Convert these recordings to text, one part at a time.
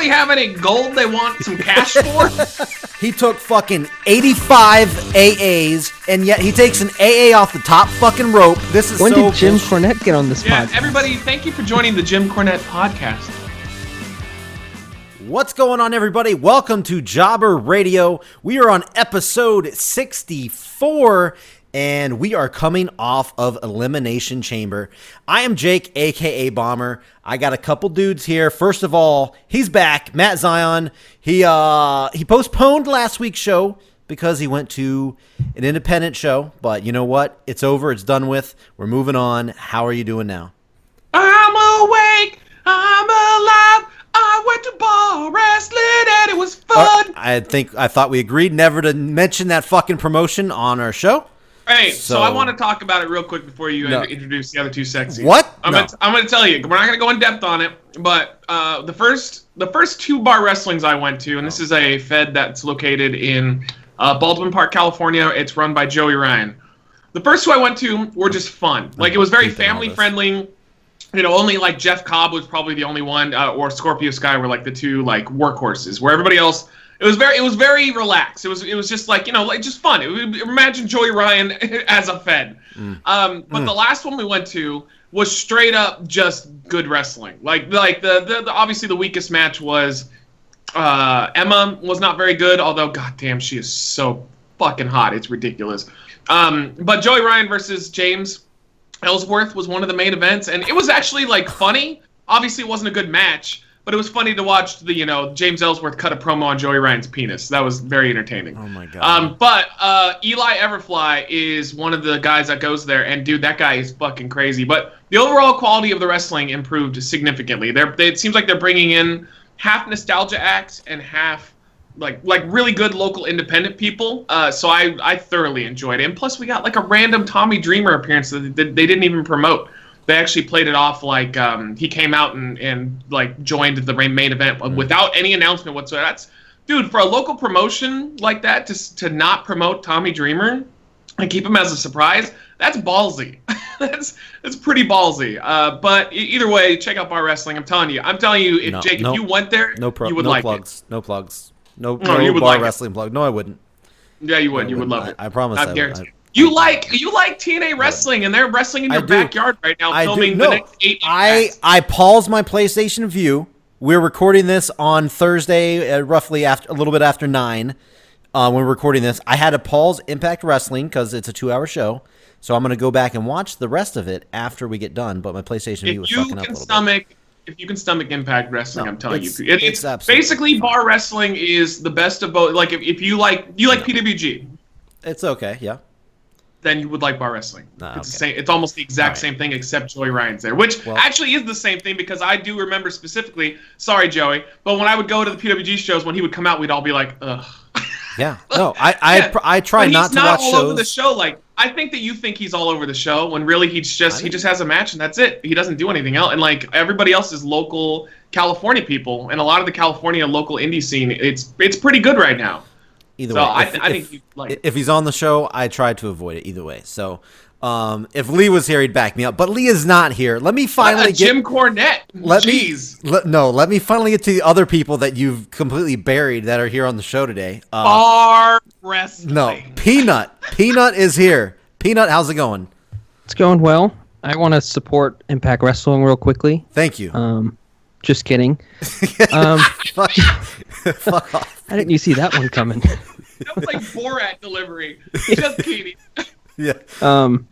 anybody have any gold they want some cash for? He took fucking 85 AAs, and yet he takes an AA off the top fucking rope. This is When so did Jim bullshit. Cornette get on this yeah, podcast? everybody, thank you for joining the Jim Cornette podcast. What's going on, everybody? Welcome to Jobber Radio. We are on episode 64, and we are coming off of Elimination Chamber. I am Jake, aka Bomber. I got a couple dudes here. First of all, he's back, Matt Zion. He uh he postponed last week's show because he went to an independent show, but you know what? It's over. It's done with. We're moving on. How are you doing now? I'm awake. I'm alive. I went to bar wrestling and it was fun. I think I thought we agreed never to mention that fucking promotion on our show. Hey, so, so- I want to talk about it real quick before you No. introduce the other two sexies. What? I'm, No. gonna, I'm gonna tell you. We're not gonna go in depth on it, but uh, the first the first two bar wrestlings I went to, and this is a Fed that's located in uh, Baldwin Park, California. It's run by Joey Ryan. The first two I went to were just fun. Like it was very family friendly. You know, only like Jeff Cobb was probably the only one, uh, or Scorpio Sky were like the two like workhorses. Where everybody else, it was very, it was very relaxed. It was, it was just like you know, like just fun. It, imagine Joey Ryan as a Fed. Um, but the last one we went to was straight up just good wrestling. Like, like the, the, the obviously the weakest match was uh, Emma was not very good, although goddamn she is so fucking hot. It's ridiculous. Um, but Joey Ryan versus James Ellsworth was one of the main events, and it was actually like funny. Obviously, it wasn't a good match, but it was funny to watch the you know James Ellsworth cut a promo on Joey Ryan's penis. That was very entertaining. Oh my god. Um, but uh, Eli Everfly is one of the guys that goes there, and dude, that guy is fucking crazy. But the overall quality of the wrestling improved significantly. They're, they, it seems like they're bringing in half nostalgia acts and half like like really good local independent people. Uh, so I I thoroughly enjoyed it. And plus, we got like a random Tommy Dreamer appearance that they, they didn't even promote. They actually played it off like um, he came out and, and like joined the main main event without any announcement whatsoever. That's dude for a local promotion like that to to not promote Tommy Dreamer and keep him as a surprise. That's ballsy. that's that's pretty ballsy. Uh, but either way, check out Bar Wrestling. I'm telling you. I'm telling you. If No, Jake, no. if you went there, no pro- you would no like plugs. No plugs. No, No, no you would bar like it. wrestling plug. No, I wouldn't. Yeah, you would. You would love I- it. I promise I I would. guarantee. You like you like TNA wrestling, and they're wrestling in your backyard right now, I filming do. the next eight. I Impacts. I paused my PlayStation Vue. We're recording this on Thursday, uh, roughly after a little bit after nine. Uh, when we're recording this, I had to pause Impact Wrestling because it's a two-hour show. So I'm going to go back and watch the rest of it after we get done. But my PlayStation Vue was fucking up a little bit. stomach if you can stomach impact wrestling No, i'm telling it's- you It- it's it's, basically bar wrestling is the best of both like if, if you like you like pwg It's okay. Yeah. Then you would like bar wrestling Ah, it's the same it's almost the exact Alright. same thing except joey ryan's there which Well- actually is the same thing because i do remember specifically sorry joey but when i would go to the pwg shows when he would come out we'd all be like ugh Yeah. No, I I, Yeah, I try but not he's to not watch all shows. over the show. Like I think that you think he's all over the show when really he's just he just has a match and that's it. He doesn't do anything else. And like everybody else is local California people, and a lot of the California local indie scene, it's it's pretty good right now. Either So way, I, if, I if- think you like. if he's on the show, I try to avoid it either way. So, um, if Lee was here, he'd back me up. But Lee is not here. Let me finally uh, get. Jim Cornette. let Jeez. me let, no. Let me finally get to the other people that you've completely buried that are here on the show today. Uh, Bar wrestling. no, Peanut. Peanut is here. Peanut, how's it going? It's going well. I want to support Impact Wrestling real quickly. Thank you. Um, just kidding. um, Fuck, fuck off. how didn't you see that one coming? That was like Borat delivery. Just kidding. Yeah. Um,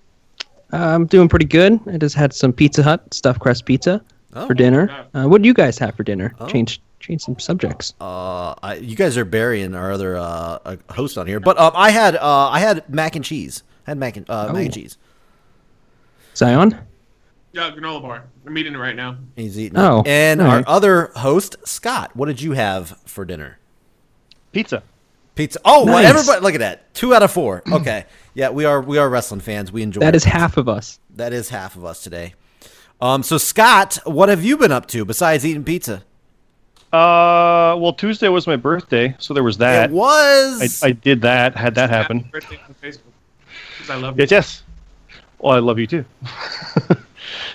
I'm doing pretty good. I just had some Pizza Hut stuffed crust pizza Oh. for dinner. Uh, what do you guys have for dinner? Oh. Change change some subjects. Uh, I, you guys are burying our other uh, uh, host on here, but um, I had uh, I had mac and cheese. I had mac and uh, mac Oh. and cheese. Zion. Yeah, granola bar. I'm eating it right now. He's eating. Oh, it. and all our right. other host, Scott. What did you have for dinner? Pizza. Pizza. Oh, well, everybody, look at that. Two out of four. Okay, yeah, we are we are wrestling fans. We enjoy That is pizza. half of us. that is half of us today. Um, so Scott, what have you been up to besides eating pizza? Uh, well, Tuesday was my birthday, so there was that. it was. I, I did that. Had that happen. Birthday on Facebook. 'Cause I love you. Yes, yes. Well, I love you too.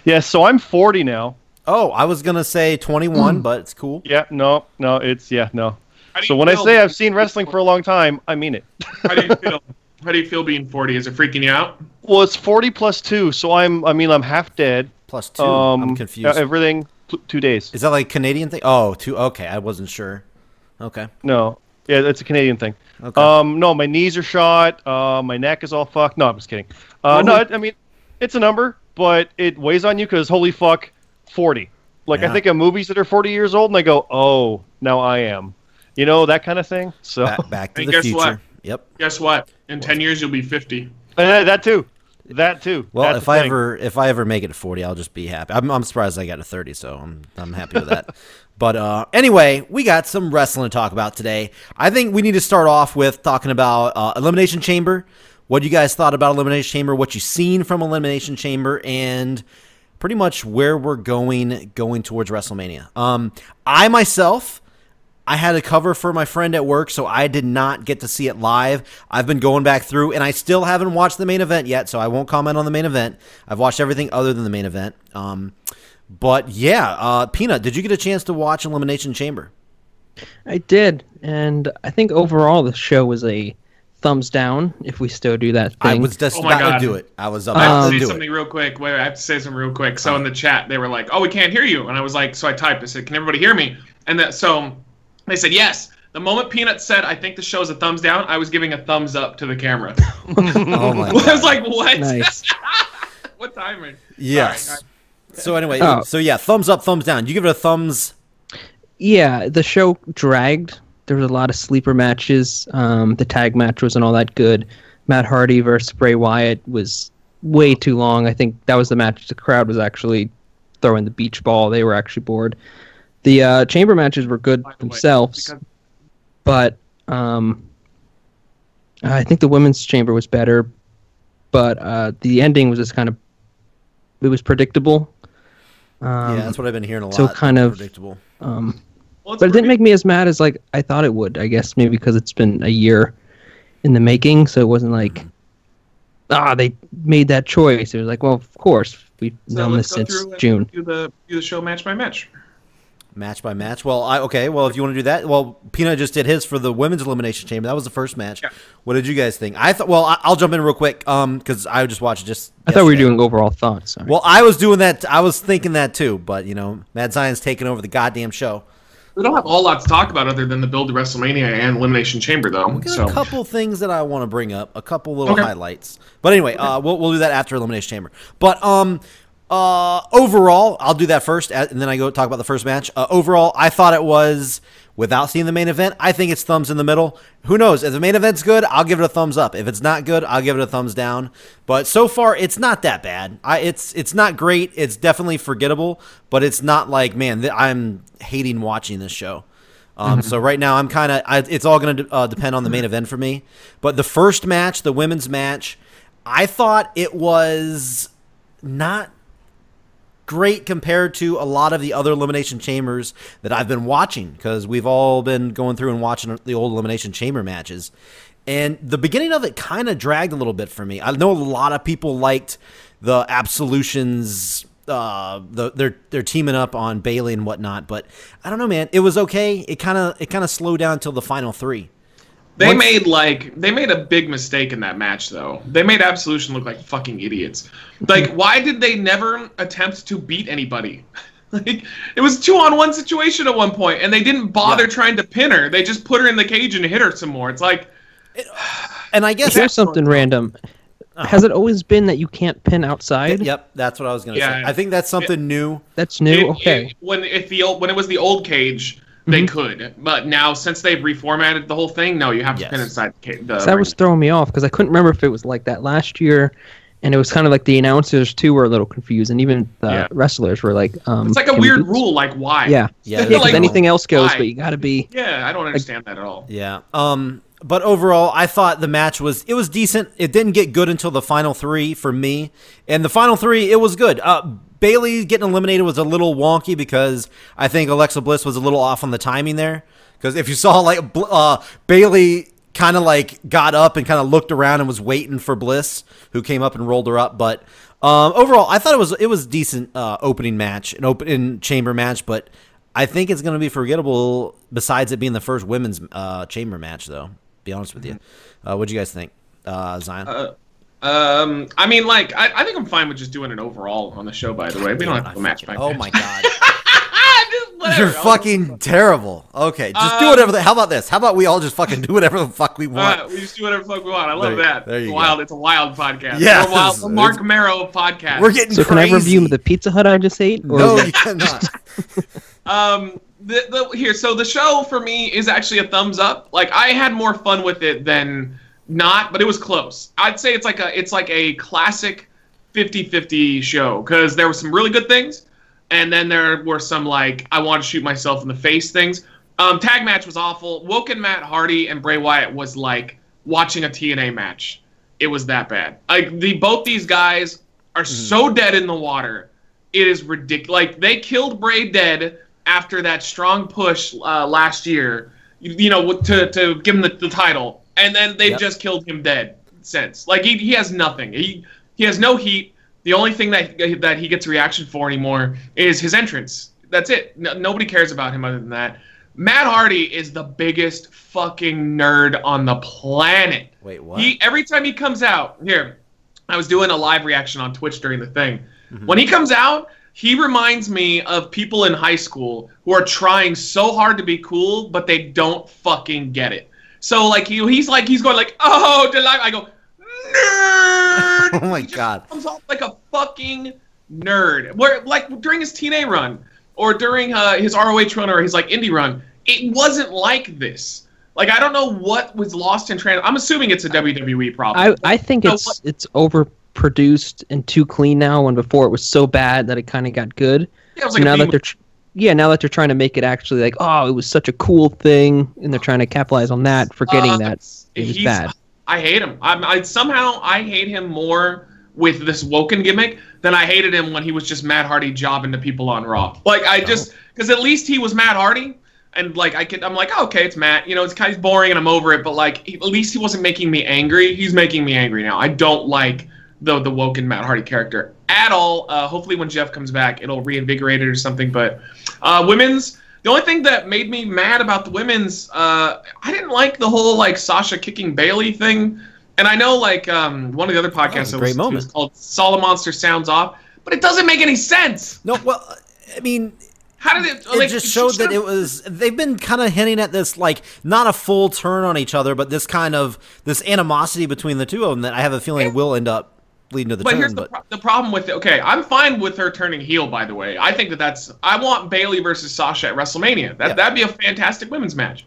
yes. So I'm 40 now. oh, I was gonna say twenty-one, but it's cool. Yeah. No. No. It's yeah. No. So when I say I've seen wrestling for a long time, I mean it. How do you feel? How do you feel being 40? Is it freaking you out? Well, it's 40 plus two, so I'm. I mean, I'm half dead. Plus two. Um, I'm confused. yeah, everything two days. is that like Canadian thing? Oh, two. Okay, I wasn't sure. Okay. No. Yeah, it's a Canadian thing. Okay. Um, no, my knees are shot. Uh, my neck is all fucked. No, I'm just kidding. Uh, no, it, I mean, it's a number, but it weighs on you because holy fuck, 40. Like Yeah. I think of movies that are 40 years old, and I go, oh, now I am. You know that kind of thing. So Back, back to And the guess future. what? Yep. Guess what? In 10 years, you'll be 50. Uh, that too. That too. Well, That's if I ever if I ever make it to forty, I'll just be happy. I'm, I'm surprised I got to thirty, so I'm I'm happy with that. but uh, anyway, we got some wrestling to talk about today. I think we need to start off with talking about uh, Elimination Chamber. What you guys thought about Elimination Chamber? What you seen from Elimination Chamber, and pretty much where we're going going towards WrestleMania. Um, I myself. I had a cover for my friend at work, so I did not get to see it live. I've been going back through, and I still haven't watched the main event yet, so I won't comment on the main event. I've watched everything other than the main event. Um, but yeah, uh, Peanut, did you get a chance to watch Elimination Chamber? I did, and I think overall the show was a thumbs down. If we still do that thing. I was just Oh my about to do it. I was I about have to to say do something it. real quick. Wait, I have to say something real quick. So in the chat, they were like, "Oh, we can't hear you," and I was like, so I typed. I said, "Can everybody hear me?" And that so they said yes. The moment Peanut said, "I think the show's a thumbs down," I was giving a thumbs up to the camera. Oh my I was like, "What? nice. what timing?" Yes. Sorry, So anyway, Oh. so yeah, thumbs up, thumbs down. You give it a thumbs. Yeah, the show dragged. There was a lot of sleeper matches. Um, the tag match wasn't all that good. Matt Hardy versus Bray Wyatt was way too long. I think that was the match. The crowd was actually throwing the beach ball. They were actually bored. The uh, chamber matches were good By the way, themselves, because- but um, I think the women's chamber was better. But uh, the ending was just kind of it was predictable. Um, yeah, that's what I've been hearing a lot. so kind of- predictable. um, Well, but it didn't make me as mad as like I thought it would. I guess maybe because it's been a year in the making, so it wasn't like ah they made that choice. It was like, well, of course we've So known this since June. Do the do the show match by match. Match by match. Well, I okay. Well, if you want to do that, well, Peanut just did his for the women's elimination chamber. That was the first match. Yeah. What did you guys think? I thought. Well, I, I'll jump in real quick. Um, because I just watched just. I thought we were doing overall thoughts. Sorry. Well, I was doing that. I was thinking that too. But you know, Mad Science taking over the goddamn show. We don't have a whole lot to talk about other than the build to WrestleMania and Elimination Chamber, though. We got So a couple things that I want to bring up. A couple little Okay. highlights. But anyway, uh, we'll we'll do that after elimination chamber. But um. Uh, overall, I'll do that first, and then I go talk about the first match. Uh, overall, I thought it was without seeing the main event. I think it's thumbs in the middle. Who knows? If the main event's good, I'll give it a thumbs up. If it's not good, I'll give it a thumbs down. But so far, it's not that bad. I it's it's not great. It's definitely forgettable, but it's not like man, th- I'm hating watching this show. Um, So right now, I'm kind of. It's all going to uh, depend on the main event for me. But the first match, the women's match, I thought it was not great compared to a lot of the other elimination chambers that I've been watching because we've all been going through and watching the old elimination chamber matches. And the beginning of it kind of dragged a little bit for me. I know a lot of people liked the Absolutions uh the they're they're teaming up on Bayley and whatnot, but I don't know, man. It was okay. It kind of it kind of slowed down until the final three. They Once- made like they made a big mistake in that match, though. They made Absolution look like fucking idiots. Like, hmm. why did they never attempt to beat anybody? Like, it was two on one situation at one point, and they didn't bother Yeah. trying to pin her. They just put her in the cage and hit her some more. It's like, And I guess Here's something random. Uh-huh. Has it always been that you can't pin outside? Yep, that's what I was gonna Yeah, say. yeah. I think that's something new. That's new. it- okay. it- when if the old when it was the old cage, they could, but now since they've reformatted the whole thing, no, you have to Yes. pin inside the. The So that was throwing me off because I couldn't remember if it was like that last year, and it was kind of like the announcers too were a little confused, and even the Yeah. wrestlers were like, um, It's like a can we weird rule, like why? Yeah, Yeah, yeah. it is Because like- anything else goes, why? but you got to be. Yeah, I don't understand that at all. Yeah. Um. But overall, I thought the match was it was decent. It didn't get good until the final three for me, and the final three it was good. Uh, Bayley getting eliminated was a little wonky because I think Alexa Bliss was a little off on the timing there. Because if you saw like uh, Bayley kind of like got up and kind of looked around and was waiting for Bliss, who came up and rolled her up. But um, overall, I thought it was it was decent uh, opening match, an open chamber match. But I think it's going to be forgettable. Besides it being the first women's uh, chamber match, though. Be honest with you. Uh, what do you guys think, uh, Zion? Um, I mean, like, I, I think I'm fine with just doing it overall on the show. By the way, we don't have to I go match by oh match. my god, you're fucking terrible. Okay, just do Um, whatever. The, how about this? How about we all just fucking do whatever the fuck we want? Uh, we just do whatever the fuck we want. I love There- that. there you it's go. wild. It's a wild podcast. Yes, We're wild. it's- The Mark Marrow podcast. We're getting So can crazy. I review the Pizza Hut I just ate? Or No, you cannot. Um, the, the here, so the show for me is actually a thumbs up. Like I had more fun with it than not, but it was close. I'd say it's like a it's like a classic 50-50 show because there were some really good things, and then there were some like I want to shoot myself in the face things. Um, tag match was awful. Woken Matt Hardy and Bray Wyatt was like watching a TNA match. It was that bad. Like the both these guys are so dead in the water. It is ridiculous. Like they killed Bray dead after that strong push uh, last year. You, you know, to to give him the, the title, and then they've Yep. just killed him dead since. Like he, he has nothing. He he has no heat. The only thing that that he gets reaction for anymore is his entrance. That's it. No, nobody cares about him other than that. Matt Hardy is the biggest fucking nerd on the planet. Wait, what? He every time he comes out here, I was doing a live reaction on Twitch during the thing. Mm-hmm. When he comes out, he reminds me of people in high school who are trying so hard to be cool, but they don't fucking get it. So like he, he's like he's going like oh delight. I go nerd. Oh my He just God. comes off like a fucking nerd. Where like during his TNA run or during uh, his ROH run or his like indie run, it wasn't like this. Like I don't know what was lost in trans. I'm assuming it's a WWE problem. I I think No, it's what- it's overproduced and too clean now. When before it was so bad that it kind of got good. Yeah, it was So like a now that they're tr- yeah now that they're trying to make it actually like oh it was such a cool thing and they're trying to capitalize on that, forgetting Uh, that it was bad. I hate him. I'm, I somehow I hate him more with this Woken gimmick than I hated him when he was just Matt Hardy jobbing to people on Raw. Like I just because at least he was Matt Hardy. And like I could, I'm like, oh, okay, it's Matt. You know, it's kind of boring, and I'm over it. But like, he, at least he wasn't making me angry. He's making me angry now. I don't like the the woken Matt Hardy character at all. Uh, hopefully, when Jeff comes back, it'll reinvigorate it or something. But uh, women's, the only thing that made me mad about the women's, uh, I didn't like the whole like Sasha kicking Bayley thing. And I know like um, one of the other podcasts a I great listened to moment. is called Sounds Off, but it doesn't make any sense. No, well, I mean, How did it? it like, just showed that it was they've been kind of hinting at this like not a full turn on each other but this kind of this animosity between the two of them that i have a feeling will end up leading to the But turn here's the, but pro- the problem with it. Okay, I'm fine with her turning heel. By the way, I think that that's. I want Bayley versus Sasha at WrestleMania. That Yeah. that'd be a fantastic women's match.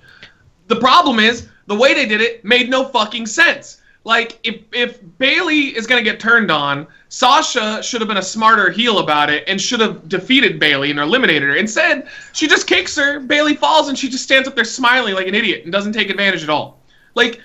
The problem is the way they did it made no fucking sense. Like if if Bayley is gonna get turned on, Sasha should have been a smarter heel about it and should have defeated Bayley and eliminated her. Instead, she just kicks her. Bayley falls and she just stands up there smiling like an idiot and doesn't take advantage at all. Like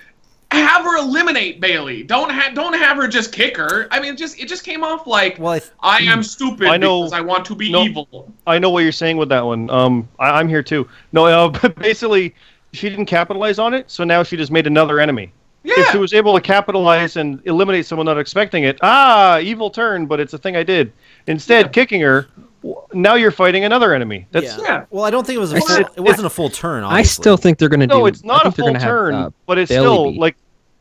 have her eliminate Bayley. Don't have don't have her just kick her. I mean, just it just came off like well I th- I am stupid I know- because I want to be no. evil. I know what you're saying with that one. Um, I, I'm here too. No, uh, but basically, she didn't capitalize on it, so now she just made another enemy. Yeah. If she was able to capitalize and eliminate someone not expecting it, ah, evil turn, but it's a thing I did. Instead, kicking her, w- now you're fighting another enemy. That's yeah. Yeah. well i don't think it was a I full, said- it wasn't a full turn I still think they're gonna do. no, it's not a full gonna have, turn, uh, but it's still be like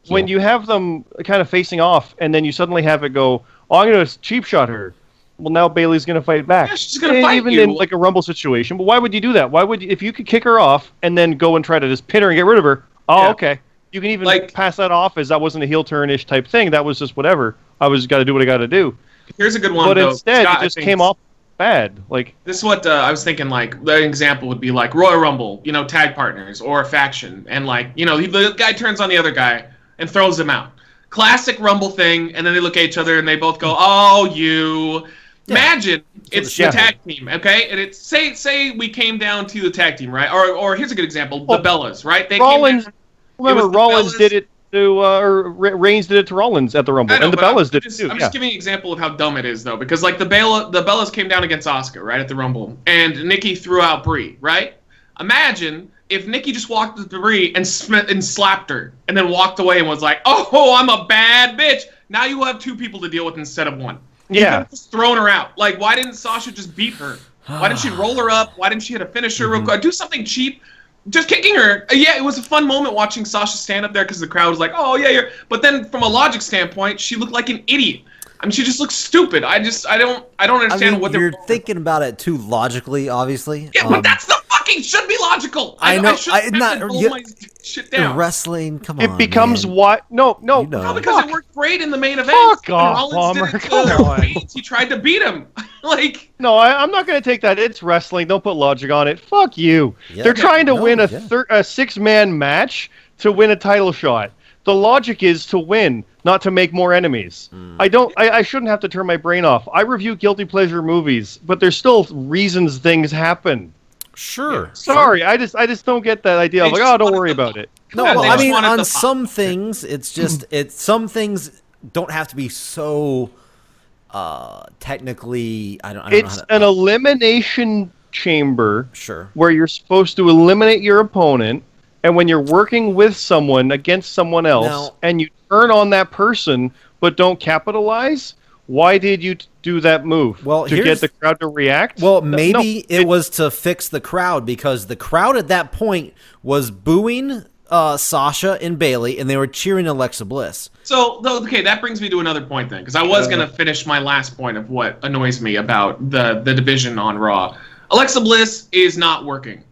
when you have them kind of facing off, and then you suddenly have it go, "Oh, I'm going to cheap shot her." Well, now Bayley's going to fight back. Yeah, she's gonna And fight even you. in like a rumble situation. But why would you do that? Why would you, if you could kick her off and then go and try to just pin her and get rid of her? Oh, Yeah. okay. You can even Like- pass that off as that wasn't a heel turn-ish type thing. That was just whatever. I was got to do what I got to do. Here's a good one but though. instead, Scott, it just came off bad. Like This is what uh, I was thinking. Like the example would be like Royal Rumble, you know, tag partners or a faction, and like you know the, the guy turns on the other guy and throws him out. classic Rumble thing, and then they look at each other and they both go, "Oh, you." Imagine it's the Yeah. tag team, okay? And it's say say we came down to the tag team, right? Or or here's a good example: the Bellas, right? They Rollins. came down, Remember, Rollins Bellas- did it to, uh, or Reigns did it to Rollins at the Rumble, know, and the but I'm Bellas did just, it too. I'm yeah. just giving an example of how dumb it is, though, because like the Bella, the Bellas came down against Oscar right at the Rumble, and Nikki threw out Brie, right? Imagine if Nikki just walked to Brie and sm- and slapped her, and then walked away and was like, "Oh, I'm a bad bitch." Now you have two people to deal with instead of one. Yeah. just thrown her out. Like, why didn't Sasha just beat her? Why didn't she roll her up? Why didn't she hit a finisher real quick? Do something cheap. Just kicking her. Yeah, it was a fun moment watching Sasha stand up there because the crowd was like, "Oh yeah, you're." But then, from a logic standpoint, she looked like an idiot. I mean, she just looks stupid. I just, I don't, I don't I understand mean, what you're they're thinking about it too logically, obviously. Yeah, Um, but that's the fucking should be logical. I know, should I- have not- to blow you- my shit down. wrestling. Come on, It becomes man. what? No, no. You know. No, because it worked great in the main event. Fuck off, Rollins Palmer, did it to come on. He tried to beat him. like, No, I, I'm not going to take that. It's wrestling. Don't put logic on it. Fuck you. Yeah. They're trying to No, win a, yeah. thir- a six man match to win a title shot. The logic is to win, not to make more enemies. Hmm. I don't. I, I shouldn't have to turn my brain off. I review guilty pleasure movies, but there's still reasons things happen. Sure. Sorry, I just I just don't get that idea. of They like, just oh, don't worry the- about it. No, Yeah, well, I mean, on some things, it's just it's some things don't have to be so uh technically. I don't. I don't It's know how an elimination chamber sure. where you're supposed to eliminate your opponent, and when you're working with someone against someone else, Now- and you turn on that person but don't capitalize, why did you do that move? Well, to get the crowd to react. Well, maybe no, it was to fix the crowd because the crowd at that point was booing uh, Sasha and Bayley, and they were cheering Alexa Bliss. So, okay, that brings me to another point then, because I was Uh. gonna finish my last point of what annoys me about the the division on Raw. Alexa Bliss is not working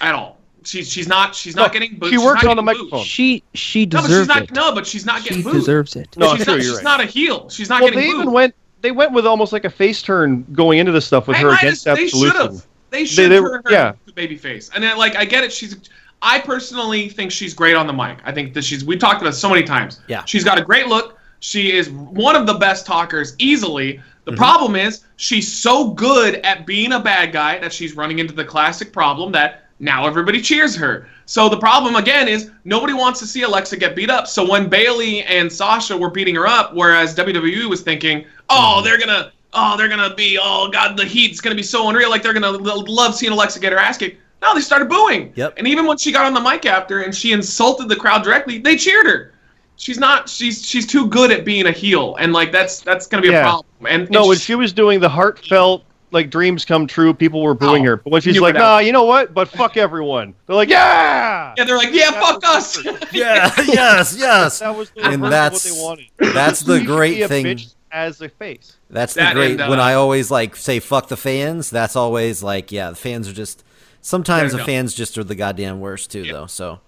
at all. She's she's not she's not No, getting booed. she She's works not on the getting booed. microphone. She she No, but she's deserves not. it. No, but she's not getting She booed. deserves it. No, she's true, not, you're she's right. not a heel. She's not well, getting they booed. even went. They went with almost like a face turn going into this stuff with They her might against have- They should have. They should they have were- her yeah. baby face. And then, like, I get it. She's. I personally think she's great on the mic. I think that she's. We talked about it so many times. Yeah. She's got a great look. She is one of the best talkers easily. Mm-hmm. The problem is she's so good at being a bad guy that she's running into the classic problem that now everybody cheers her. So the problem again is nobody wants to see Alexa get beat up. So when Bayley and Sasha were beating her up, whereas WWE was thinking, Mm-hmm. oh, they're gonna, oh, they're gonna be, oh god, the heat's gonna be so unreal, like they're gonna love seeing Alexa get her ass kicked. No, they started booing. Yep. And even when she got on the mic after and she insulted the crowd directly, they cheered her. She's not. She's she's too good at being a heel, and like that's that's gonna be a Yeah. problem. And No, and when she's- she was doing the heartfelt like dreams come true, people were booing Oh, her. But when she's like, were nah, you know what? But fuck everyone. They're like, yeah. yeah, they're like, yeah, That fuck us. different. Yeah, yes, yes. That was the And reverse of that's- what they wanted. That's the great be a thing. bitch as a face. That's the That great. and, uh, when I always like say "fuck the fans," that's always like, yeah, the fans are just. Sometimes Yeah, the no. fans just are the goddamn worst too, though. So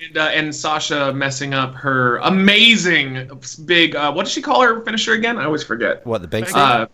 and, uh, and Sasha messing up her amazing big. Uh, what does she call her finisher again? I always forget. what the big Uh,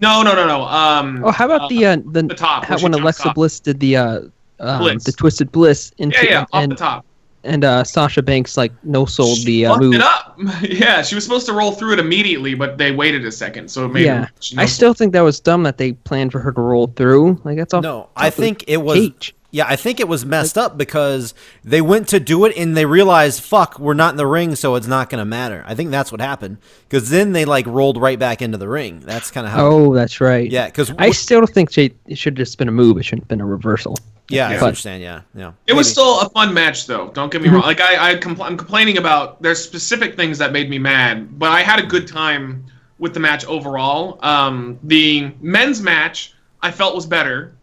no, no, no, no. Um, Oh, how about the uh, the, the top, how, when Alexa off. Bliss did the uh, um, the twisted bliss into yeah, yeah, off and the top. And uh, Sasha Banks like no sold She the uh, move. it up. yeah, she was supposed to roll through it immediately, but they waited a second, so it made. Yeah, she I still think that was dumb that they planned for her to roll through. Like that's all. No, I think it was. cage. Yeah, I think it was messed up because they went to do it and they realized, fuck, we're not in the ring, so it's not going to matter. I think that's what happened because then they like rolled right back into the ring. That's kind of how. Oh, that's right. yeah, because I still think she, it should have just been a move. It shouldn't have been a reversal. yeah, I understand. Yeah, yeah. It was still a fun match, though. Don't get me wrong. Like I, I compl- I'm complaining about there's specific things that made me mad, but I had a good time with the match overall. Um, the men's match I felt was better.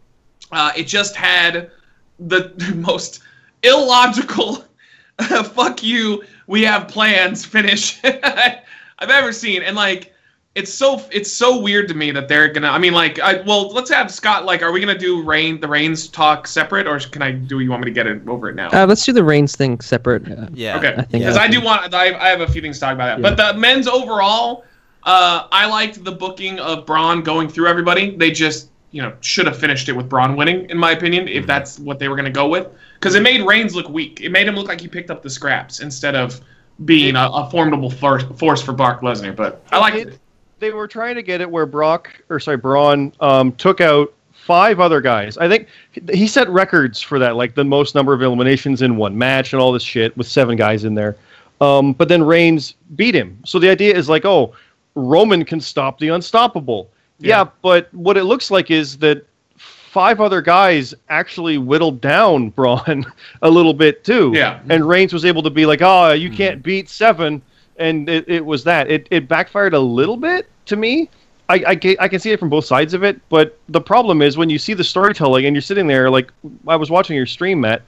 Uh, it just had the most illogical "fuck you, we have plans" finish I've ever seen, and like it's so it's so weird to me that they're gonna. I mean, like, I well, let's have Scott. Like, are we gonna do Rain the Reigns talk separate, or can I do? You want me to get it over it now? Uh, let's do the Reigns thing separate. Yeah. okay, I think because I do want. I, I have a few things to talk about that. But the men's overall, uh, I liked the booking of Braun going through everybody. They just you know should have finished it with Braun winning, in my opinion, if that's what they were gonna go with. Because it made Reigns look weak. It made him look like he picked up the scraps instead of being a, a formidable force, force for Brock Lesnar. But I like It- it. they were trying to get it where Brock or sorry Braun um, took out five other guys. I think he set records for that, like the most number of eliminations in one match and all this shit with seven guys in there. Um, but then Reigns beat him. So the idea is like, oh, Roman can stop the unstoppable. Yeah. Yeah. but what it looks like is that five other guys actually whittled down Braun a little bit too. Yeah. And Reigns was able to be like, oh, you can't mm-hmm. beat seven. And it, it was that. It, it backfired a little bit to me. I, I, I can see it from both sides of it, but the problem is when you see the storytelling and you're sitting there, like I was watching your stream, Matt,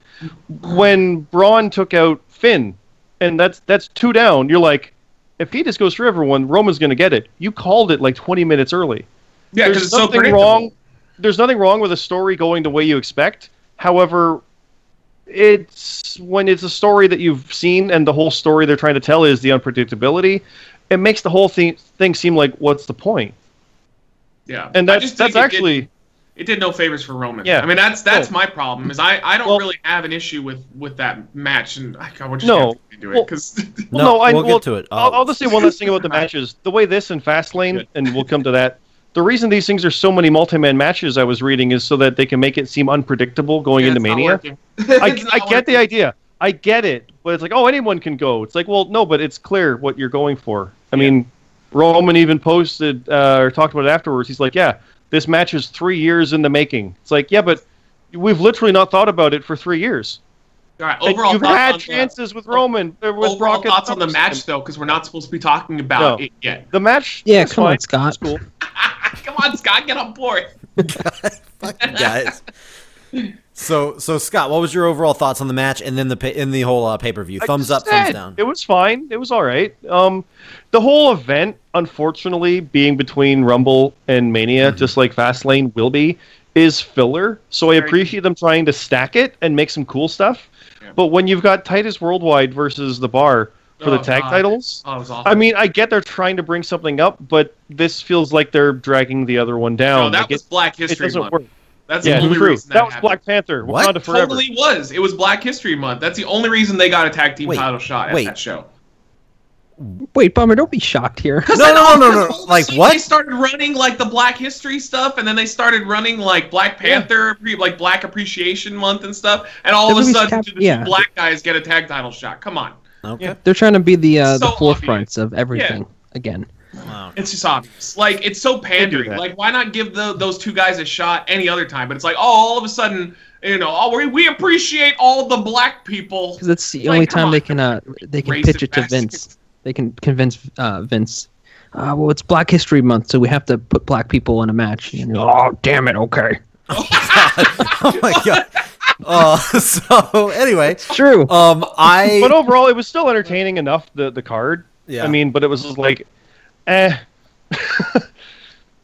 when Braun took out Finn, and that's that's two down. You're like, if he just goes through everyone, Roman's going to get it. You called it like 20 minutes early. Yeah, because There's it's so nothing predictable. wrong. There's nothing wrong with a story going the way you expect. However, it's when it's a story that you've seen and the whole story they're trying to tell is the unpredictability. It makes the whole thing thing seem like what's the point? Yeah, And that's that's think it did- actually it did no favors for Roman. Yeah. I mean that's that's No. my problem is I, I don't Well- really have an issue with with that match and I God, we're just No. gonna do it because Well, No, no, I, we'll well, get to it. I'll, I'll just say one last thing about the matches. The way this and Fastlane, Good. and we'll come to that. The reason these things are so many multi-man matches I was reading is so that they can make it seem unpredictable going into Mania. I, I get the idea. I get it, but it's like, oh, anyone can go. It's like, well, no, but it's clear what you're going for. I Yeah. mean, Roman even posted uh, or talked about it afterwards. He's like, yeah, this match is three years in the making. It's like, yeah, but we've literally not thought about it for three years. All right, overall you've had on the- chances with Roman, with overall Brock. and thoughts on the match though, because we're not supposed to be talking about No. it yet. The match. Yeah, was come on. Scott. It's cool. Come on, Scott, get on board. Fucking guys. So, so Scott, what was your overall thoughts on the match and then the in the whole uh, pay per view? Thumbs just up, thumbs down. It was fine. It was all right. Um, the whole event, unfortunately, being between Rumble and Mania, Mm-hmm. just like Fastlane will be, is filler. So I Very appreciate them trying to stack it and make some cool stuff. Yeah. But when you've got Titus Worldwide versus the Bar for the Oh, tag God. titles, Oh, it was awful. I mean, I get they're trying to bring something up, but this feels like they're dragging the other one down. no, that Like, was it, Black it History doesn't Month. work. That's Yeah, the only true. reason That was happened. Black Panther. What? Wakanda forever. Totally was. It was Black History Month. That's the only reason they got a tag team Wait, title shot at wait. that show. Wait, Bummer, don't be shocked here. No, no, no, no, no. Like See, what? They started running like the Black History stuff, and then they started running like Black Panther, pre- like Black Appreciation Month and stuff. And all The of a sudden, cap- do the yeah. black guys get a tag title shot. Come on, Okay. They're trying to be the uh, the So forefronts of everything again. Wow. it's just obvious. Like it's so pandering. Like why not give the, those two guys a shot any other time? But it's like, oh, all of a sudden, you know, oh, we, we appreciate all the black people. Because it's the Like, only come time on. they can uh they can Racist pitch it to bastards. Vince. They can convince uh, Vince. Uh, well, it's Black History Month, so we have to put black people in a match. And, oh, damn it! Okay, oh my god. Uh, so anyway, it's true. um, I but overall, it was still entertaining enough. The the card. Yeah. I mean, but it was just like, eh.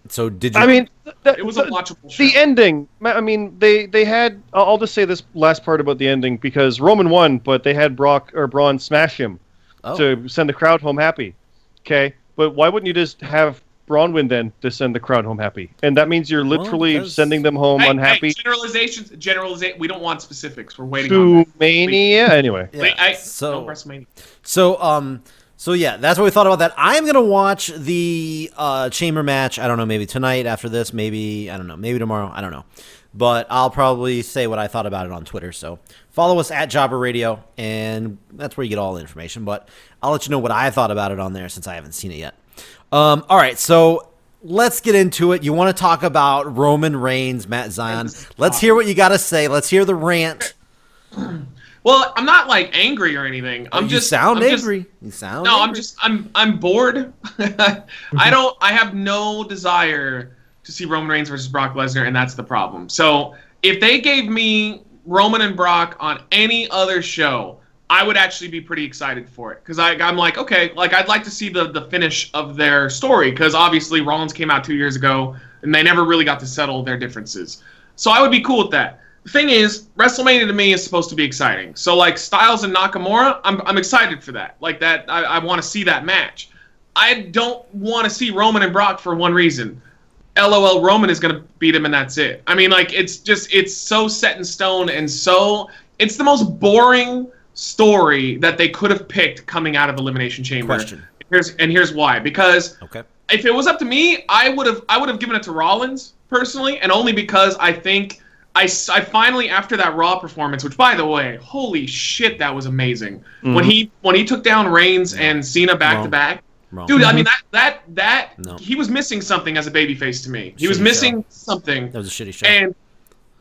so did you? I mean, th- th- It was a the, watchable show. the ending. I mean, they they had. I'll I'll just say this last part about the ending because Roman won, but they had Brock or Braun smash him oh, to send the crowd home happy. Okay, but why wouldn't you just have Braun win then to send the crowd home happy? And that means you're literally because- sending them home Hey, unhappy Hey, generalizations. Generalization. We don't want specifics. We're waiting on to that. Mania. Anyway, yeah. Wait, I, so no WrestleMania. So, um, so yeah, that's what we thought about that. I'm gonna watch the uh, chamber match. I don't know, maybe tonight after this, maybe I don't know, maybe tomorrow. I don't know, but I'll probably say what I thought about it on Twitter. So follow us at Jobber Radio, and that's where you get all the information. But I'll let you know what I thought about it on there since I haven't seen it yet. Um, all right, so. Let's get into it. You want to talk about Roman Reigns, Matt Zion? Let's hear what you got to say. Let's hear the rant. Well, I'm not like angry or anything. I'm you just sound I'm just- angry. you sound no, I'm just I'm I'm bored. I don't I have no desire to see Roman Reigns versus Brock Lesnar, and that's the problem. So if they gave me Roman and Brock on any other show, I would actually be pretty excited for it because I'm like, okay, like I'd like to see the the finish of their story because obviously Rollins came out two years ago and they never really got to settle their differences. So I would be cool with that. The thing is, WrestleMania to me is supposed to be exciting. So like Styles and Nakamura, I'm I'm excited for that. Like that, I, I want to see that match. I don't want to see Roman and Brock for one reason. LOL Roman is going to beat him and that's it. I mean like it's just it's so set in stone and so it's the most boring story that they could have picked coming out of Elimination Chamber. Question. Here's and here's why. Because Okay. if it was up to me, I would have I would have given it to Rollins personally, and only because I think I, I finally after that Raw performance, which by the way, holy shit, that was amazing. Mm-hmm. When he when he took down Reigns and Cena back to back, Wrong. dude, I mm-hmm. mean that that that No. he was missing something as a babyface to me. He was Shitty missing something, That was a shitty show. and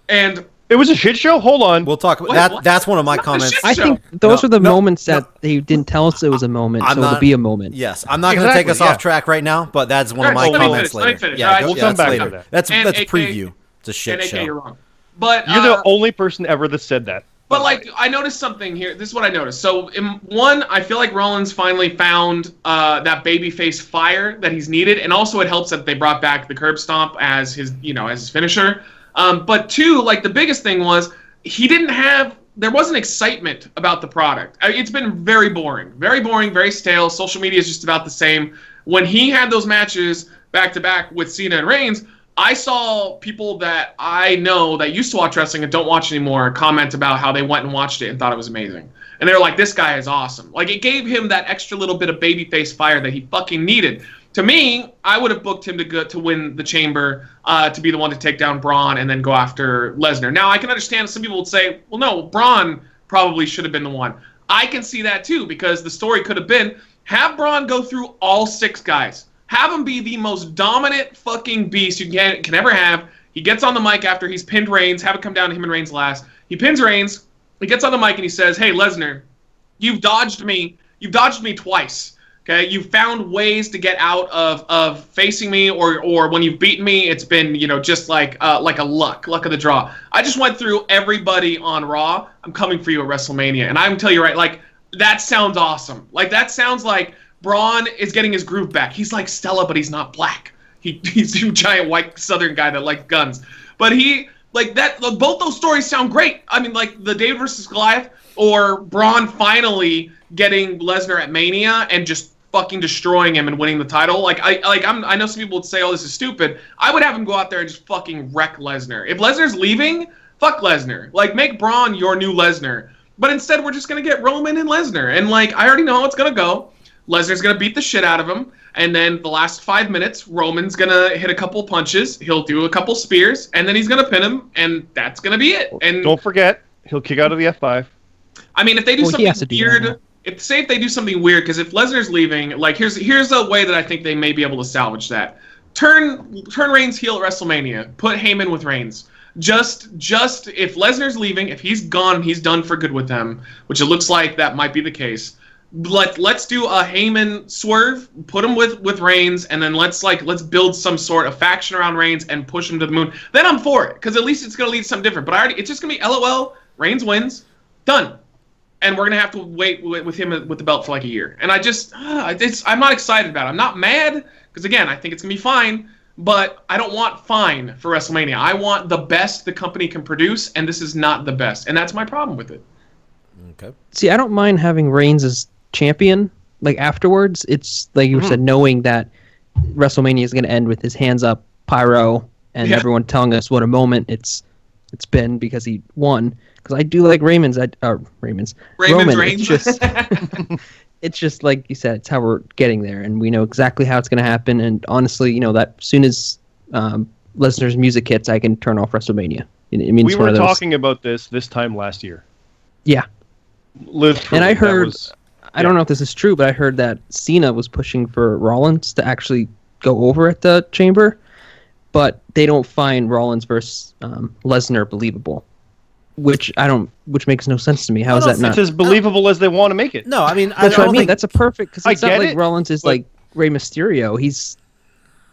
and It was a shit show. Hold on. we'll talk about Wait, that. what? That's one of my not comments. I think those No, are the no, moments no. that they didn't tell us it was a moment, I'm so not- it'll be a moment. Yes, I'm not going to take us yeah. off track right now, but that's one of my let comments finish, later. Yeah, Alright, go- we'll yeah, come that's back to later. that. That's And that's AK preview. It's a shit AK, show. you're wrong. But You're uh, the only person ever that said that. But like, I noticed something here. This is what I noticed. So, in one, I feel like Rollins finally found uh, that babyface fire that he's needed, and also it helps that they brought back the curb stomp as his, you know, as his finisher. Um, but two, like the biggest thing was he didn't have. There wasn't excitement about the product. I- It's been very boring, very boring, very stale. Social media is just about the same. When he had those matches back to back with Cena and Reigns, I saw people that I know that used to watch wrestling and don't watch anymore comment about how they went and watched it and thought it was amazing. And they were like, this guy is awesome. Like, it gave him that extra little bit of babyface fire that he fucking needed. To me, I would have booked him to go to win the chamber, uh, to be the one to take down Braun and then go after Lesnar. Now, I can understand some people would say, well, no, Braun probably should have been the one. I can see that too because the story could have been have Braun go through all six guys. Have him be the most dominant fucking beast you can, can ever have. He gets on the mic after he's pinned Reigns. Have it come down to him and Reigns last. He pins Reigns. He gets on the mic and he says, "Hey Lesnar, you've dodged me. You've dodged me twice. Okay, you've found ways to get out of of facing me, or or when you've beaten me, it's been you know just like uh, like a luck, luck of the draw. I just went through everybody on Raw. I'm coming for you at WrestleMania, and I can tell you right, like that sounds awesome. Like that sounds like Braun is getting his groove back. He's like Stella, but he's not black. He, he's a giant white Southern guy that likes guns. But he like that. Both those stories sound great. I mean, like the David versus Goliath, or Braun finally getting Lesnar at Mania and just fucking destroying him and winning the title. Like I like I'm I know some people would say, "Oh, this is stupid." I would have him go out there and just fucking wreck Lesnar. If Lesnar's leaving, fuck Lesnar. Like make Braun your new Lesnar. But instead, we're just gonna get Roman and Lesnar, and like I already know how it's gonna go. Lesnar's gonna beat the shit out of him, and then the last five minutes, Roman's gonna hit a couple punches. He'll do a couple spears, and then he's gonna pin him, and that's gonna be it. And Don't forget, he'll kick out of the F5. I mean, if they do Well, he has to something do weird, that. If say if they do something weird, because if Lesnar's leaving, like here's here's a way that I think they may be able to salvage that. Turn turn Reigns heel at WrestleMania. Put Heyman with Reigns. Just just if Lesnar's leaving, if he's gone, he's done for good with them, which it looks like that might be the case. Let let's do a Heyman swerve, put him with with Reigns, and then let's like let's build some sort of faction around Reigns and push him to the moon. Then I'm for it, because at least it's gonna lead to something different. But I already it's just gonna be LOL. Reigns wins, done and we're gonna have to wait with with him with the belt for like a year. And I just, uh, it's, I'm not excited about it. I'm not mad because again, I think it's gonna be fine. But I don't want fine for WrestleMania. I want the best the company can produce, and this is not the best, and that's my problem with it. Okay. See, I don't mind having Reigns as champion. Like afterwards, it's like you said, knowing that WrestleMania is going to end with his hands up, pyro, and Yeah. everyone telling us what a moment it's it's been because he won. Because I do like Raymond's, I uh, Raymond's Raymond's Roman. Reigns. It's just it's just like you said, it's how we're getting there, and we know exactly how it's going to happen. And honestly, you know that as soon as um, Lesnar's music hits, I can turn off WrestleMania. It, it means We one were of those, talking about this this time last year. Yeah, Literally, And I heard- was- I don't know if this is true, but I heard that Cena was pushing for Rollins to actually go over at the Chamber, but they don't find Rollins versus um, Lesnar believable, which I don't, which makes no sense to me. How is that not? it's as believable as they want to make it. No, I mean I, That's I what I don't mean. think That's a perfect because I it's not get like it, Rollins is but- like Rey Mysterio. He's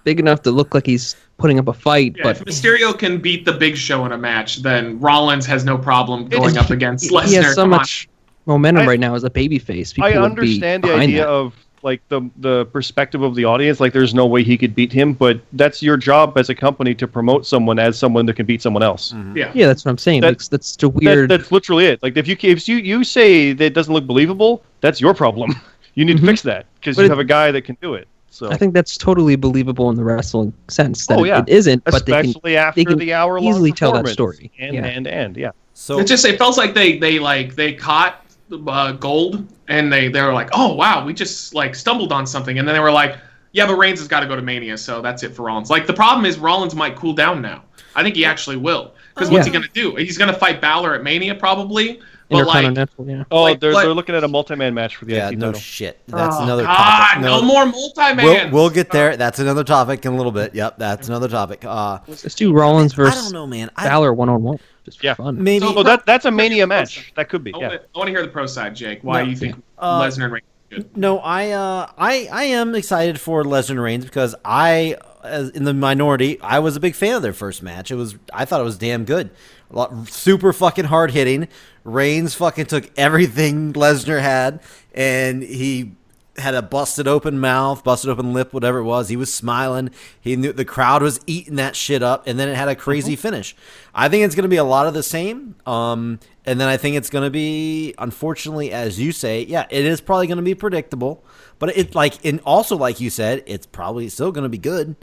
big enough to look like he's putting up a fight, Yeah, but if Mysterio can beat the Big Show in a match, then Rollins has no problem going up against Lesnar. he has so much momentum I- right now as a babyface. People I would be understand the idea that. of like the the perspective of the audience. Like, there's no way he could beat him, but that's your job as a company to promote someone as someone that can beat someone else. Yeah. Yeah, that's what I'm saying. That- That's, that's a That, weird. that's literally it. Like, if you if you you say that it doesn't look believable, that's your problem. you need Mhm. to fix that because you it- have a guy that can do it. So I think that's totally believable in the wrestling sense. That Oh, it- yeah. it isn't, but they can especially after they can the hour long easily tell that story. And Yeah. and and yeah. so. It just it felt like they they like they caught uh, gold, and they they were like, oh wow, we just like stumbled on something, and then they were like, yeah, but Reigns has got to go to Mania, so that's it for Rollins. Like the problem is Rollins might cool down now. I think he actually will, because what's he gonna do? He's gonna fight Balor at Mania probably, but like. Yeah. Oh, Like, they're, what- they're looking at a multi-man match for the Yeah, IC no title. shit. That's oh, another God, topic. no more multi We'll, man. we'll get there. That's another topic in a little bit. Yep, that's another topic. Uh, Let's do Rollins I versus don't know, man. I, Balor one on one. Just for Yeah. fun. maybe Oh, that that's a Mania match. That could be. I Yeah. want to hear the pro side, Jake. Why No. you think Uh, Lesnar and Reigns good? No, I uh, I I am excited for Lesnar and Reigns because I, as in the minority, I was a big fan of their first match. It was I thought it was damn good, A lot- super fucking hard hitting. Reigns fucking took everything Lesnar had, and he had a busted open mouth, busted open lip, whatever it was. He was smiling. He knew the crowd was eating that shit up, and then it had a crazy finish. I think it's going to be a lot of the same. Um, and then I think it's going to be, unfortunately, as you say, yeah, it is probably going to be predictable. But it like, and also like you said, it's probably still going to be good.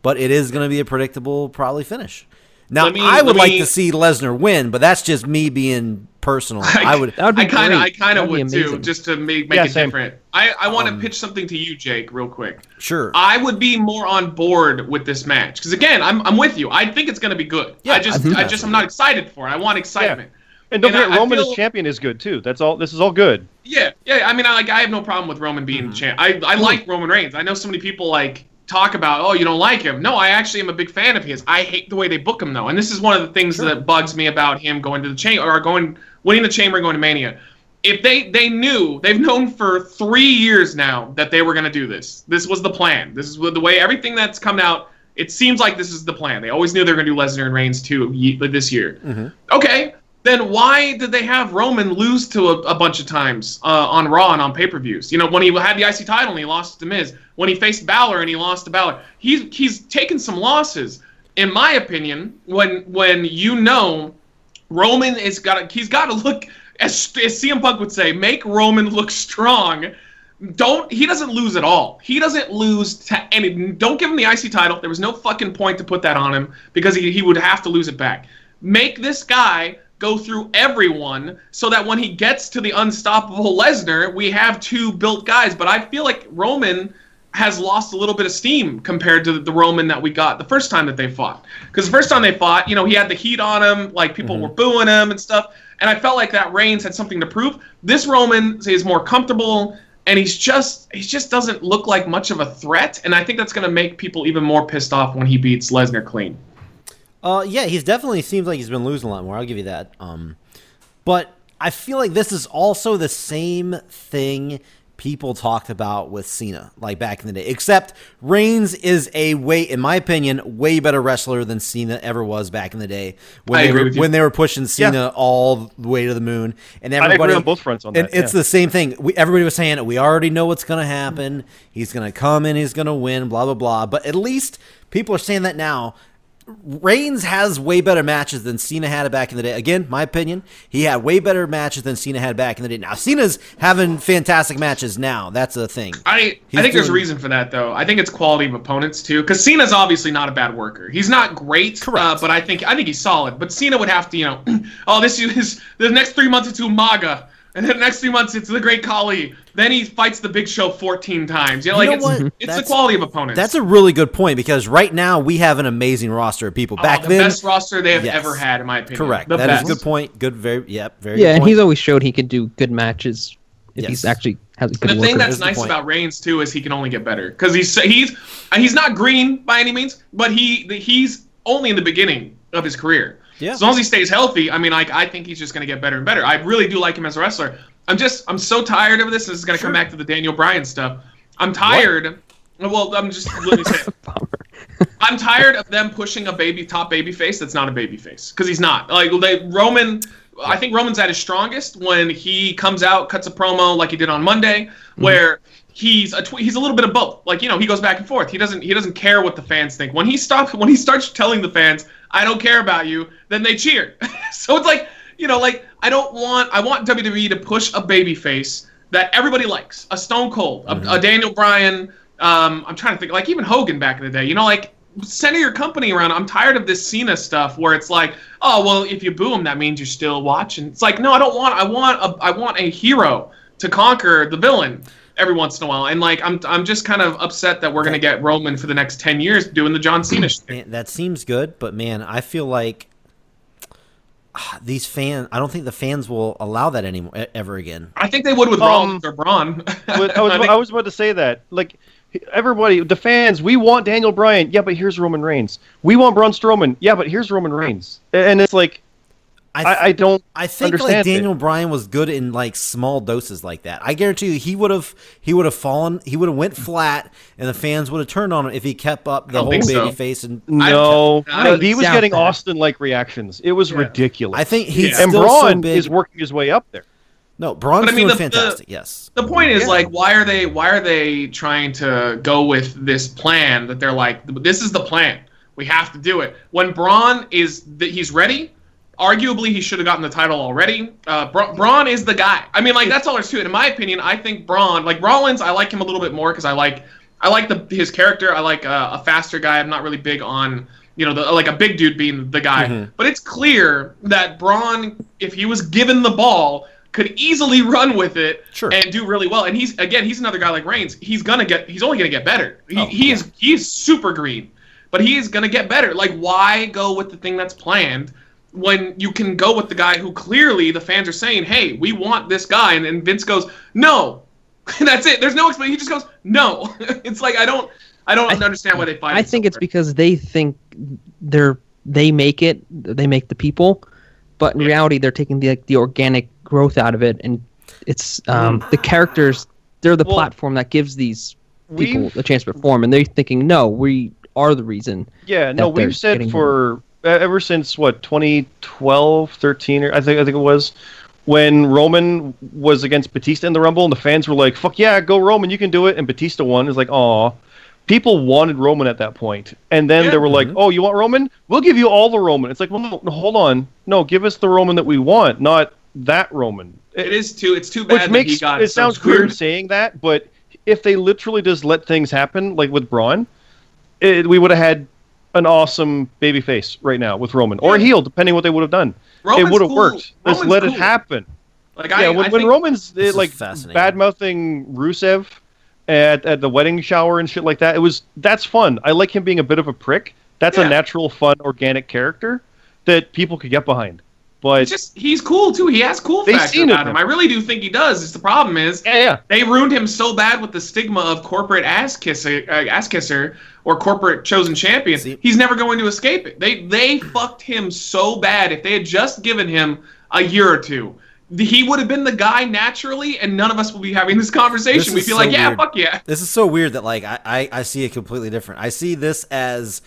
But it is going to be a predictable, probably finish. Now, me- I would like me- to see Lesnar win, but that's just me being personal. I would. That would be I kind of, I kind of That'd be too, just to make make Yeah, it same. different. I, I want to Um, pitch something to you, Jake, real quick. Sure. I would be more on board with this match because again, I'm, I'm with you. I think it's going to be good. Yeah, I just I I just I'm not excited for it. I want excitement. Yeah. And don't And I- forget, I Roman feel- as champion is good too. That's all. This is all good. Yeah, yeah. I mean, I like I have no problem with Roman Mm-hmm. being champ. I I like Roman Reigns. I know so many people like talk about oh you don't like him. No, I actually am a big fan of his. I hate the way they book him though, and this is one of the things that bugs me about him going to the chamber or going winning the chamber and going to Mania. If they they knew they've known for three years now that they were going to do this. This was the plan. This is the way everything that's come out. It seems like this is the plan. They always knew they were going to do Lesnar and Reigns too this year. Mm-hmm. Okay, then why did they have Roman lose to a, a bunch of times uh, on Raw and on pay per views? You know, when he had the IC title and he lost to Miz, when he faced Balor and he lost to Balor, he's he's taken some losses. In my opinion, when when you know Roman is got he's got to look as, as CM Punk would say, make Roman look strong. Don't he doesn't lose at all. He doesn't lose to any. Don't give him the IC title. There was no fucking point to put that on him because he, he would have to lose it back. Make this guy go through everyone so that when he gets to the unstoppable Lesnar, we have two built guys. But I feel like Roman has lost a little bit of steam compared to the Roman that we got the first time that they fought. Because the first time they fought, you know, he had the heat on him, like people mm-hmm. were booing him and stuff. And I felt like that Reigns had something to prove. This Roman is more comfortable, and he's just he just doesn't look like much of a threat. And I think that's going to make people even more pissed off when he beats Lesnar clean. Uh, yeah, he's definitely seems like he's been losing a lot more. I'll give you that. Um, but I feel like this is also the same thing people talked about with Cena, like back in the day. Except Reigns is a way, in my opinion, way better wrestler than Cena ever was back in the day when I they were when they were pushing Cena all the way to the moon. And agree everybody on both fronts on and that, it's yeah. the same thing. We, everybody was saying we already know what's going to happen. He's going to come in. He's going to win. Blah blah blah. But at least people are saying that now. Reigns has way better matches than Cena had back in the day. Again, my opinion, he had way better matches than Cena had back in the day. Now Cena's having fantastic matches now. That's a thing. I He's I think there's a reason for that though. I think it's quality of opponents too. Because Cena's obviously not a bad worker. He's not great, Correct. Uh, but I think I think he's solid. But Cena would have to, you know, oh this is the next three months it's Umaga, and then the next few months it's the Great Khali. Then he fights the Big Show 14 times. You know, You know it's, what? it's the quality of opponents. That's a really good point because right now we have an amazing roster of people. Oh, Back the then, best roster they have yes. ever had, in my opinion. correct. The That is best. a good point. Good, very, yep, very. Yeah, good and point. he's always showed he could do good matches if Yes. he's actually has a good the worker. thing that's is nice point. about Reigns too is he can only get better because he's he's he's not green by any means, but he he's only in the beginning of his career. Yeah. As long as he stays healthy, I mean, like I think he's just going to get better and better. I really do like him as a wrestler. I'm just I'm so tired of this. This is going to come back to the Daniel Bryan stuff. I'm tired. Well, I'm just let me say. I'm tired of them pushing a baby top baby face that's not a baby face because he's not. Like they Roman, I think Roman's at his strongest when he comes out, cuts a promo like he did on Monday, where he's a tw- he's a little bit of both. Like you know, he goes back and forth. He doesn't he doesn't care what the fans think. When he stops when he starts telling the fans, "I don't care about you," then they cheer. so it's like you know, like I don't want I want WWE to push a baby face that everybody likes, a Stone Cold, a, a Daniel Bryan. Um, I'm trying to think, like even Hogan back in the day. You know, like center your company around. I'm tired of this Cena stuff where it's like, oh well, if you boo him, that means you're still watching. It's like, no, I don't want. I want a I want a hero to conquer the villain every once in a while. And like, I'm I'm just kind of upset that we're gonna get Roman for the next ten years doing the John Cena shit. That seems good, but man, I feel like ah, these fans. I don't think the fans will allow that anymore ever again. I think they would with Um, Rollins or Braun. I was, I think- I was about to say that. Like everybody, the fans, we want Daniel Bryan. Yeah, but here's Roman Reigns. We want Braun Strowman. Yeah, but here's Roman Reigns. And it's like I, I, I don't. I think like understand it. Daniel Bryan was good in like small doses like that. I guarantee you, he would have he would have fallen. He would have went flat, and the fans would have turned on him if he kept up the whole baby so. face. And No, I no, he was getting. Austin like reactions. It was Yeah. ridiculous. I think he's Yeah. and still Braun so big. is working his way up there. no, Braun's But I mean, doing the- the- fantastic. yes, the point is Yeah. like why are they why are they trying to go with this plan that they're like this is the plan we have to do it when braun is that he's ready arguably he should have gotten the title already uh, Bra- braun is the guy i mean like that's all there's to it in my opinion i think braun like rollins i like him a little bit more because i like i like the his character i like uh, a faster guy i'm not really big on you know the, like a big dude being the guy Mhm. but it's clear that braun if he was given the ball could easily run with it Sure. and do really well. And he's again, he's another guy like Reigns. He's gonna get. He's only gonna get better. He, Oh, he is. He is super green, but he is gonna get better. Like, why go with the thing that's planned when you can go with the guy who clearly the fans are saying, "Hey, we want this guy," and, and Vince goes, "No." that's it. There's no explanation. He just goes, "No." it's like I don't. I don't I- understand why they fight. I think it's because they think they're they make it, they make the people, but in Yeah. reality, they're taking the like, the organic growth out of it, and it's um, the characters. They're the Well, platform that gives these people a chance to perform, and they're thinking, no, we are the reason. Yeah, no, we've said for ever since what 2012, 13, or I think I think it was when Roman was against Batista in the Rumble, and the fans were like, "Fuck yeah, go Roman, you can do it," and Batista won. It's like, "Aw." People wanted Roman at that point, and then Yeah. they were like, mm-hmm. "Oh, you want Roman? We'll give you all the Roman." It's like, "Well, no, no, hold on, no, give us the Roman that we want, not that Roman." it is too. It's too bad which that makes he got it sounds screwed. weird saying that, but if they literally just let things happen, like with Braun, it, we would have had an awesome baby face right now with Roman or a Yeah. heel, depending what they would have done. Roman's it would have cool. worked. Just Roman's let cool. it happen. Like yeah, I, when, I when Roman's This uh, like fascinating. bad mouthing Rusev at, at the wedding shower and shit like that, it was that's fun. I like him being a bit of a prick. That's Yeah. a natural, fun, organic character that people could get behind. But It's just he's cool too. He has cool They've factor seen about him. now. I really do think he does. It's the problem is yeah, yeah. they ruined him so bad with the stigma of corporate ass kisser, uh, ass kisser or corporate chosen champion. See- He's never going to escape it. They they fucked him so bad. If they had just given him a year or two, he would have been the guy naturally, and none of us will be having this conversation. This We'd be so like, yeah, weird. fuck yeah. This is so weird that like I, I, I see it completely different. I see this as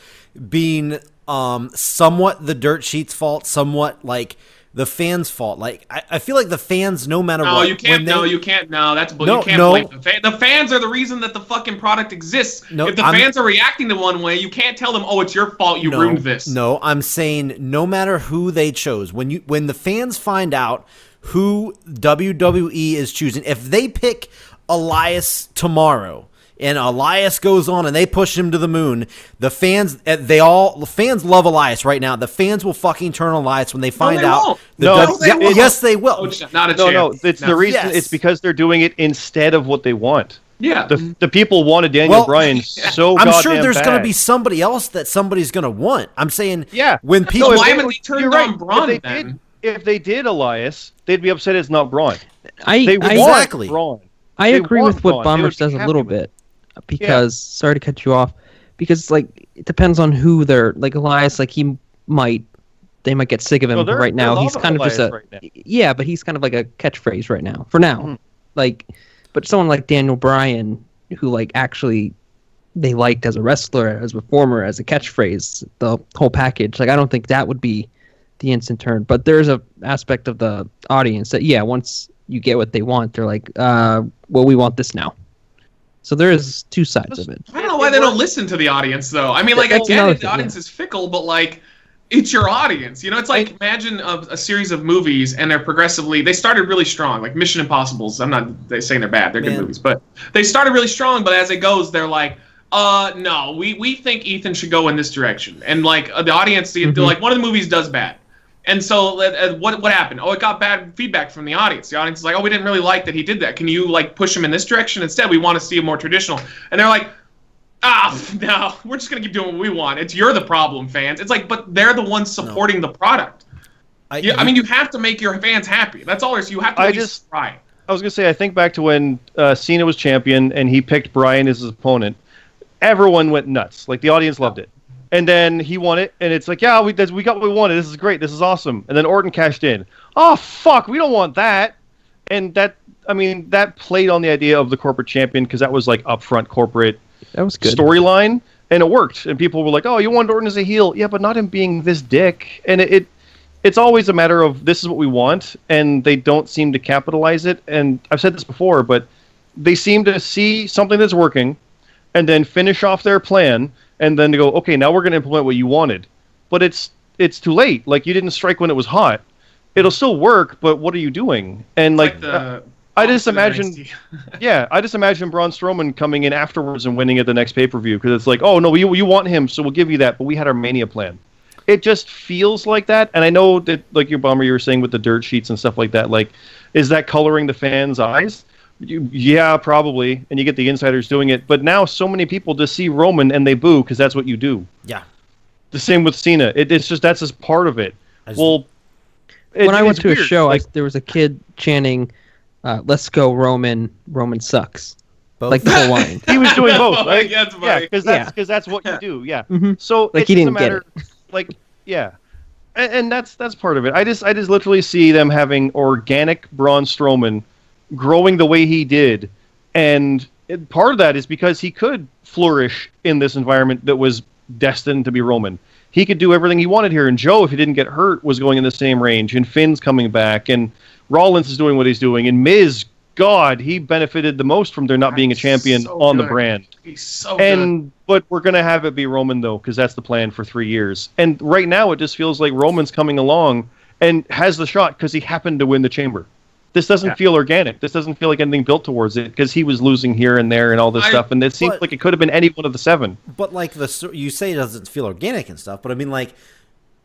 being um somewhat the dirt sheets fault, somewhat like the fans' fault. Like I, I feel like the fans, no matter No, what, you can't. they- no, you can't. No, that's No, you can't no. blame the fans. The fans are the reason that the fucking product exists. No, if the I'm- fans are reacting to one way, you can't tell them, "Oh, it's your fault. You no, ruined this." No, I'm saying no matter who they chose, when you when the fans find out who WWE is choosing, if they pick Elias tomorrow and Elias goes on and they push him to the moon, the fans eh, they all the fans love Elias right now. The fans will fucking turn on Elias when they find they out. the No, W- they yeah, yes, they will. Oh, not a No, no, it's No. the reason. Yes. It's because they're doing it instead of what they want. Yeah. The, the people wanted Daniel Well, Bryan so I'm goddamn sure there's going to be somebody else that somebody's going to want. I'm saying, Yeah. when people So if why they haven't they turned you're on right. Braun if they then? Did, if they did Elias, they'd be upset it's not Braun. I They I, want Exactly. Braun. I they agree with what Braun. They would Bomber says a little bit because sorry to cut you off because like it depends on who they're like Elias like he might they might get sick of him they're- right now. he's kind of just a right yeah but he's kind of like a catchphrase right now for now. Mhm. like but someone like Daniel Bryan who like actually they liked as a wrestler as a performer as a catchphrase the whole package like I don't think that would be the instant turn. But there's a aspect of the audience that yeah once you get what they want they're like uh well we want this now so there is two sides of it I don't know why they don't listen to the audience though. I mean, like I That's get another it, the thing, audience is fickle, but like it's your audience. You know, it's like imagine a, a series of movies and they're progressively they started really strong, like Mission Impossibles. I'm not they saying they're bad, they're Man. good movies, but they started really strong, but as it goes, they're like uh, no, we we think Ethan should go in this direction, and like uh, the audience, the, like one of the movies does bad, and so uh, uh, what what happened? Oh, it got bad feedback from the audience. The audience is like, oh, we didn't really like that he did that. Can you like push him in this direction instead? We want to see a more traditional, and they're like. Ah, no, we're just gonna keep doing what we want. It's you're the problem, fans. It's like, but they're the ones supporting the product. I, Yeah, I mean, you have to make your fans happy. That's all there's. You have to I just- try. I was gonna say I think back to when uh, Cena was champion and he picked Bryan as his opponent. Everyone went nuts. Like the audience loved it. And then he won it, and it's like, yeah, we we got what we wanted. This is great. This is awesome. And then Orton cashed in. Oh fuck, we don't want that. And that, I mean, that played on the idea of the corporate champion because that was like upfront corporate That was good. storyline, and it worked. And people were like, "Oh, you want Orton as a heel? Yeah, but not him being this dick." And it, it it's always a matter of this is what we want, and they don't seem to capitalize it. And I've said this before, but they seem to see something that's working, and then finish off their plan, and then to go, "Okay, now we're going to implement what you wanted." But it's it's too late. Like you didn't strike when it was hot. It'll still work, but what are you doing? And like, Like the. I just imagine- yeah, I just imagine Braun Strowman coming in afterwards and winning at the next pay per view because it's like, oh no, you you want him, so we'll give you that, but we had our Mania plan. It just feels like that, and I know that like your bomber, you were saying with the dirt sheets and stuff like that. Like, is that coloring the fans' eyes? You, yeah, probably, and you get the insiders doing it. But now, so many people just see Roman and they boo because that's what you do. yeah. The same with Cena. It, it's just that's just part of it. Just- Well, it- when I went it's to a show, like, I, there was a kid chanting, uh, "Let's go, Roman! Roman sucks!" Both. Like the whole line. he was doing both, right? Yeah, it's yeah, funny. because that's Yeah. because that's what you do. Yeah. Mhm. So Like, it's he didn't get matter, like yeah, and, and that's that's part of it. I just I just literally see them having organic Braun Strowman growing the way he did, and it, part of that is because he could flourish in this environment that was destined to be Roman. He could do everything he wanted here, and Joe, if he didn't get hurt, was going in the same range, and Finn's coming back, and Rollins is doing what he's doing, and Miz. God, he benefited the most from there not being a champion So on the brand. He's so good. And but we're gonna have it be Roman though, because that's the plan for three years. And right now, it just feels like Roman's coming along and has the shot because he happened to win the chamber. This doesn't Yeah. feel organic. This doesn't feel like anything built towards it because he was losing here and there and all this I- stuff. And it seems but- like it could have been any one of the seven. But like the you say it doesn't feel organic and stuff, but I mean like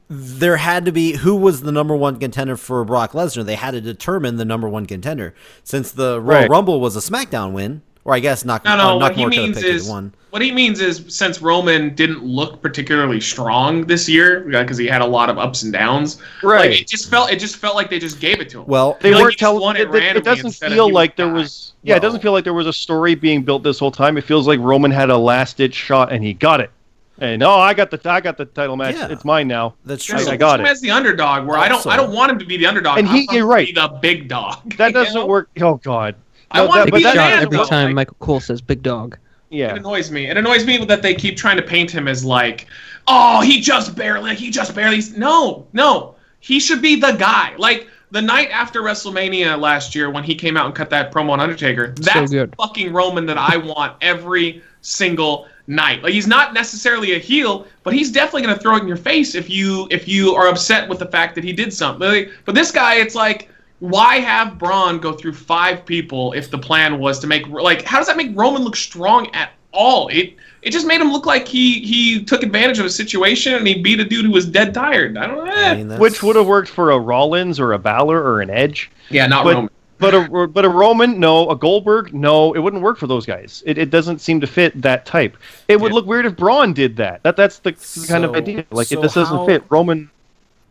there had to be who was the number one contender for Brock Lesnar. They had to determine the number one contender since the Royal Right. Rumble was a SmackDown win, or I guess not. No, no. uh, What he Nakamura could have means is one. what he means is since Roman didn't look particularly strong this year because he had a lot of ups and downs. Right. Like, it just felt it just felt like they just gave it to him. Well, They Like, weren't he just won telling. it It, it- it doesn't feel like there the guy. was. Yeah, it doesn't feel like there was a story being built this whole time. It feels like Roman had a last ditch shot and he got it. And oh, I got the I got the title match. Yeah. It's mine now. that's true. I got him it. as the underdog, where I don't Also- I don't want him to be the underdog. And I he- want you're to right. be the big dog. That doesn't know? work. Oh God. I No, want that- to be Big the that shot man. every work. time Like, Michael Cole says "big dog." Yeah. It annoys me. It annoys me that they keep trying to paint him as like, oh, he just barely, he just barely. No, no, he should be the guy. Like the night after WrestleMania last year when he came out and cut that promo on Undertaker, that's good. fucking Roman that I want every single night. Like he's not necessarily a heel, but he's definitely gonna throw it in your face if you if you are upset with the fact that he did something. Like, but this guy, it's like. Why have Braun go through five people if the plan was to make like how does that make Roman look strong at all? It it just made him look like he he took advantage of a situation and he beat a dude who was dead tired. I don't know. I mean, Which would have worked for a Rollins or a Balor or an Edge. yeah, not but, Roman. But a but a Roman, no. A Goldberg, no. It wouldn't work for those guys. It, it doesn't seem to fit that type. It would Yeah. look weird if Braun did that. That that's the kind of idea. Like so if this doesn't how- fit, Roman.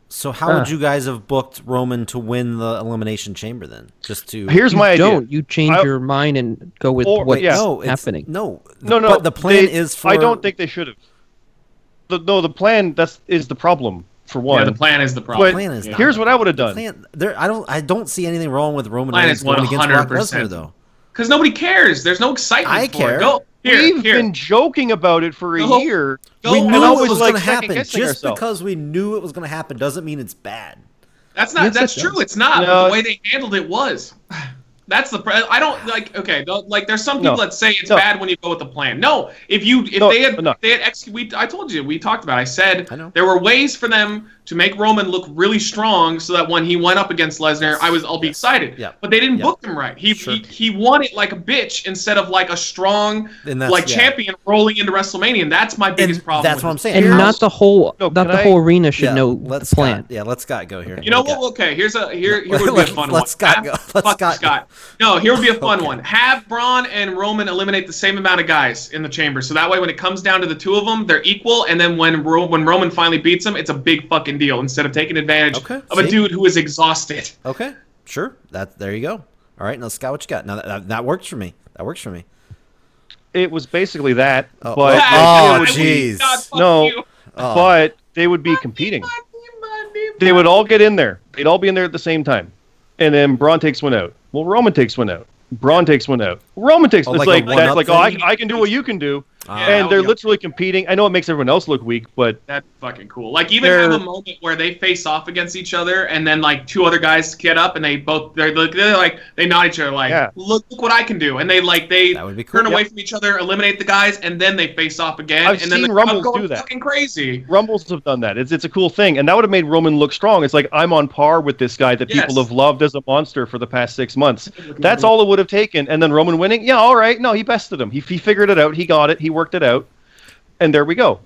So how Ah. would you guys have booked Roman to win the Elimination Chamber then? Just to Here's You my idea. don't. You change I- your mind and go with Or- what's yeah. no, it's, happening. No, No, no. But the plan they- is for. I don't think they should have. The, no, the plan that's is the problem for one. Yeah, the plan is the problem. but plan is not- here's what I would have done. plan. There, I don't. I don't see anything wrong with Roman Reigns is going against Brock Lesnar though. Because nobody cares. There's no excitement. I for care. It. Go here. We've here. been joking about it for a Go- year. go we knew it always, was like, going to happen. Just ourselves. because we knew it was going to happen doesn't mean it's bad. That's not. Yes, that's it true. does. It's not. No. The way they handled it was. That's the. I don't like. Okay, like there's some people No. that say it's No. bad when you go with the plan. No, if you if No, they had no. they had ex- we I told you we talked about. it. I said I know. there were ways for them to make Roman look really strong, so that when he went up against Lesnar, I was I'll be excited. Yeah. But they didn't Yeah. book him right. He, Sure. he he won it like a bitch instead of like a strong like yeah. champion rolling into WrestleMania. And that's my biggest And problem. that's what I'm saying. and Here's- not the whole No, not the I- whole arena should yeah, know let the Scott, plan. Yeah, let Scott go here. You know We got- what? Okay, here's a here here would be a Let- fun let one. Scott Have- go. Let fuck Scott go. No, here would be a fun Okay. one. Have Braun and Roman eliminate the same amount of guys in the chamber, so that way when it comes down to the two of them, they're equal. And then when Ro- when Roman finally beats them, it's a big fucking deal instead of taking advantage Okay, of a dude who is exhausted. Okay, sure. That there you go. All right, now Scott, what you got? Now that, that, that works for me. That works for me. It was basically that, Oh, but oh, oh, I- jeez. God, fuck No. you. Oh. but they would be competing. They would all get in there. They'd all be in there at the same time, and then Braun takes one out. Well, Roman takes one out. Braun takes one out. Roman takes. Oh, it's like like, one-up that's like, oh, I. I can do what you can do, Yeah, and they're yeah. literally competing. I know it makes everyone else look weak, but That's fucking cool. Like even They're- have a moment where they face off against each other, and then like two other guys get up, and they both they're, like- they're like they nod each other like, Yeah. look, look what I can do, and they like they That would be cool. turn away from each other, eliminate the guys, and then they face off again, I've and then seen the Rumbles do that. fucking crazy. Rumbles have done that. It's it's a cool thing, and that would have made Roman look strong. It's like I'm on par with this guy that people have loved as a monster for the past six months. That's all it would have taken, and then Roman winning. Yeah, all right. No, he bested him. He, he figured it out. He got it. He worked it out, and there we go.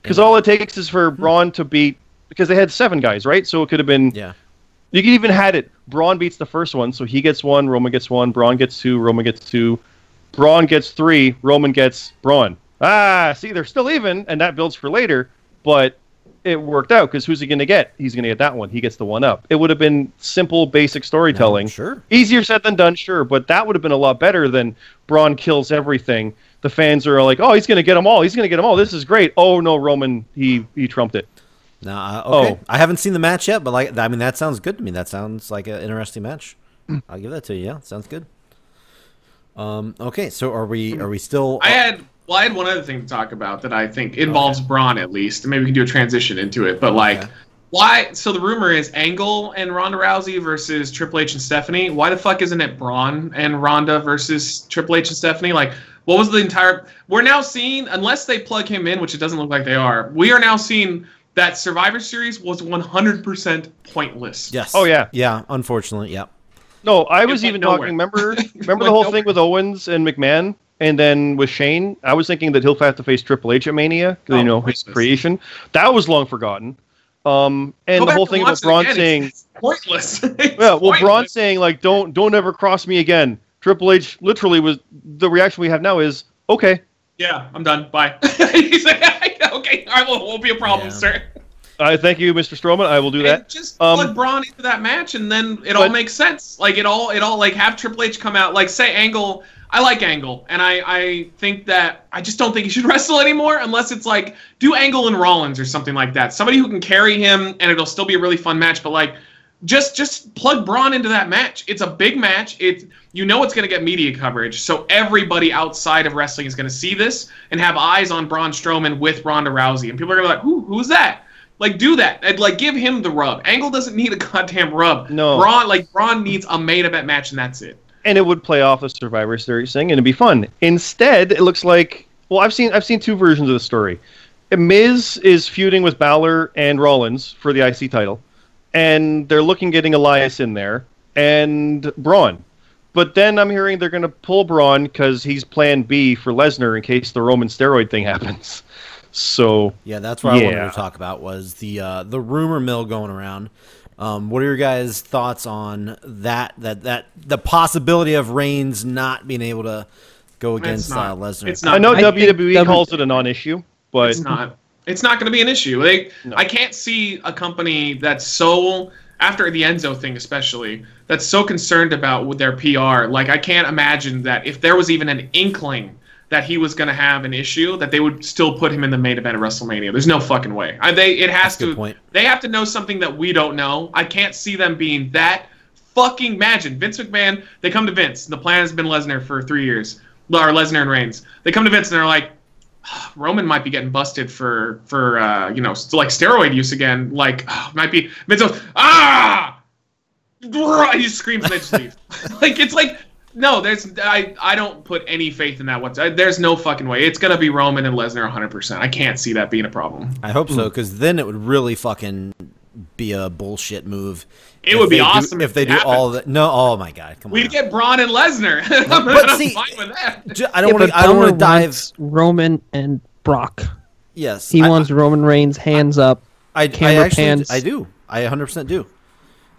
Because all it takes is for Braun to beat. Because they had seven guys, right? So it could have been. Yeah. You could even had it. Braun beats the first one, so he gets one. Roman gets one. Braun gets two. Roman gets two. Braun gets three. Roman gets Braun. Ah, see, they're still even, and that builds for later. But it worked out because who's he going to get? He's going to get that one. He gets the one up. It would have been simple, basic storytelling. sure. Easier said than done, sure, but that would have been a lot better than Braun kills everything. The fans are like, "Oh, he's going to get them all. He's going to get them all. This is great." Oh no, Roman, he he trumped it. Now, uh, okay. Oh. I haven't seen the match yet, but like, I mean, that sounds good to me. That sounds like an interesting match. I'll give that to you. Yeah, sounds good. Um. Okay. So are we? Are we still? I had well, I had one other thing to talk about that I think involves Braun at least, and maybe we can do a transition into it. But like, Okay. why? So the rumor is Angle and Ronda Rousey versus Triple H and Stephanie. Why the fuck isn't it Braun and Ronda versus Triple H and Stephanie? Like, what was the entire? We're now seeing, unless they plug him in, which it doesn't look like they are. We are now seeing that Survivor Series was 100% pointless. Yes. Oh, yeah. Yeah. Unfortunately, yeah. No, I was even nowhere. talking. Remember, remember the whole nowhere. thing with Owens and McMahon, and then with Shane. I was thinking that he'll have to face Triple H at Mania, 'cause, Oh, you know his pointless. creation. That was long forgotten. Um, and Go the whole thing about it Braun again, saying, it's pointless. It's yeah, well, Braun saying like, "Don't, don't ever cross me again." Triple H literally was the reaction we have now is, "Okay, Yeah, I'm done. Bye. He's like, okay, all right, well, won't be a problem, Yeah. sir. I thank you, Mr. Strowman. I will do And that." just Um, plug Braun into that match, and then it all makes sense. Like it all, it all like have Triple H come out. Like say Angle. I like Angle, and I, I think that I just don't think he should wrestle anymore unless it's like do Angle and Rollins or something like that. Somebody who can carry him, and it'll still be a really fun match. But like, just just plug Braun into that match. It's a big match. It's you know it's going to get media coverage, so everybody outside of wrestling is going to see this and have eyes on Braun Strowman with Ronda Rousey, and people are going to be like, who who's that? Like do that. And like give him the rub. Angle doesn't need a goddamn rub. No. Braun like Braun needs a main event match, and that's it. and it would play off the Survivor Series thing, and it'd be fun. Instead, it looks like well, I've seen I've seen two versions of the story. Miz is feuding with Balor and Rollins for the IC title, and they're looking getting Elias in there and Braun. But then I'm hearing they're going to pull Braun because he's Plan B for Lesnar in case the Roman steroid thing happens. So Yeah, that's what I wanted to talk about was the uh, the rumor mill going around. Um, what are your guys' thoughts on that? That that the possibility of Reigns not being able to go against not- uh, Lesnar. it's not- I know I think WWE W- calls it a non-issue, but It's not. It's not going to be an issue. They, No. I can't see a company that's so after the Enzo thing, especially that's so concerned about with their PR. Like I can't imagine that if there was even an inkling that he was going to have an issue, that they would still put him in the main event of WrestleMania. There's no fucking way. I, they it has That's to. They have to know something that we don't know. I can't see them being that fucking. Imagine Vince McMahon. They come to Vince. The plan has been Lesnar for three years, or Lesnar and Reigns. They come to Vince and they're like, Roman might be getting busted for for uh, you know like steroid use again. Like oh, might be Vince goes ah, he just screams and just leave. like it's like no, there's I I don't put any faith in that whatsoever. There's no fucking way. It's gonna be Roman and Lesnar 100. percent I can't see that being a problem. I hope so because then it would really fucking be a bullshit move. It if would be they do- awesome if if they it do all happened. the. No, oh my god, come on. We'd get Braun and Lesnar. but I'm see- fine with that. J- I don't Yeah, want to. I don't want to dive. Roman and Brock. Yes, He I, wants Roman Reigns hands up. I, I camera actually, pans. I do. I 100 percent do.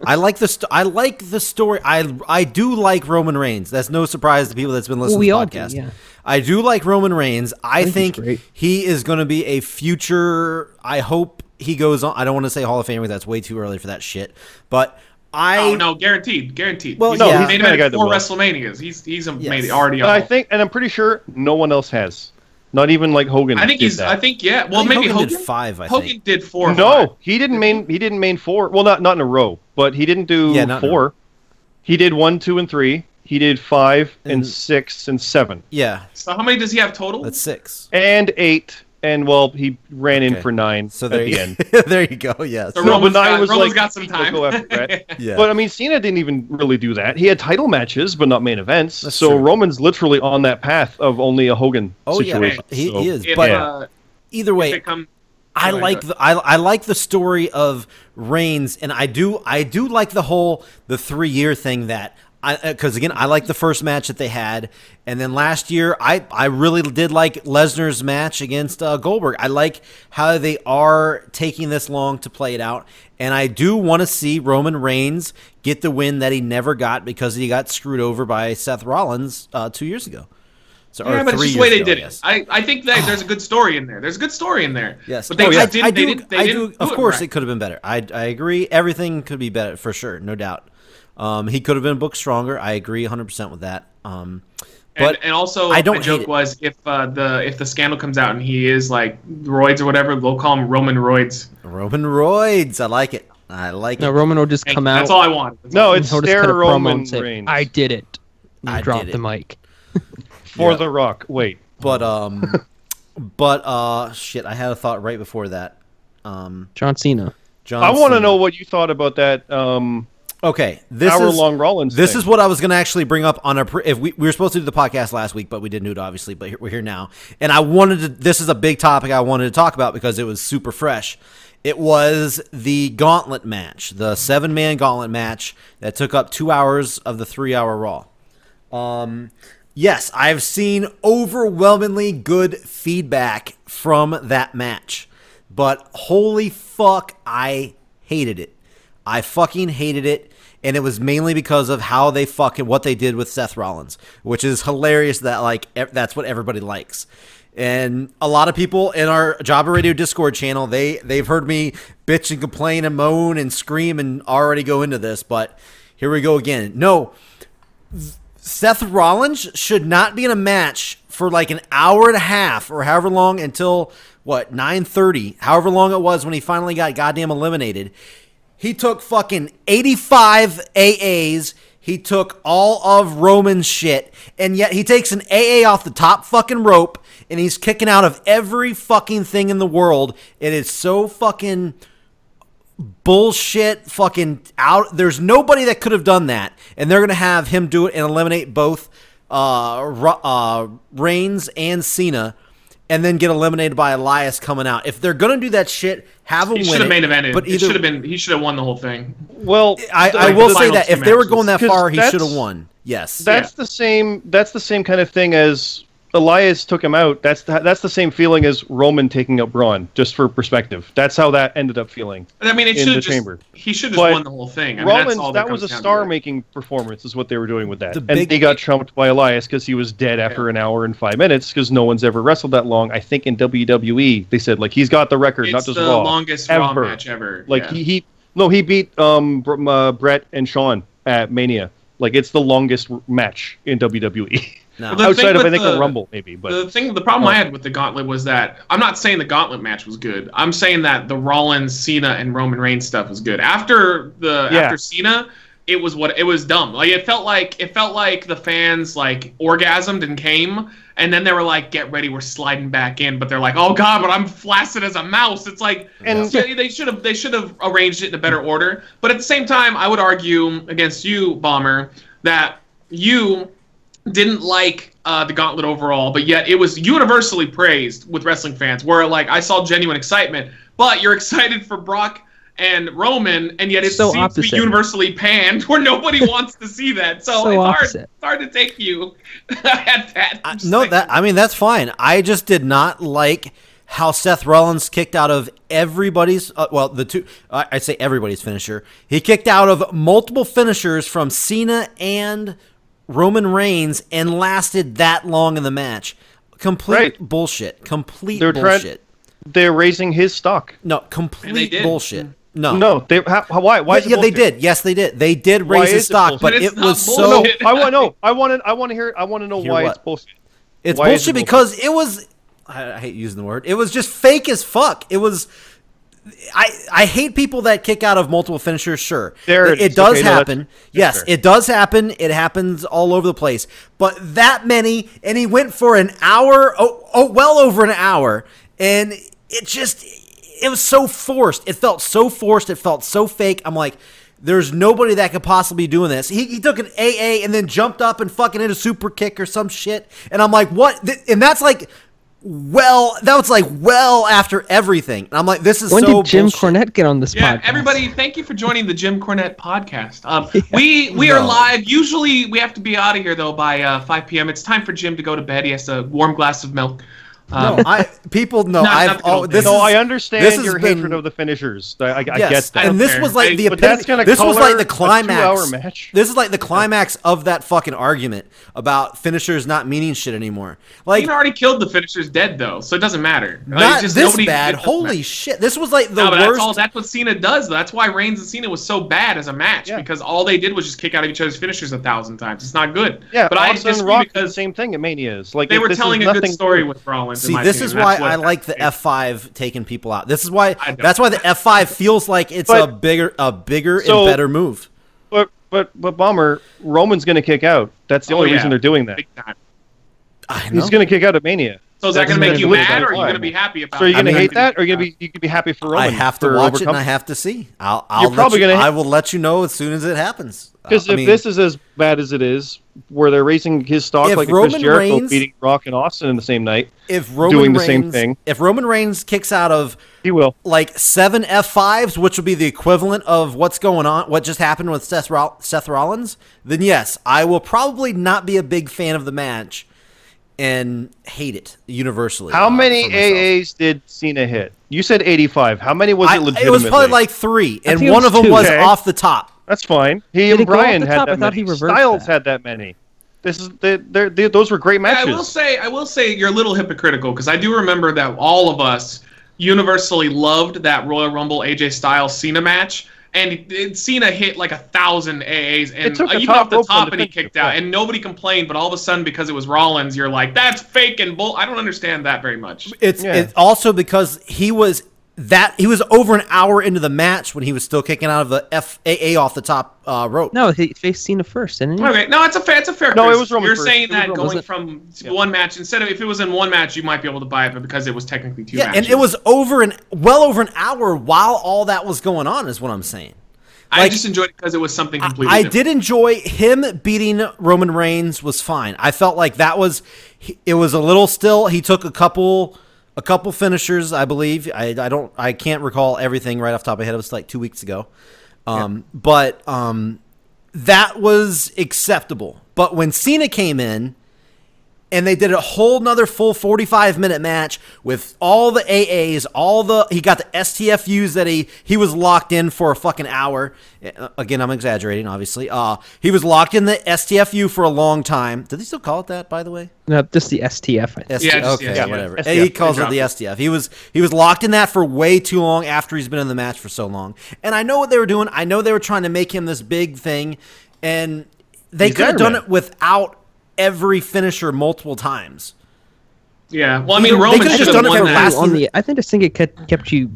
I like the st- I like the story. I I do like Roman Reigns. That's no surprise to people that's been listening we to all the do, podcast. yeah. I do like Roman Reigns. I, think think, he is going to be a future. I hope he goes on. I don't want to say Hall of Famer. That's way too early for that shit. But I Oh no, guaranteed, guaranteed. Well, he's no, he's he's made the guy it four. WrestleManias. He's he's a Yes. made already. And I think, and I'm pretty sure no one else has. Not even like Hogan. I think did he's. that. I think yeah. Well, I think maybe Hogan Hogan did five, I Hogan think. did four. no, five. he didn't main. He didn't main four. Well, not not in a row, but he didn't do Yeah, not in a four. He did one, two, and three. He did five and, And- six and seven yeah, So how many does he have total? that's six. and eight. And well, he ran in Okay. for nine So at there the you, end. there you go. Yes. So No, Roman's nine got, was Roman's like, got some he'll time. go after Bret. yeah. But I mean, Cena didn't even really do that. He had title matches, but not main events. That's so true. Roman's literally on that path of only a Hogan oh yeah, situation. he, So- he is. if, But uh, either way, come, I Go like go the I, I like the story of Reigns, and I do I do like the whole the three year thing that I because again I like the first match that they had, and then last year I I really did like Lesnar's match against uh, Goldberg. I like how they are taking this long to play it out, and I do want to see Roman Reigns get the win that he never got because he got screwed over by Seth Rollins uh, two years ago. So, yeah, but it's just the way they ago, did I it. I, I think that there's a good story in there. There's a good story in there. Yes, but they Oh, didn't. I they do. didn't. They I didn't do. Of it course, right. it could have been better. I I agree. Everything could be better for sure, no doubt. Um, he could have been booked stronger. I agree 100 percent with that. Um, but and, and also, I don't my joke it. was if uh, the if the scandal comes out and he is like roids or whatever, they'll call him Roman roids. Roman Roids, I like it. I like No, it. Roman will just come you. out. That's all I want. That's No, it's he'll just cut a stare promo Roman say, Reigns. I did it. And I dropped did the mic. for Yeah. The Rock. Wait, But um, but uh, shit. I had a thought right before that. Um, John Cena. John. I want to know what you thought about that um, Okay, this hour is long Rollins. This thing. is what I was going to actually bring up on a. Pre- if we, we were supposed to do the podcast last week, but we didn't do it obviously. But here, we're here now, and I wanted to. This is a big topic I wanted to talk about because it was super fresh. It was the gauntlet match, the seven man gauntlet match that took up two hours of the three hour Raw. Um, yes, I've seen overwhelmingly good feedback from that match, but holy fuck, I hated it. I fucking hated it, and it was mainly because of how they fucking what they did with Seth Rollins, which is hilarious. That like that's what everybody likes. And a lot of people in our Jobber Radio Discord channel, they they've heard me bitch and complain and moan and scream and already go into this, but here we go again. No, Seth Rollins should not be in a match for like an hour and a half or however long until what 9:30, however long it was when he finally got goddamn eliminated. He took fucking 85 AAs. He took all of Roman's shit, and yet he takes an AA off the top fucking rope, and he's kicking out of every fucking thing in the world. It is so fucking bullshit fucking out there's nobody that could have done that and they're gonna have him do it and eliminate both uh, uh Reigns and Cena and then get eliminated by Elias coming out if they're gonna do that shit have him He win should have it, main evented. but either should have been. He should have won the whole thing. well. I, the- I will say that two if they were going that far he should have won yes That's the same. That's the same kind of thing as Elias took him out. That's the, that's the same feeling as Roman taking out Braun. Just for perspective, that's how that ended up feeling. I mean, it In should the have just. chamber. He should have But just won the whole thing. I mean, that's all that, that, was a comes down to. star-making performance, is what they were doing with that. The and big- he got trumped by Elias because he was dead after an hour and five minutes because no one's ever wrestled that long. I think in WWE they said like he's got the record, It's not just the Raw. longest Raw ever. match ever. Like yeah. he, he no he beat um Br- uh, Bret and Shawn at Mania. Like it's the longest r- match in WWE. no. Outside of I with think the, the- Rumble maybe, but the thing, the problem Oh. I had with the Gauntlet was that I'm not saying the Gauntlet match was good. I'm saying that the Rollins, Cena, and Roman Reigns stuff was good. After the Yeah. after Cena, it was what it was dumb. Like it felt like it felt like the fans like orgasmed and came, and then they were like, "Get ready, we're sliding back in." But they're like, "Oh God, but I'm flaccid as a mouse." It's like, And- yeah, they should have they should have arranged it in a better order. But at the same time, I would argue against you, Bomber, that you didn't like uh, the gauntlet overall, but yet it was universally praised with wrestling fans. Where like I saw genuine excitement, but you're excited for Brock and Roman, and yet it So seems to opposite. be universally panned, where nobody wants to see that. So, So it's hard, opposite. it's hard to take you at that. I- no, like- that I mean that's fine. I just did not like how Seth Rollins kicked out of everybody's. Uh, well, the two I I say everybody's finisher. He kicked out of multiple finishers from Cena and Roman Reigns and lasted that long in the match. Complete Right. bullshit. Complete They're trying- bullshit. They're raising his stock. no, complete bullshit. Hmm. No, No, they how, how- why why Yeah, it yeah, they did. Yes, they did. They did Why raise his is it stock, but But it was not so. No. I want no. I want to. I want to hear. I want to know Hear why what? it's bullshit. It's Why is bullshit because it was. I, I hate using the word. It was just fake as fuck. It was. I I hate people that kick out of multiple finishers. Sure, There it it does Okay, happen. that's yes, fair. it does happen. It happens all over the place. But that many, and he went for an hour. Oh, oh well over an hour, and it just it was so forced. It felt so forced. It felt so fake. I'm like. There's nobody that could possibly be doing this. He, he took an AA and then jumped up and fucking hit a super kick or some shit. And I'm like, what? And that's like, well, that was like well after everything. And I'm like, this is When so did Jim bullshit. Cornette get on this Yeah, podcast? everybody, thank you for joining the Jim Cornette podcast. Um, We we are live. Usually, we have to be out of here though by uh, 5 p.m. It's time for Jim to go to bed. He has a warm glass of milk. Um, No, I people know Not- I've not oh, this days. is, No, I understand this has your been- hatred of the finishers. I, I, I get that. and this Okay. was like the But that's gonna This was color like the climax. match. This is like the climax of that fucking argument about finishers not meaning shit anymore. Like Cena already killed the finishers dead though, so it doesn't matter. Like, not just this bad. Holy matter. shit! This was like the no, worst. that's all. That's what Cena does. though. That's why Reigns and Cena was so bad as a match Yeah. because all they did was just kick out of each other's finishers a thousand times. It's not good. Yeah, but I Austin and disagree Rock did the because same thing at Mania's. Like they were telling a good story with Rollins. In See, my this opinion. is why I like the F five taking people out. This is why. That's why the F five feels like it's But- a bigger, a bigger So- and better move. But but but bomber Roman's going to kick out. That's the Oh, only yeah. reason they're doing that. I know. He's going to kick out at Mania. So is that That's going to make you be mad, or are you going to be happy about? So are you it? going to hate that, or are you going to be you could be happy for Roman? I have to for watch it and I have to see. I'll, I'll You're let probably you- gonna- I will let you know as soon as it happens. Because Uh, I if mean, this is as bad as it is, where they're raising his stock like a Roman Chris Jericho Reigns- beating Rock and Austin in the same night, if Roman doing the same thing. if Roman Reigns kicks out of he will. like seven F fives, which would be the equivalent of what's going on, what just happened with Seth, Roll- Seth Rollins, then yes, I will probably not be a big fan of the match and hate it universally. How uh, many. AAs did Cena hit? You said 85. How many was I- it legitimately? It was probably like three, and one of them two. was Okay. off the top. That's fine. He Did and it Bryan had top? that I thought many. he reversed Styles that. had that many. This is they, they're, they, those were great Yeah, matches. I will say, I will say, you're a little hypocritical because I do remember that all of us universally loved that Royal Rumble AJ Styles Cena match, and it, it- Cena hit like a thousand AAs, and took uh, a even top off the top, and he kicked out, and nobody complained. But all of a sudden, because it was Rollins, you're like, that's fake and bull. I don't understand that very much. It's Yeah. it's also because he was that he was over an hour into the match when he was still kicking out of the FAA off the top uh, rope. No, he faced Cena first, didn't he? Okay, no, it's a fair, it's a fair. No, it was Roman You're first. saying It that Roman. going from Yeah. one match instead of if it was in one match, you might be able to buy it, but because it was technically two Yeah, matches. and it was over an well over an hour while all that was going on. Is what I'm saying. I just enjoyed it because it was something completely. I different. did enjoy him beating Roman Reigns was fine. I felt like that was it was a little still. He took a couple a couple finishers, I believe. I, I don't I can't recall everything right off the top of my head. It was like two weeks ago. Um, but um, that was acceptable. But when Cena came in and they did a whole nother full 45 minute match with all the AAs, all the he got the STFUs that he he was locked in for a fucking hour. Uh, Again, I'm exaggerating, obviously. Uh, he was locked in the STFU for a long time. Did they still call it that, by the way? No, just the STF. I think. STF. Yeah, okay, STF. whatever. STF. He calls it the STF. He was he was locked in that for way too long after he's been in the match for so long. And I know what they were doing. I know they were trying to make him this big thing, and they He's could have done it without every finisher multiple times. Yeah, well, I They mean, could've Roman just should have done it won for that. last- on the, I think this thing it kept, kept you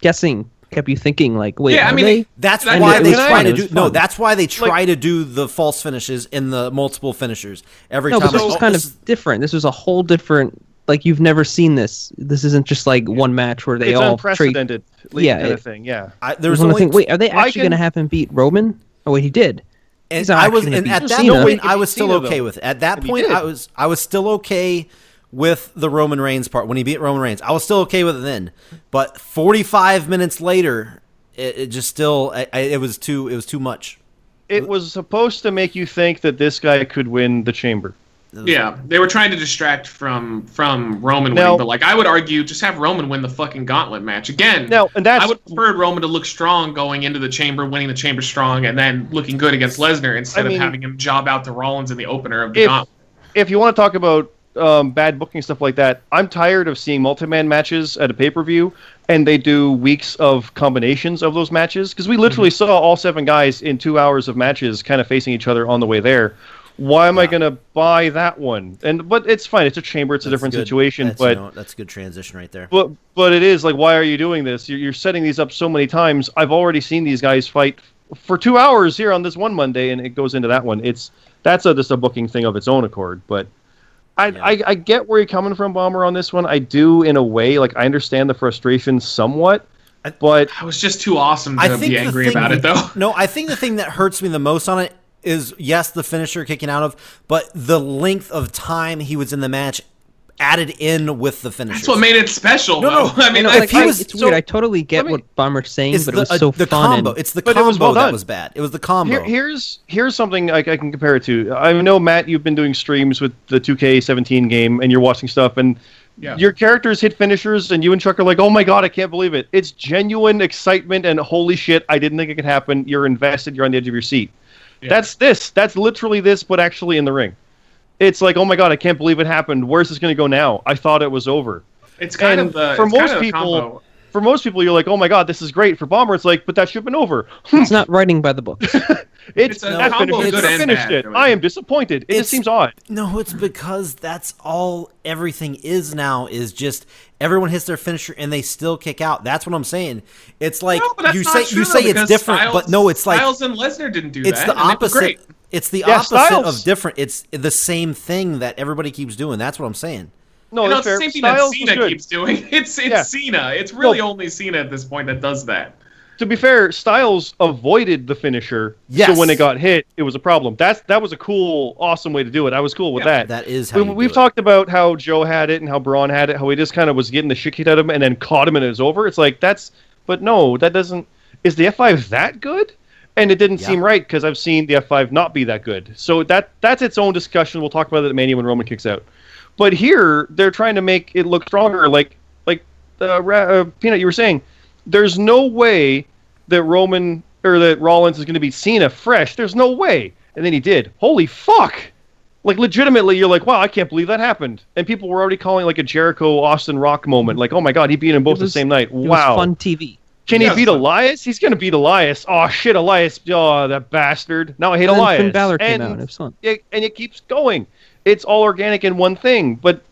guessing, kept you thinking like, wait, Yeah, I mean, they? That's That- why they try to do was no. That's why they try Like- to do the false finishes in the multiple finishers every No, time. but this Like, was oh, kind this- of different. This was a whole different. Like you've never seen this. This isn't just like one match where they it's all trade. unprecedented. Yeah, kind it- of thing. Yeah. I, There there was was one only thing. Wait, are they actually can- going to have him beat Roman? Oh wait, he did. And He's not I was, and gonna at that Cena. point, I was still Cena, okay though. with it. At that And point. I was, I was still okay with the Roman Reigns part when he beat Roman Reigns. I was still okay with it then, but 45 minutes later, it, it just still I, I, it was too it was too much. It was supposed to make you think that this guy could win the chamber. Yeah, they were trying to distract from from Roman Now- winning, but like I would argue, just have Roman win the fucking gauntlet match again. No, and that's I would prefer Roman to look strong going into the chamber, winning the chamber strong, and then looking good against Lesnar instead I mean- of having him job out to Rollins in the opener of the if gauntlet. if you want to talk about um, bad booking stuff like that, I'm tired of seeing multi-man matches at a pay-per-view, and they do weeks of combinations of those matches because we literally Mm-hmm. saw all seven guys in two hours of matches, kind of facing each other on the way there. Why am I going to buy that one? And but it's fine. It's a chamber. It's a different good. situation. That's, but you know, that's a good transition right there. but but it is like, why are you doing this? You're, you're setting these up so many times. I've already seen these guys fight for two hours here on this one Monday, and it goes into that one. It's that's a, just a booking thing of its own accord. But I, Yeah. I I get where you're coming from, Bomber, on this one. I do in a way. Like I understand the frustration somewhat, I- but I was just too awesome to I think be angry thing about it, though. No, I think the thing that hurts me the most on it is yes, the finisher kicking out of, but the length of time he was in the match added in with the finisher. That's what made it special, No, no. I mean, no, like, if he I- was- it's so- weird. I totally get me- what Bomber's saying, but the, it was uh, so the fun. combo. and- It's the But it was combo well that was bad. It was the combo. Here, here's here's something I, I can compare it to. I know Matt, you've been doing streams with the 2K17 game, and you're watching stuff, and Yeah. your characters hit finishers, and you and Chuck are like, "Oh my god, I can't believe it!" It's genuine excitement, and holy shit, I didn't think it could happen. You're invested. You're on the edge of your seat. Yeah. That's this. That's literally this, but actually in the ring. It's like, oh my god, I can't believe it happened. Where's this going to go now? I thought it was over. it's kind and of for most people- combo. For most people, you're like, oh my god, this is great. For Bomber, it's like, but that should have been over. it's not writing by the book. It's, It's a that combo finished, good finished it. I am disappointed. It just seems odd. No, it's because that's all everything is now is just everyone hits their finisher and they still kick out. That's what I'm saying. It's like No, but that's you say true, you say it's different, Styles- but no, it's like Styles and Lesnar didn't do it's that. the and they were opposite. It's the Yeah, opposite Styles- of different. It's the same thing that everybody keeps doing. That's what I'm saying. No, You know, that's it's the fair. same thing Styles that Cena good. keeps doing. It's it's Yeah. Cena. It's really No. only Cena at this point that does that. To be fair, Styles avoided the finisher. Yes. So when it got hit, it was a problem. That's that was a cool, awesome way to do it. I was cool with Yeah, that. That is how we, you we've do it. talked about how Joe had it and how Braun had it, how he just kind of was getting the shit kicked out of him and then caught him and it was over. It's like that's, but no, that doesn't. Is the F5 that good? And it didn't Yeah. seem right because I've seen the F5 not be that good. So that that's its own discussion. We'll talk about it at Mania when Roman kicks out. But here they're trying to make it look stronger. Like like uh, uh, Peanut, you were saying, there's no way that Roman or that Rollins is going to be Cena fresh. There's no way. And then he did. Holy fuck! Like legitimately, you're like, wow, I can't believe that happened. And people were already calling like a Jericho Austin Rock moment. Like, oh my god, he beat him both was- the same night. It was Wow. fun TV. Can Yeah, he beat. Elias? He's gonna beat Elias. Oh shit, Elias! Oh, that bastard! Now I hate And then Elias. Finn Balor came and out. and It was fun. it, and it keeps going. It's all organic in one thing. But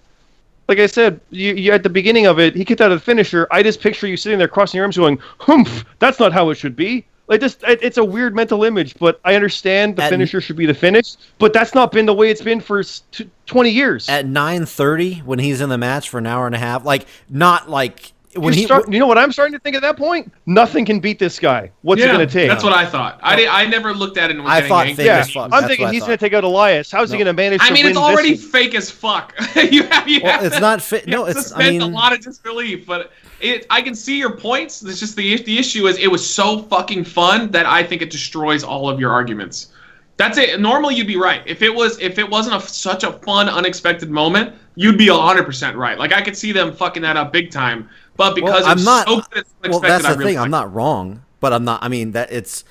like I said, you, you at the beginning of it, he kicked out of the finisher. I just picture you sitting there crossing your arms, going, "Humph! That's not how it should be." Like just, it, it's a weird mental image. But I understand the At- finisher should be the finish. But that's not been the way it's been for t- twenty years. At 9:30 when he's in the match for an hour and a half, like not like when You he start- you know what I'm starting to think at that point? Nothing can beat this guy. What's yeah, it going to take? That's what I thought. I did, I never looked at it and was I thought angry. fake yeah. as fuck. I'm That's thinking he's going to take out Elias. How's he going to manage I to mean, win it's already this? fake as fuck. you have, you Well, have it's to- not fit. No, have it's. to I suspend mean, a lot of disbelief, but it. I can see your points. It's just the the issue is it was so fucking fun that I think it destroys all of your arguments. That's it. Normally you'd be right. If it was if it wasn't a, such a fun unexpected moment, you'd be hundred percent right. Like I could see them fucking that up big time. But because well, I'm not. so good, it's well, unexpected, that's I the really thing. I'm like not wrong, but I'm not. I mean, that it's.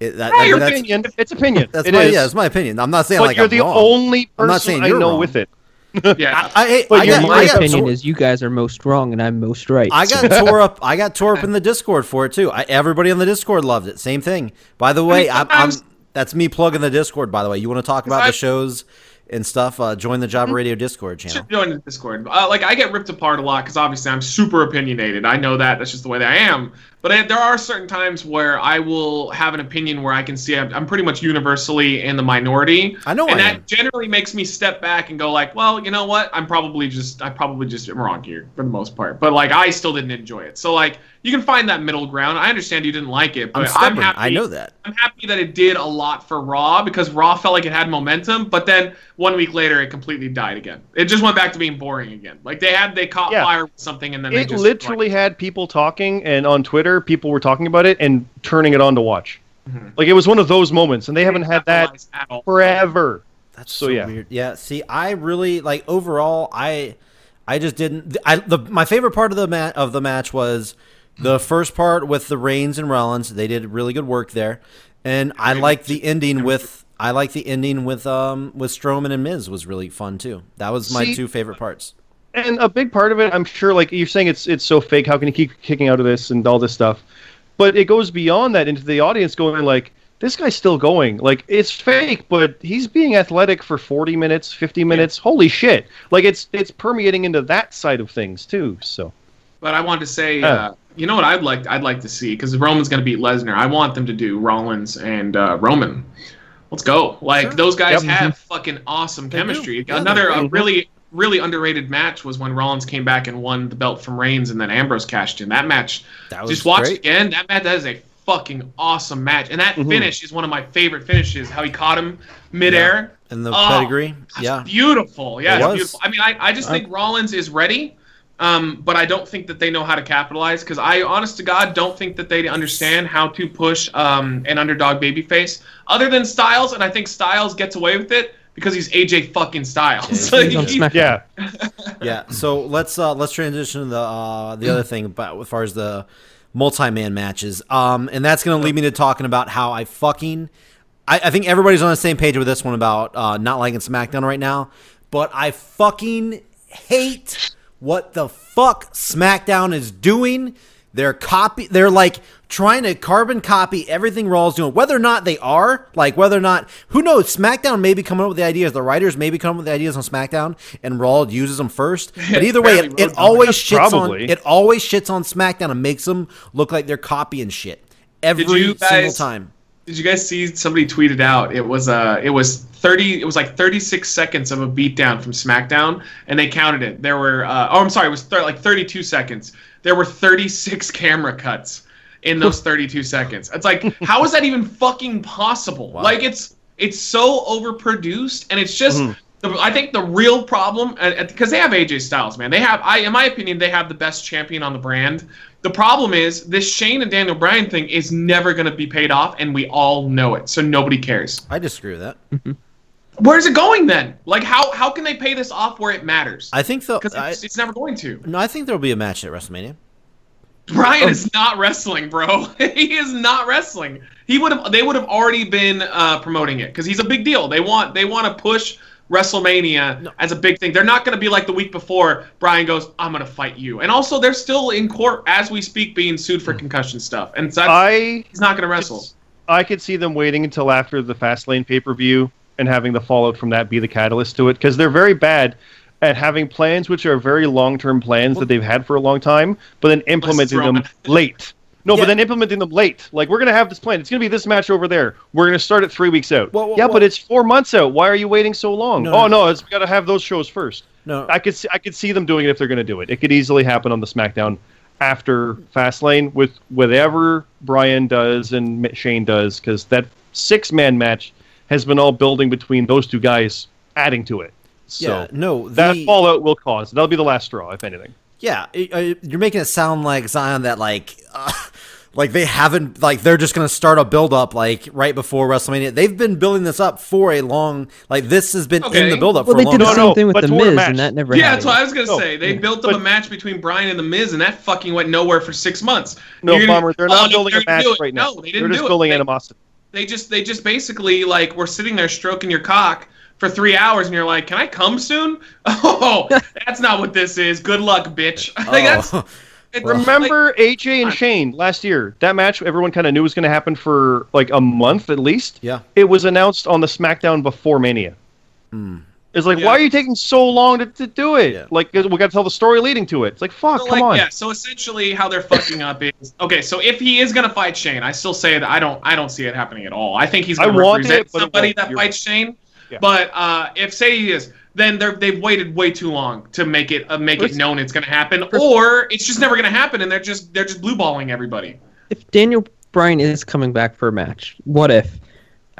It, that, Yeah, I- your that's, opinion. It's opinion. That's It my is. yeah. It's my opinion. I'm not saying but like you're I'm the wrong. only I'm not saying I you're know wrong. with it. it. Yeah. I, I, But I your got, My I opinion tore- is you guys are most wrong and I'm most right. I got tore up. I got tore up in the Discord for it too. I, everybody on the Discord loved it. Same thing. By the way, I'm, I'm, that's me plugging the Discord. By the way, you want to talk about the shows and stuff? Uh, join the Jobber Radio Discord channel. should join the Discord. Uh, like I get ripped apart a lot because obviously I'm super opinionated. I know that. That's just the way that I am. But I, there are certain times where I will have an opinion where I can see I'm, I'm pretty much universally in the minority. I know and I that am. generally makes me step back and go like, well, you know what? I'm probably just I probably just am wrong here for the most part. But like I still didn't enjoy it. So like you can find that middle ground. I understand you didn't like it, I'm but I'm, happy. I know that. I'm happy that it did a lot for Raw because Raw felt like it had momentum, but then one week later it completely died again. It just went back to being boring again. Like they had they caught Yeah. fire with something and then they It just literally had people talking and on Twitter Twitter, people were talking about it and turning it on to watch. Like it was one of those moments, and they haven't had that Capitalize at all. forever. That's So, so, yeah. weird. Yeah. See, I really like overall. I I just didn't. I the my favorite part of the mat of the match was the first part with the Reigns and Rollins. They did really good work there, and I like the ending with. I like the ending with um with Strowman and Miz was really fun too. That was my See- two favorite parts. And a big part of it, I'm sure, like you're saying, it's it's so fake. How can you keep kicking out of this and all this stuff? But it goes beyond that into the audience going like, this guy's still going. Like it's fake, but he's being athletic for 40 minutes, 50 minutes. Holy shit! Like it's it's permeating into that side of things too. So But I wanted to say, Oh. uh, you know what I'd like? I'd like to see because Roman's going to beat Lesnar. I want them to do Rollins and uh, Roman. Let's go! Like Sure. those guys Yep. have fucking awesome They do. chemistry. Yeah, Another they're uh, great. really really underrated match was when Rollins came back and won the belt from Reigns, and then Ambrose cashed in. That match, That was just watch great. it again. That match, that is a fucking awesome match, and that finish is one of my favorite finishes. How he caught him midair. And the Oh, pedigree. Yeah. beautiful. Yeah, beautiful. I mean, I, I just think Rollins is ready, um, but I don't think that they know how to capitalize because I, honest to God, don't think that they understand how to push um, an underdog babyface other than Styles, and I think Styles gets away with it because he's AJ fucking Styles. He's on He- yeah, yeah. So let's uh let's transition to the uh the other thing about as far as the multi-man matches. Um and that's gonna lead me to talking about how I fucking I, I think everybody's on the same page with this one about uh not liking SmackDown right now. But I fucking hate what the fuck SmackDown is doing. They're copy they're like trying to carbon copy everything Raw's doing. Whether or not they are, like whether or not who knows, SmackDown may be coming up with the ideas. The writers may be coming up with the ideas on SmackDown and Raw uses them first. But either way, it, it always That's shits probably. on it always shits on SmackDown and makes them look like they're copying shit. Every you single time. Did you guys see somebody tweeted out? It was uh, it was thirty. It was like thirty six seconds of a beatdown from SmackDown, and they counted it. There were uh, oh, I'm sorry, it was thir- like thirty two seconds. There were thirty six camera cuts in those thirty two seconds. It's like how is that even fucking possible? Like it's it's so overproduced, and it's just. Mm. The, I think the real problem, because they have AJ Styles, man. They have, I, in my opinion, they have the best champion on the brand. The problem is this Shane and Daniel Bryan thing is never going to be paid off, and we all know it. So nobody cares. I disagree with that. Where's it going then? Like, how how can they pay this off where it matters? I think the Because it's, it's never going to. no, I think there'll be a match at WrestleMania. Bryan is not wrestling, bro. he is not wrestling. He would have. They would have already been uh, promoting it because he's a big deal. They want. They want to push WrestleMania as a big thing. They're not going to be like the week before. Bryan goes, "I'm going to fight you," and also they're still in court as we speak, being sued for concussion stuff. And so I he's not going to wrestle. I could see them waiting until after the Fastlane pay per view and having the fallout from that be the catalyst to it because they're very bad at having plans which are very long term plans that they've had for a long time, but then implementing them late. No, Yeah. but then implementing them late. Like we're gonna have this plan. It's gonna be this match over there. We're gonna start it three weeks out. Well, well, yeah, well- but it's four months out. Why are you waiting so long? No, oh no. no, it's we gotta have those shows first. No, I could see, I could see them doing it if they're going to do it. It could easily happen on the SmackDown after Fastlane with whatever Bryan does and Shane does because that six man match has been all building between those two guys, adding to it. So yeah, no. that fallout will cause. That'll be the last straw, if anything. Yeah, you're making it sound like Zion that like, uh, like they haven't like they're just gonna start a build up like right before WrestleMania. They've been building this up for a long like this has been in Okay. the build up Well, for they a long did the No, time. same thing with but the Miz, and that never Yeah, happened. that's what I was gonna No, say. They yeah, built up but- a match between Bryan and the Miz, and that fucking went nowhere for six months. No, You're gonna- Bomber, they're Oh, not no, building they're a match right now. No, they they're just do building They- animosity. They just they just basically like we're sitting there stroking your cock for three hours, and you're like, "Can I come soon?" Oh, that's not what this is. Good luck, bitch. like, that's, Oh, it- Remember AJ and Fine. Shane last year? That match everyone kind of knew was going to happen for like a month at least. Yeah. It was announced on the SmackDown before Mania. Hmm. It's like, Yeah. why are you taking so long to, to do it? Yeah. Like, we got to tell the story leading to it. It's like, fuck, So, come like, on. Yeah. So essentially, how they're fucking up is okay. So if he is gonna fight Shane, I still say that I don't I don't see it happening at all. I think he's gonna want represent it, somebody that You're fights Shane. Yeah. But uh, if say he is, then they're they've waited way too long to make it uh, make it known it's gonna happen, or it's just never gonna happen, and they're just they're just blue balling everybody. if Daniel Bryan is coming back for a match, what if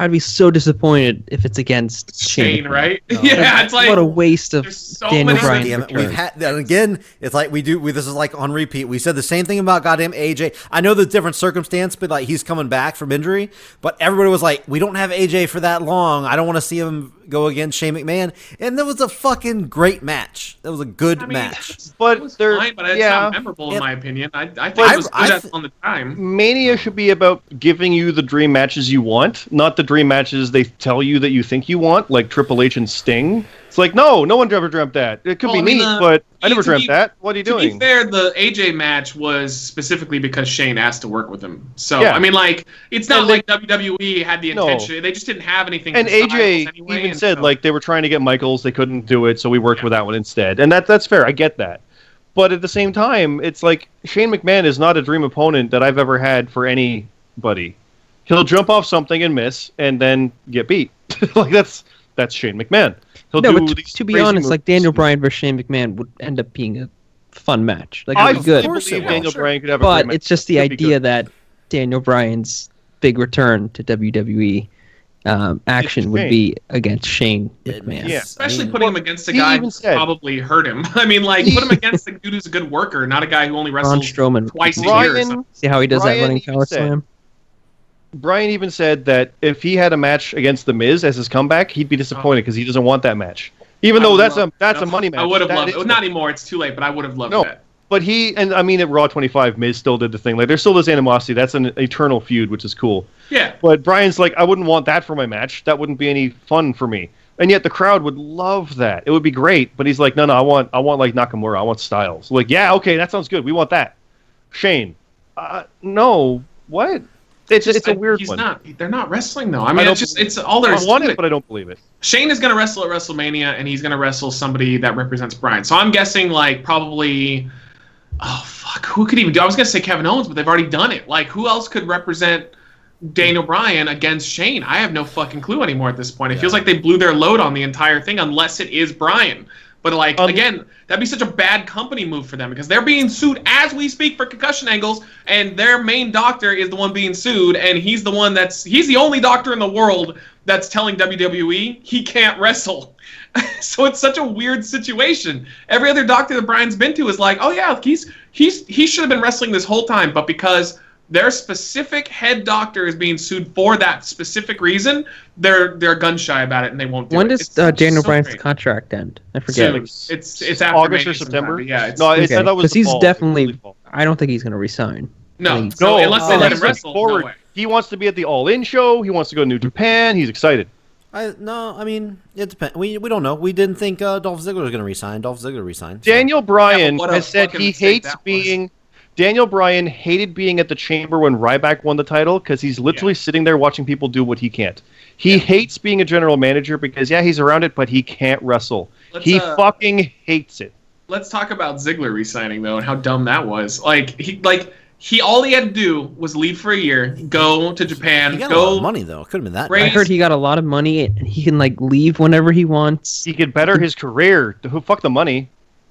I'd be so disappointed if it's against Shane, McMahon. right? No. yeah, it's like what a waste of there's so Daniel many- Bryan's Damn it, we've had and again. It's like we do. We, this is like on repeat. We said the same thing about goddamn AJ. I know the different circumstance, but like he's coming back from injury. But everybody was like, we don't have AJ for that long. I don't want to see him go against Shane McMahon. And that was a fucking great match. That was a good I mean, match. But it was fine, but it's yeah. not memorable in And- my opinion. I, I think But it was I- good I at- th- on the time. Mania should be about giving you the dream matches you want, not the dream matches they tell you that you think you want, like Triple H and Sting. It's like, no, no one ever dreamt that. It could Well, be I mean, neat, uh, but I never dreamt be- that. What are you doing? To be fair, the AJ match was specifically because Shane asked to work with him. So Yeah. I mean, like, it's not like WWE had the intention; No. They just didn't have anything. and AJ anyway, even and said so- like they were trying to get Michaels, they couldn't do it, so we worked Yeah. with that one instead. And that that's fair. I get that. But at the same time, it's like Shane McMahon is not a dream opponent that I've ever had for anybody. He'll jump off something and miss, and then get beat. like that's that's Shane McMahon. He'll no, do but to, these to be crazy honest, like. Daniel Bryan versus Shane McMahon would end up being a fun match. Like I it'd be good. fully course it. Daniel Sure. Bryan could have a but it's just the Could be idea that Daniel Bryan's big return to WWE um, action would be against Shane McMahon. Yeah. Especially I mean, putting him against a guy even who said- probably hurt him. I mean, like, put him against a dude who's a good worker, not a guy who only Braun wrestles Strowman. twice a year. Or something. See how he does Bryan that running even power slam? Bryan even said that if he had a match against The Miz as his comeback, he'd be disappointed because he doesn't want that match. Even though that's a that's a money match. I would have loved it. Not anymore. It's too late. But I would have loved No. that. But he and I mean at Raw 25, Miz still did the thing. Like there's still this animosity. That's an eternal feud, which is cool. Yeah. But Bryan's like, I wouldn't want that for my match. That wouldn't be any fun for me. And yet the crowd would love that. It would be great. But he's like, no, no, I want, I want like Nakamura. I want Styles. Like, yeah, okay, that sounds good. We want that. Shane, uh, no, what? It's Just- it's a weird he's one. Not. They're not wrestling though. I mean, don't it's just it's all there I is want it, it. but I don't believe it. Shane is going to wrestle at WrestleMania, and he's going to wrestle somebody that represents Bryan. So I'm guessing like probably, oh fuck, who could even do? I was going to say Kevin Owens, but they've already done it. Like who else could represent Daniel Bryan against Shane? I have no fucking clue anymore at this point. It feels like they blew their load on the entire thing, unless it is Bryan. But like Um, again, that'd be such a bad company move for them because they're being sued as we speak for concussion angles, and their main doctor is the one being sued, and he's the one that's he's the only doctor in the world that's telling WWE he can't wrestle. so it's such a weird situation. Every other doctor that Bryan's been to is like, oh yeah, he's he's he should have been wrestling this whole time, but because their specific head doctor is being sued for that specific reason, they're they're gun shy about it and they won't do When it. does uh, Daniel so Bryan's great. contract end? I forget. Soon. It's it's after August Mania or September. but Yeah, it's, no, it's, I Okay, thought it was 'cause he's fall. definitely- It's fall. I don't think he's going to resign. no, Like, no, No, unless uh, they let him wrestle. forward. No way. he wants to be at the All In show. He wants to go to New Japan. He's excited. I no, I mean it depends. We we don't know. We didn't think uh, Dolph Ziggler was going to resign. Dolph Ziggler resigned. so- Daniel Bryan what a has said he hates being. was. Being. Daniel Bryan hated being at the chamber when Ryback won the title because he's literally sitting there watching people do what he can't. He hates being a general manager because yeah, he's around it, but he can't wrestle. Let's, he uh, fucking hates it. let's talk about Ziggler resigning though and how dumb that was. Like he like he all he had to do was leave for a year, go to Japan, He got a lot go of money though. It could have been that. Right. I heard he got a lot of money and he can like leave whenever he wants. He could better his career. Who fuck the money?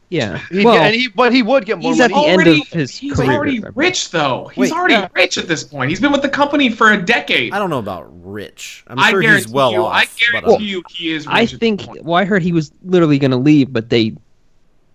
Yeah. He, well, and he, but he would get more he's at money. the end already, of his he's career, already rich though. He's Wait, already yeah. rich at this point. He's been with the company for a decade. I don't know about rich. I'm I sure guarantee he's well you, off. I but, guarantee uh, you he is rich I think. Well, I heard he was literally going to leave, but they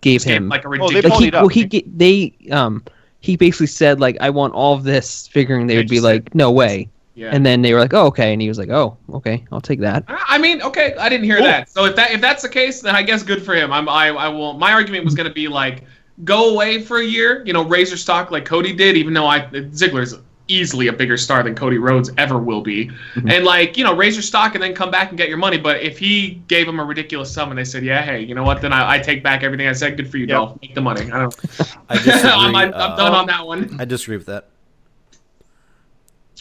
gave Just him like a Oh, they ridiculous like he, well, he ga- they um he basically said like I want all of this, figuring they They would be just like no way, yeah. and then they were like oh okay, and he was like oh okay I'll take that. I mean, okay, I didn't hear Cool. that. So if that if that's the case, then I guess good for him. I'm I I will. My argument was going to be like go away for a year, you know, raise your stock like Cody did. Even though I Ziggler's easily a bigger star than Cody Rhodes ever will be, Mm-hmm. and like you know, raise your stock and then come back and get your money. But if he gave him a ridiculous sum and they said, yeah, hey, you know what, then I, I take back everything I said. Good for you, Yep. Dolph. Make the money. I don't. I. I'm, I'm, uh, I'm done on that one. I disagree with that.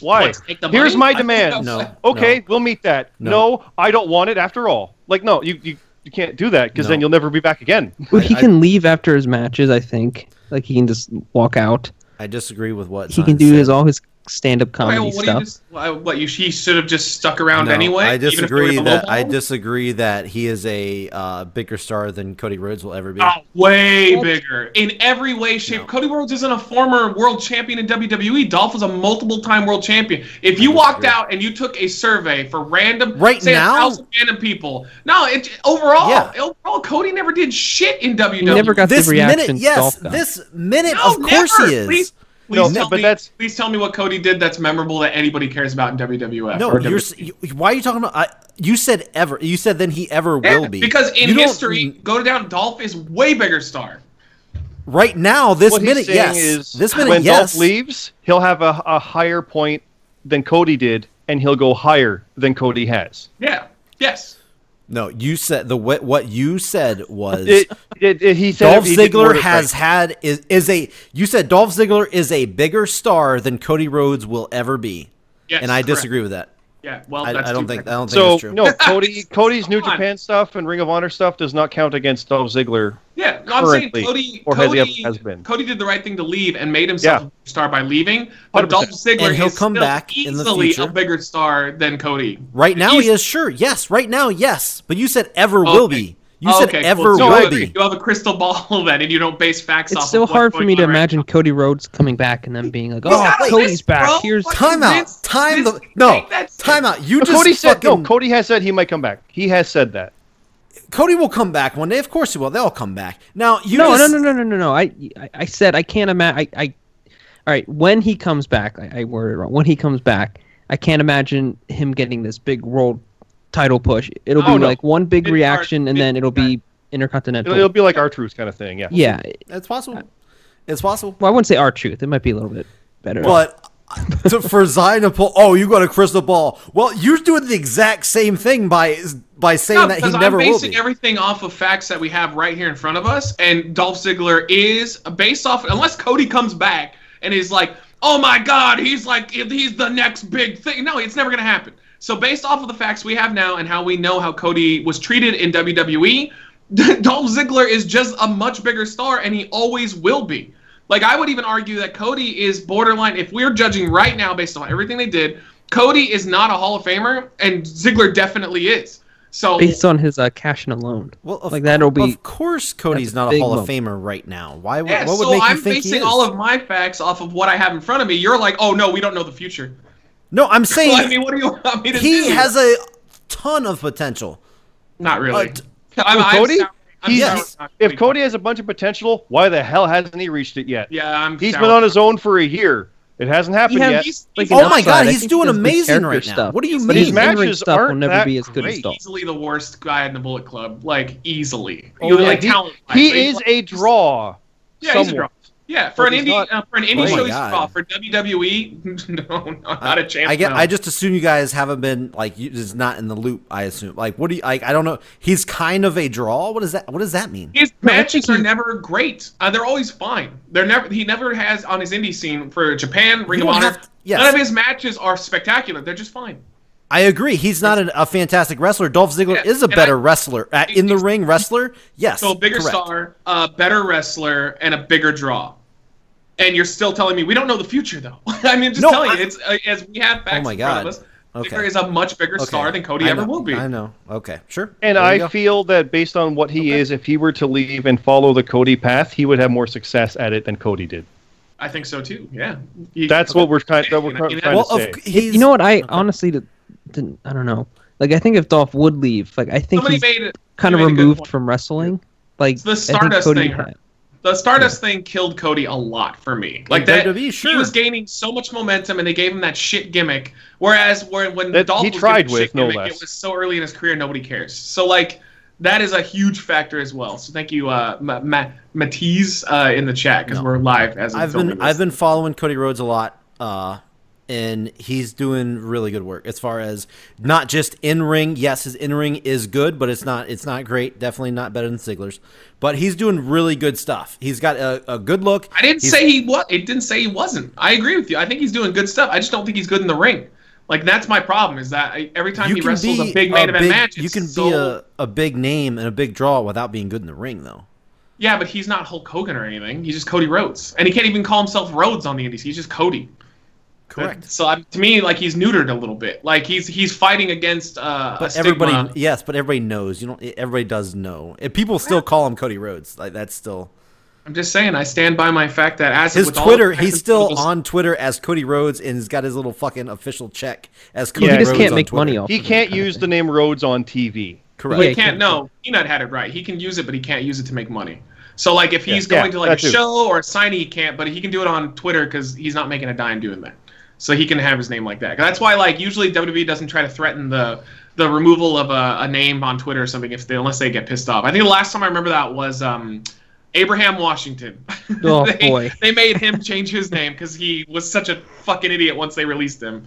Why? What, take the Here's my demand. No. Okay, we'll meet that. No. No. I don't want it after all. Like, no, you you, you can't do that because No. then you'll never be back again. Well, he I- can leave after his matches. I think like he can just walk out. I disagree with what He can do his said. all his stand-up comedy Well, what, do you stuff. just, what you he should have just stuck around No, anyway. I even if disagree that? I disagree that he is a uh, bigger star than Cody Rhodes will ever be. Oh, way Well- bigger in every way, shape. No. Cody Rhodes isn't a former world champion in WWE. Dolph was a multiple-time world champion. If you walked out and you took a survey for random, Right say now? a thousand random people, no, it overall, Yeah. overall, Cody never did shit in WWE. He never got this the reaction minute, yes, Dolph got. this minute, No, of course never. he is. Please, please No, tell but me, that's- please tell me what Cody did that's memorable that anybody cares about in WWF. No, or you're. WWE. you- Why are you talking about? I, you said ever. You said then he ever Yeah, will be. Because in You history, go down. Dolph is way bigger star. right now, this what minute, yes. is this minute, when yes. Dolph leaves, he'll have a, a higher point than Cody did, and he'll go higher than Cody has. Yeah. Yes. No, you said the what, what you said was It, it, it- he said Dolph he Ziggler has right. had is is a. You said Dolph Ziggler is a bigger star than Cody Rhodes will ever be, Yes. and I correct. disagree with that. Yeah. Well, I, that's I don't think I don't think So that's true. no, Cody Cody's New on. Japan stuff and Ring of Honor stuff does not count against Dolph Ziggler. Yeah, no, I'm saying currently, Cody. or has Cody, ever- has been. Cody did the right thing to leave and made himself Yeah. a star by leaving. But 100%. Dolph Ziggler And he'll is come still back in the easily future. a bigger star than Cody. Right now he is sure. Yes, right now yes. But you said ever oh, Okay. will be. You Oh, said okay, ever cool. So will you have- be. You have a crystal ball then, and you don't base facts off. It's of so what's hard for me to on right imagine now. Cody Rhodes coming back and then being like, "Oh, not Cody's this, back. bro. Here's timeout. Time Time Vince the no. take that Time out. You But just Cody said fucking, no. Cody has said he might come back. He has said that. Cody will come back one day. Of course he will. They'll come back. Now you no, just, no, no, no, no, no, no. I, I, I said I can't imagine. I, I, all right. When he comes back, I, I worded it wrong. When he comes back, I can't imagine him getting this big world title push. It'll oh, be Oh, no. like one big It's reaction, hard. and then it'll be intercontinental. It'll, it'll be like R-Truth kind of thing. Yeah. yeah. It's possible. It's possible. Well, I wouldn't say our truth. It might be a little bit better. But to, for Zion to pull, oh, you got a crystal ball. Well, you're doing the exact same thing by by saying No, that he because never I'm will basing be. everything off of facts that we have right here in front of us, and Dolph Ziggler is based off unless Cody comes back and is like, "Oh my God, he's like he's the next big thing." No, it's never gonna happen. So based off of the facts we have now and how we know how Cody was treated in WWE, Dolph Ziggler is just a much bigger star, and he always will be. Like I would even argue that Cody is borderline. If we're judging right now based on everything they did, Cody is not a Hall of Famer, and Ziggler definitely is. So based on his uh, cash in alone. well, of, like that'll be. Of course, Cody's that's a not a big Hall of. Famer right now. Why? would Yeah, what would so make you I'm think he basing is? all of my facts off of what I have in front of me. You're like, oh no, we don't know the future. No, I'm saying Well, I mean, what do you want me to do? he has a ton of potential. not really. But- I'm, I'm Cody, sour- he's, Yes. if Cody has a bunch of potential, why the hell hasn't he reached it yet? yeah, I'm. He's sour. been on his own for a year. It hasn't happened has- yet. He's, he's Oh my. God, he's doing he amazing character right now. stuff. What do you But But mean? his His matches stuff will aren't never that be as good as great. Dolph. easily the worst guy in the Bullet Club. Like easily. Oh, You yeah, like he, talent. he is a draw. Yeah, he's a draw. Yeah, for But an indie not uh, for an indie Oh show, he's a God. draw. For WWE, no, no, not a chance. I get. no. I just assume you guys haven't been like you just not in the loop. I assume. Like, what do you? Like, I don't know. He's kind of a draw. What does that? What does that mean? His No, matches are never great. Uh, they're always fine. They're never. He never has on his indie scene for Japan, Ring of Honor. to- yes. None of his matches are spectacular. They're just fine. I agree. He's not an, a fantastic wrestler. Dolph Ziggler Yeah, is a and better I- wrestler. At, in the ring wrestler, yes. So a bigger correct. star, a better wrestler, and a bigger draw. And you're still telling me we don't know the future, though. I mean, just No, telling I- you, it's uh, as we have facts Oh my in front God. of us. Okay. Ziggler is a much bigger Okay. star than Cody ever will be. I know. Okay, sure. And There I go. feel that based on what he is, if he were to leave and follow the Cody path, he would have more success at it than Cody did. I think so too. Yeah. He- That's what we're trying. That we're trying trying well, to say. of, he's, You know what? I honestly did, didn't. I don't know. Like I think if Dolph would leave, like I think Somebody he's made it. kind of made removed from wrestling. Like the Stardust Cody thing had- The Stardust thing killed Cody a lot for me. Like that, WWE, he was gaining so much momentum, and they gave him that shit gimmick. Whereas, where when That Dolph he was tried given shit with, no gimmick, less. it was so early in his career, nobody cares. So like, that is a huge factor as well. So thank you, uh, Ma- Ma- Matisse, uh, in the chat because No. we're live as I've been I've been following Cody Rhodes a lot, uh, and he's doing really good work as far as not just in ring. Yes, his in ring is good, but it's not it's not great. Definitely not better than Ziggler's, but he's doing really good stuff. He's got a, a good look. I didn't He's- say he was. It didn't say he wasn't. I agree with you. I think he's doing good stuff. I just don't think he's good in the ring. Like that's my problem. Is that I, every time he wrestles a big main event big- match, You can so, be a, a big name and a big draw without being good in the ring, though. Yeah, but he's not Hulk Hogan or anything. He's just Cody Rhodes, and he can't even call himself Rhodes on the Indies. He's just Cody. Correct. So um, to me, like he's neutered a little bit. Like he's he's fighting against uh, a But stigma. everybody, yes, but everybody knows. You know, everybody does know. If people still call him Cody Rhodes, like that's still I'm just saying, I stand by my fact that as his with Twitter. the He's still technical- on Twitter as Cody Rhodes, and he's got his little fucking official check as Cody Rhodes. Yeah, he Rhodes. just can't make Twitter. money off. He of can't kind of use the name Rhodes on TV. Correct. But Yeah, he can't. he No, Peanut had it right. He can use it, but he can't use it to make money. So like, if he's Yeah, going yeah, to like a too. show or a signing, he can't. But he can do it on Twitter because he's not making a dime doing that. So he can have his name like that. That's why like usually WWE doesn't try to threaten the the removal of a, a name on Twitter or something if they unless they get pissed off. I think the last time I remember that was um, Abraham Washington. Oh, they, boy. they made him change his name because he was such a fucking idiot once they released him.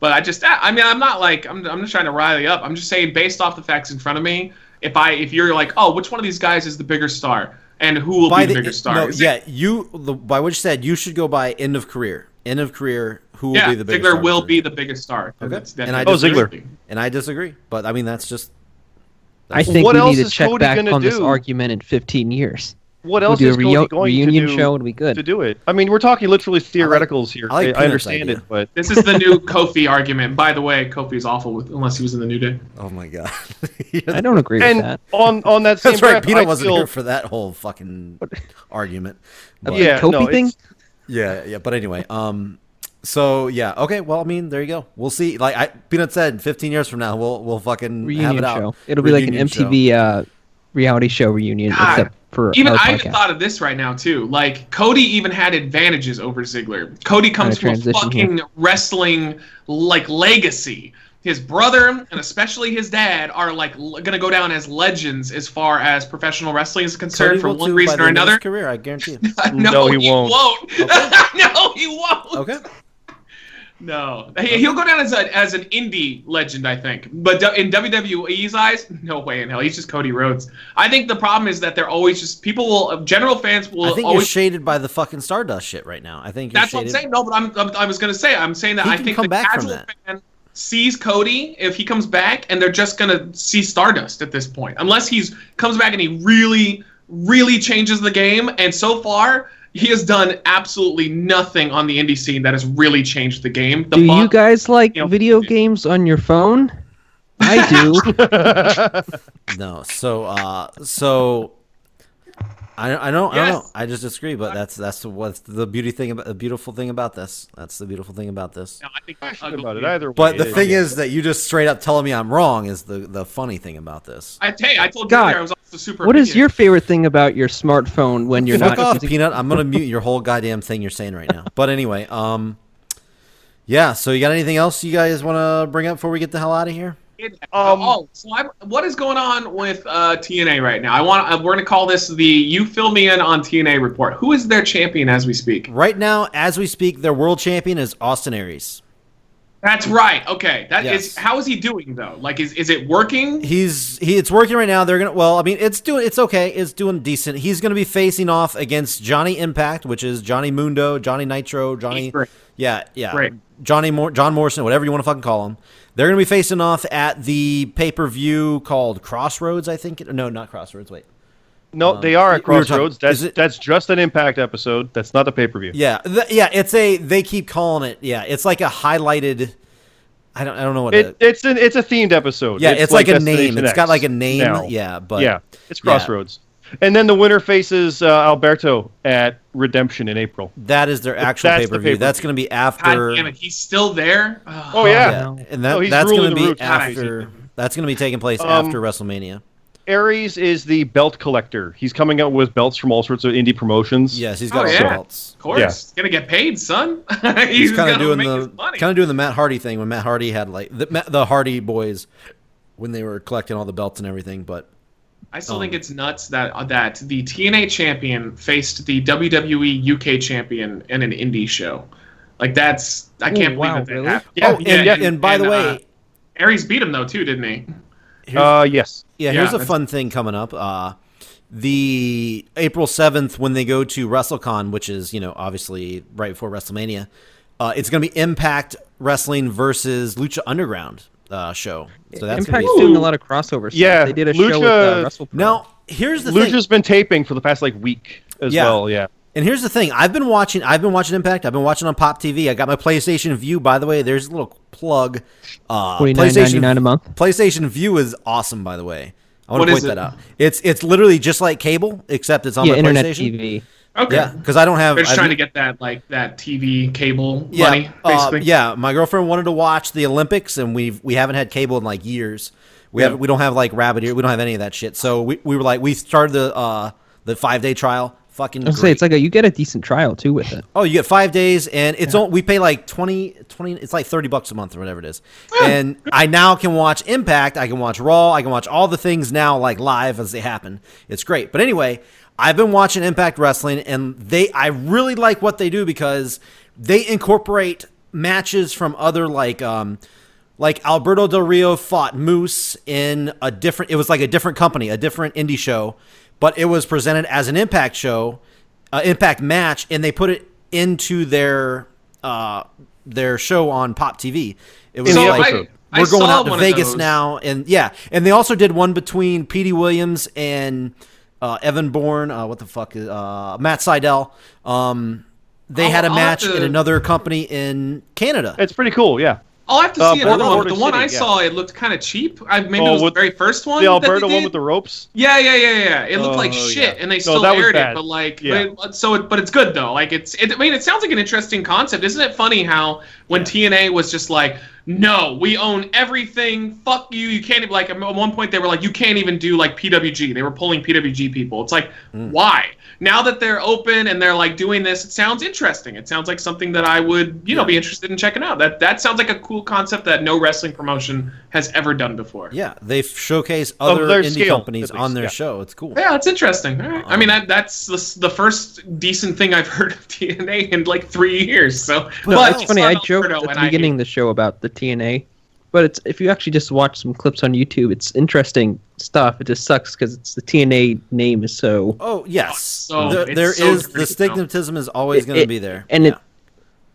But I just, I mean, I'm not like, I'm, I'm just trying to rile you up. I'm just saying, based off the facts in front of me, if I, if you're like, oh, which one of these guys is the bigger star, and who will by be the, the, bigger star? no, Is it- yeah, you the, by what you said, you should go by end of career. End of career. Who will yeah, be the biggest? Ziggler star will be the biggest star. Okay. That's- that's- And I Oh, disagree. Ziggler. And I disagree, but I mean that's just I think What we else need to is check Cody back gonna on this argument in 15 years. What else We'll else do a is Cody reo- going reunion to do show. It'll be good. to do it? I mean, we're talking literally theoreticals here. I like I, understand idea. it, but This is the new Kofi argument. By the way, Kofi is awful with, unless he was in the New Day. oh my god. I don't agree with and that. on on that same That's right. breath, Peanut I wasn't feel- here for that whole fucking argument. But- Yeah, Kofi no, thing. it's- Yeah, yeah, but anyway, um, so yeah, okay. Well, I mean, there you go. We'll see. Like I, Peanut said, 15 years from now, we'll we'll fucking have Reunion it out. show. It'll be like an Reunion show. MTV uh, reality show reunion, God. except for Even our I even thought of this right now too. Like Cody even had advantages over Ziggler. Cody comes from a transition fucking wrestling like legacy. His brother and especially his dad are like l- gonna go down as legends as far as professional wrestling is concerned for one reason by or the end of his another. Career, I guarantee you. no, No, he he won't. won't. no, he won't. Okay. No, He- he'll go down as a as an indie legend, I think. But do- in WWE's eyes, no way in hell. He's just Cody Rhodes. I think the problem is that they're always just people will general fans will I think you're always. shaded by the fucking Stardust shit right now. I think you're that's what I'm saying. No, but I'm, I'm I was gonna say I'm saying that He I think come the back from casual that. fan sees Cody if he comes back, and they're just gonna see Stardust at this point, unless he's comes back and he really really changes the game. And so far. He has done absolutely nothing on the indie scene that has really changed the game. The Do you guys like you know, video games on your phone? I do. No, so uh, so I I don't I don't know. I just disagree, but that's that's what's the beauty thing about the beautiful thing about this. That's the beautiful thing about this. No, I think Passionate about it either way. But the it- thing is that you just straight up telling me I'm wrong is the the funny thing about this. I tell you, I told God, you I was also super. what is opinionated. your favorite thing about your smartphone when you're Fuck not off, using Peanut. I'm gonna mute your whole goddamn thing you're saying right now. But anyway, um, yeah. So you got anything else you guys want to bring up before we get the hell out of here? Um, oh, so I'm, what is going on with uh, TNA right now? I want. Uh, we're gonna call this the "You Fill Me In on TNA" report. Who is their champion as we speak? Right now, as we speak, their world champion is Austin Aries. That's right. Okay, that is. Yes. How is he doing though? Like, is is it working? He's he. It's working right now. They're gonna. Well, I mean, it's doing. It's okay. It's doing decent. He's gonna be facing off against Johnny Impact, which is Johnny Mundo, Johnny Nitro, Johnny. Yeah, yeah. Great. Johnny Mor- John Morrison, whatever you want to fucking call him. They're gonna be facing off at the pay per view called Crossroads. I think. No, not Crossroads. Wait. no, they are at we talking- Crossroads. That's that's just an Impact episode. That's not the pay per view. Yeah, yeah. It's a. They keep calling it. Yeah, it's like a highlighted. I don't. I don't know what. It, it, it's an it's a themed episode. yeah, it's, like, a name. Destination It's got like a name. now. Yeah, but yeah, it's yeah. Crossroads. And then the winner faces uh, Alberto at Redemption in April. that is their actual pay per view. That's going to be God after. damn it, he's still there. Oh yeah. Yeah, and that, Oh, that's going to be roost. after. That's going to be taking place Um, after WrestleMania. Aries is the belt collector. He's coming out with belts from all sorts of indie promotions. Yes, he's got all the yeah. belts. Of course, Yeah. he's gonna get paid, son. he's He's kind of doing the kind of doing the Matt Hardy thing when Matt Hardy had like the Ma- the Hardy boys when they were collecting all the belts and everything. But I still Um, think it's nuts that uh, that the TNA champion faced the WWE UK champion in an indie show. Like that's I can't Ooh, believe wow, that, that really? happened. Yeah, oh, and, and, by the way, uh, Aries beat him though too, didn't he? Uh, yes. Yeah, Yeah, here's a fun thing coming up. Uh, the April 7th, when they go to WrestleCon, which is, you know, obviously right before WrestleMania, uh, it's going to be Impact Wrestling versus Lucha Underground uh, show. So that's gonna Impact's be doing a lot of crossover stuff. Yeah, they did a Lucha- show with uh, WrestlePro. Now, here's the thing. Lucha's been taping for the past like week as Yeah. well. Yeah. And here's the thing: I've been watching. I've been watching Impact. I've been watching on Pop TV. I got my PlayStation Vue. By the way, there's a little plug. Uh, Twenty nine ninety nine a month. PlayStation Vue is awesome. By the way, I want What to point that out. It's it's literally just like cable, except it's on Yeah, my internet PlayStation. TV. Okay. Yeah, because I don't have. They're just I've- trying to get that like that TV cable yeah, money, uh, yeah, my girlfriend wanted to watch the Olympics, and we've we haven't had cable in like years. We Yeah. have we don't have like Rabbit Ear. We don't have any of that shit. So we, we were like we started the uh the five day trial. Fucking. I was say it's like a you get a decent trial too with it. Oh, you get five days, and it's on, we pay like 20, 20 It's like thirty bucks a month or whatever it is. And I now can watch Impact. I can watch Raw. I can watch all the things now like live as they happen. It's great. But anyway, I've been watching Impact Wrestling, and they I really like what they do because they incorporate matches from other like um like Alberto Del Rio fought Moose in a different. It was like a different company, a different indie show, but it was presented as an Impact show, uh, Impact match, and they put it into their uh, their show on Pop TV. It was So like. I, I we're going out to Vegas now, and yeah, and they also did one between Petey Williams and uh, Evan Bourne. Uh, what the fuck is uh, Matt Sydal? Um, they I'll- had a I'll match to- in another company in Canada. It's pretty cool. Yeah. I'll have to Uh, see another Border one. But the one I yeah. saw, it looked kind of cheap. I maybe Oh, it was the very first one. The that they Alberta one with the ropes. Yeah, yeah, yeah, yeah. It looked like Oh, shit, yeah. and they still that was aired it. But like, Yeah. but it- so, it, but it's good though. Like, it's. It, I mean, it sounds like an interesting concept. Isn't it funny how when TNA was just like, no, we own everything. Fuck you. You can't even like. At one point, they were like, you can't even do like PWG. They were pulling PWG people. It's like, Hmm. why? Now that they're open and they're like doing this, it sounds interesting. It sounds like something that I would, you know, be interested in checking out. That that sounds like a cool concept that no wrestling promotion has ever done before. Yeah, they showcase Of other their indie scale, companies on their yeah. show. It's cool. Yeah, it's interesting. All right. I mean, that that's the, the first decent thing I've heard of TNA in like three years. So, No, but it's funny. I saw joked Alberto at the I- beginning of the show about the TNA, but it's if you actually just watch some clips on YouTube, it's interesting stuff. It just sucks because it's the TNA name is so Oh yes, so- there, it's there so is the stigmatism is always going to be there, and it-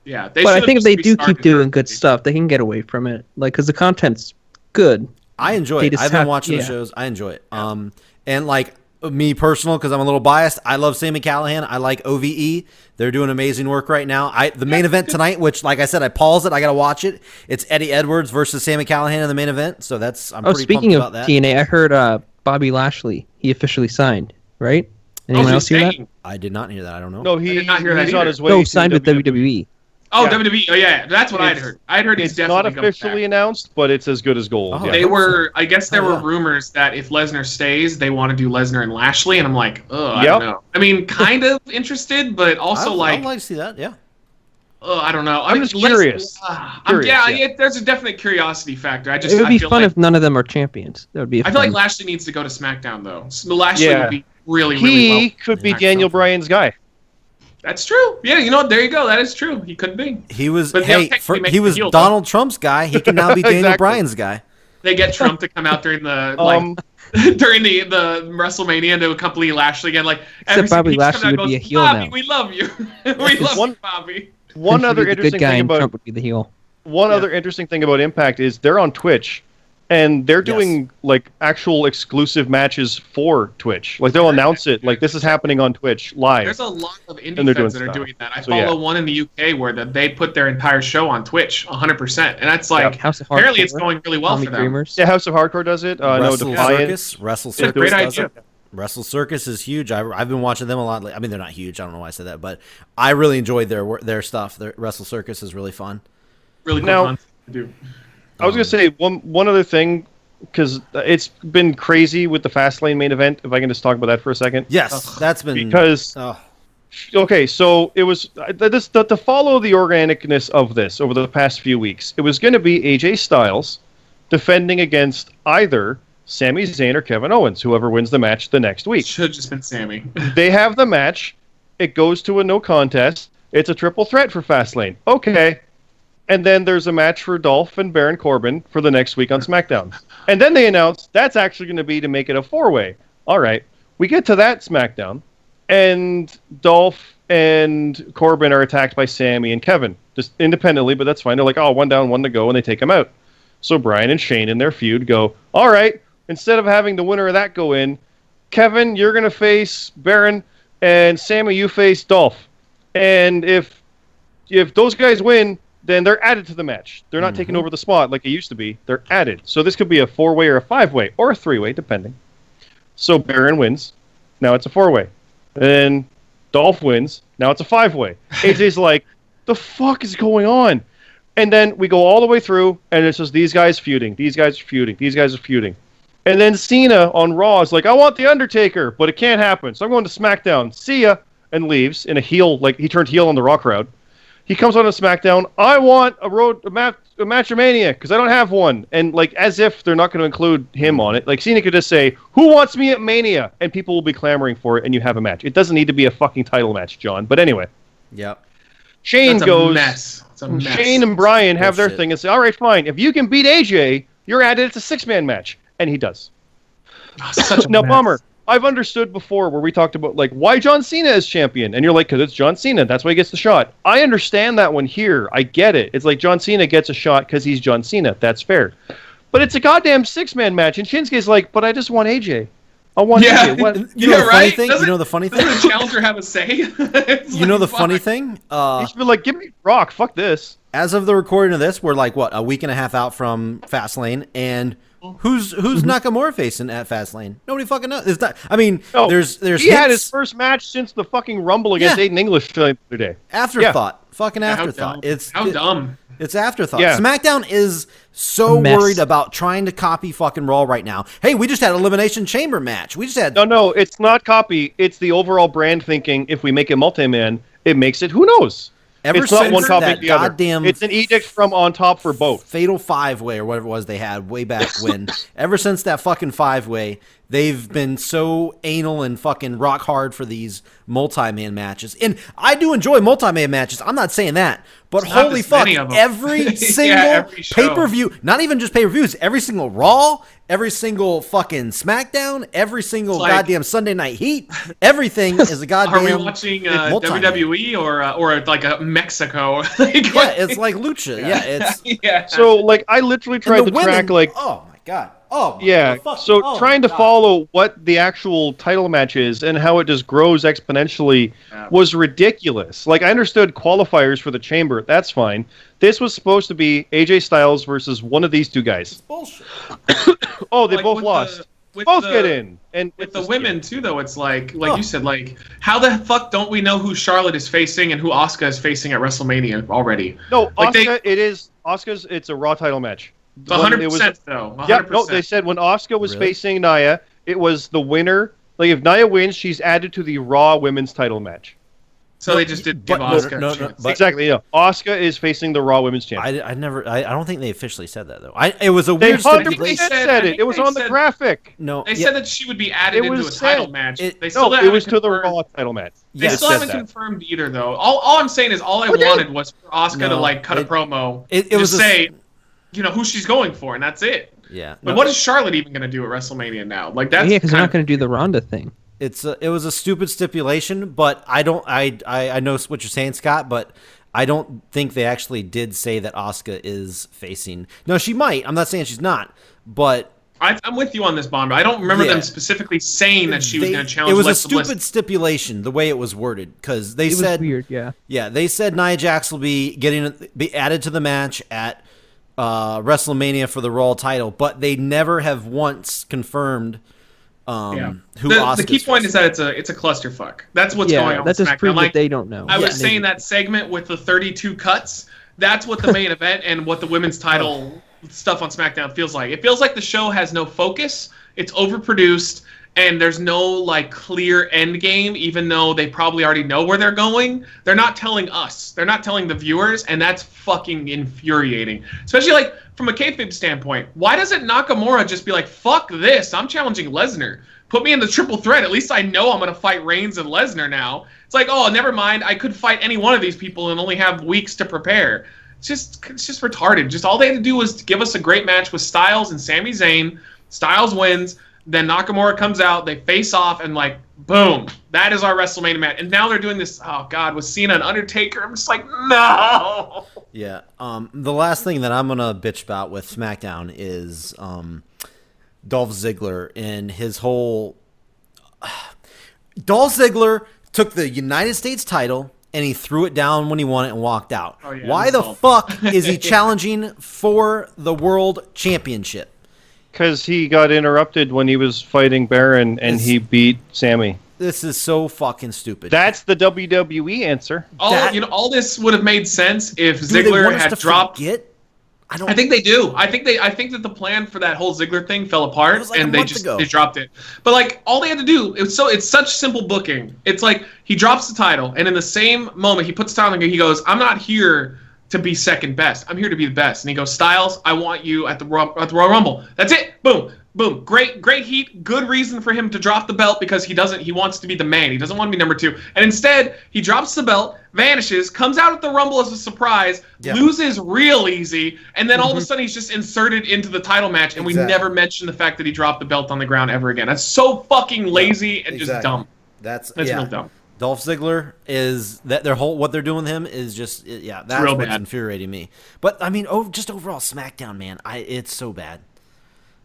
yeah, they but I think if they do keep doing it. good stuff, they can get away from it. Like, because the content's good. I enjoy They it. I've been have- watching the yeah. shows. I enjoy it. Um, and like me personal, because I'm a little biased. I love Sami Callihan. I like OVE. They're doing amazing work right now. I the main event tonight, which like I said, I paused it. I got to watch it. It's Eddie Edwards versus Sami Callihan in the main event. So that's I'm Oh, pretty speaking pumped of about that. TNA, I heard uh, Bobby Lashley he officially signed. Right? Oh, Anyone else hear that? I did not hear that. I don't know. No, he, did not hear that he's on either. his way. No, to signed with WWE. WWE. Oh, Yeah. WWE. Oh, yeah, that's what I'd heard. I'd heard he's It's definitely not coming officially back. announced, but it's as good as gold. Oh, yeah. They were. I guess there Oh, were yeah. rumors that if Lesnar stays, they want to do Lesnar and Lashley, and I'm like, oh, I don't know. I mean, kind of interested, but also I'd, like, I'd like to see that. Yeah. oh, I don't know. I I'm mean, just Les- curious. Ah, I'm- yeah, yeah. it- there's a definite curiosity factor. I just It would I be feel fun like, if none of them are champions. That would be. a I feel like Lashley needs to go to SmackDown though. So Lashley Yeah. would be really, really He well. could be SmackDown. Daniel Bryan's guy. That's true. Yeah, you know what? There you go. That is true. He could be. He was But hey, for, he was heel, though. Donald Trump's guy. He can now be Daniel Exactly. Bryan's guy. They get Trump to come out during the like Um, during the the WrestleMania to accompany Lashley again. Like every Bobby he Lashley comes out and would be a heel Bobby, now." we love you. we love One- you, Bobby. one other interesting thing about Trump would be the heel. one Yeah. other interesting thing about Impact is they're on Twitch, and they're doing like actual exclusive matches for Twitch. Like they'll announce it, like this is happening on Twitch live. There's a lot of indie And they're fans doing that are doing that. I So, follow yeah. one in the UK where that they put their entire show on Twitch 100%. And that's like, House of apparently Hardcore, it's going really well Tommy for them. Dreamers. yeah, House of Hardcore does it. Uh, no, Wrestle Defiant. Circus. Wrestle Circus. great does idea. it. Wrestle Circus is huge. I, I've been watching them a lot. I mean, they're not huge. I don't know why I said that, but I really enjoyed their their stuff. Their Wrestle Circus is really fun. Really cool Now- concept to do. I was gonna say one one other thing because it's been crazy with the Fastlane main event. If I can just talk about that for a second, Yes, that's been because Oh, okay, so it was uh, this to, to follow the organicness of this over the past few weeks. It was going to be AJ Styles defending against either Sami Zayn or Kevin Owens, whoever wins the match the next week. Should have just been Sami. They have the match. It goes to a no contest. It's a triple threat for Fastlane. Okay. And then there's a match for Dolph and Baron Corbin for the next week on SmackDown. And then they announce that's actually going to be to make it a four way. All right. We get to that SmackDown, and Dolph and Corbin are attacked by Sami and Kevin, just independently, but that's fine. They're like, oh, one down, one to go, and they take him out. So Bryan and Shane in their feud go, all right, instead of having the winner of that go in, Kevin, you're going to face Baron, and Sami, you face Dolph, and if if those guys win, then they're added to the match. They're not taking mm-hmm. over the spot like it used to be. They're added. So this could be a four way or a five way or a three way, depending. So Baron wins. Now it's a four way. Then Dolph wins. Now it's a five way. AJ's like, the fuck is going on? And then we go all the way through, and it's just these guys feuding. These guys are feuding. These guys are feuding. And then Cena on Raw is like, I want The Undertaker, but it can't happen. So I'm going to SmackDown. See ya. And leaves in a heel, like he turned heel on the Raw crowd. He comes on a SmackDown. I want a road a, match a match of Mania because I don't have one. And like as if they're not going to include him on it. Like Cena could just say, "Who wants me at Mania?" and people will be clamoring for it, and you have a match. It doesn't need to be a fucking title match, John. But anyway, Yep. Shane That's goes. mess. A mess. Shane and Bryan have their thing and say, "All right, fine. If you can beat AJ, you're added. It's a six man match," and he does. Oh, such a Now, mess. bummer. I've understood before where we talked about like why John Cena is champion, and you're like, because it's John Cena, that's why he gets the shot. I understand that one here. I get it. It's like John Cena gets a shot because he's John Cena. That's fair. But it's a goddamn six man match, and Shinsuke's like, but I just want AJ. I want Yeah. AJ. What? You Yeah, know the funny right? thing? You know the funny thing? Doesn't the challenger have a say? It's You know like, the funny thing? Uh, He should be like, give me Rock. Fuck this. as of the recording of this, we're like what a week and a half out from Fastlane, and who's who's mm-hmm. Nakamura facing at Fastlane? Nobody fucking knows. It's not. I mean, No, there's there's he had his first match since the fucking Rumble against Yeah. Aiden English the other day. afterthought. Fucking afterthought. dumb. It's how it- dumb. It's afterthought. Yeah. SmackDown is so Mess. worried about trying to copy fucking Raw right now. Hey, we just had an elimination chamber match. We just had No, no, it's not copy. It's the overall brand thinking. If we make it multi-man, it makes it. Who knows? Ever it's not one that the other. goddamn It's an edict from on top for both. fatal five way or whatever it was they had way back when. ever since that fucking five way, they've been so anal and fucking rock hard for these multi man matches. And I do enjoy multi man matches. I'm not saying that. But not holy fuck, many of 'em. every Yeah, single every pay per view, not even just pay per views, every single Raw, every single fucking SmackDown, every single like- goddamn Sunday Night Heat, everything is a goddamn. Are we watching uh. WWE or uh, or like a Mexico? Like, Yeah, it's like lucha. Yeah, it's yeah. So, like, I literally tried to women. track, like, oh my god, oh my yeah. fuck- So, oh my trying to God. follow what the actual title match is and how it just grows exponentially Yeah. was ridiculous. Like, I understood qualifiers for the chamber. That's fine. This was supposed to be AJ Styles versus one of these two guys. bullshit. Oh, they Like, both lost. the- with both the- get in. And With the women too, though, it's like like Oh. you said, like how the fuck don't we know who Charlotte is facing and who Asuka is facing at WrestleMania already? No, Like they- it is Asuka's. It's a Raw title match. A When hundred it was- percent though. a Yeah, hundred no, they said when Asuka was Really? facing Nia, it was the winner. Like if Nia wins, she's added to the Raw Women's Title match. So they just did give But no, Asuka no, a no, chance. Exactly. Yeah, Asuka is facing the Raw Women's Champion. I, I never. I, I don't think they officially said that though. I it was a they weird hundred stipulation. said- said it. It was they on the graphic. No, They yeah, said that she would be added It into a was title match. It- they still No, it was to the Raw title match. They Yes, still haven't that. confirmed either, though. All, all I'm saying is all I Okay. wanted was for Asuka to like cut a promo, it- it just was a- say, you know, who she's going for, and that's it. yeah. But no, what is Charlotte even going to do at WrestleMania now? Like that's yeah, because they're not going to do the Ronda thing. It's a, it was a stupid stipulation, but I don't. I, I I know what you're saying, Scott, but I don't think they actually did say that Asuka is facing. No, she might. I'm not saying she's not, but I, I'm with you on this, Bond. I don't remember Yeah. them specifically saying that she was going to challenge. It was a Alexa Bliss. stupid stipulation the way it was worded because they It was said weird, yeah. Yeah, they said Nia Jax will be getting be added to the match at uh, WrestleMania for the Raw title, but they never have once confirmed um, Yeah. who the, Asuka's the key point facing. is that it's a it's a clusterfuck. That's what's going on. that with just SmackDown. proves Like, that they don't know. I was Yeah. saying that segment with the 32 cuts. That's what the main event and what the women's title stuff on SmackDown feels like. It feels like the show has no focus. It's overproduced, and there's no like clear end game. Even though they probably already know where they're going, they're not telling us. They're not telling the viewers, and that's fucking infuriating. Especially like from a kayfabe standpoint. Why doesn't Nakamura just be like, "Fuck this! I'm challenging Lesnar." Put me in the triple threat. At least I know I'm gonna fight Reigns and Lesnar now. It's like, oh, never mind. I could fight any one of these people and only have weeks to prepare. It's just, it's just retarded. Just all they had to do was give us a great match with Styles and Sami Zayn. Styles wins. Then Nakamura comes out. They face off and like, boom, that is our WrestleMania match. And now they're doing this. Oh God, with Cena and Undertaker. I'm just like, no. Yeah. Um, the last thing that I'm gonna bitch about with SmackDown is um, Dolph Ziggler and his whole. Dolph Ziggler took the United States title and he threw it down when he won it and walked out. Oh, yeah, Why the all- fuck is he challenging for the world championship? Because he got interrupted when he was fighting Baron and It's- he beat Sami. This is so fucking stupid. That's the WWE answer. All That- you know, all this would have made sense if Do Ziggler had dropped. forget? I don't. I think they do. I think they. I think that the plan for that whole Ziggler thing fell apart, like and they just ago. they dropped it. But like all they had to do, it's so it's such simple booking. It's like he drops the title, and in the same moment he puts the title, and he goes, "I'm not here to be second best. I'm here to be the best." And he goes, "Styles, I want you at the Ro- at the Royal Rumble. That's it. Boom." Boom! Great, great heat. Good reason for him to drop the belt because he doesn't. He wants to be the man. He doesn't want to be number two. And instead, he drops the belt, vanishes, comes out at the Rumble as a surprise, Yeah. loses real easy, and then all of a mm-hmm. sudden he's just inserted into the title match, and we never mention the fact that he dropped the belt on the ground ever again. That's so fucking lazy and just dumb. That's That's yeah. real dumb. Dolph Ziggler is that their whole what they're doing with him is just yeah that's what's bad. infuriating me. But I mean, oh, just overall SmackDown, man, I it's so bad.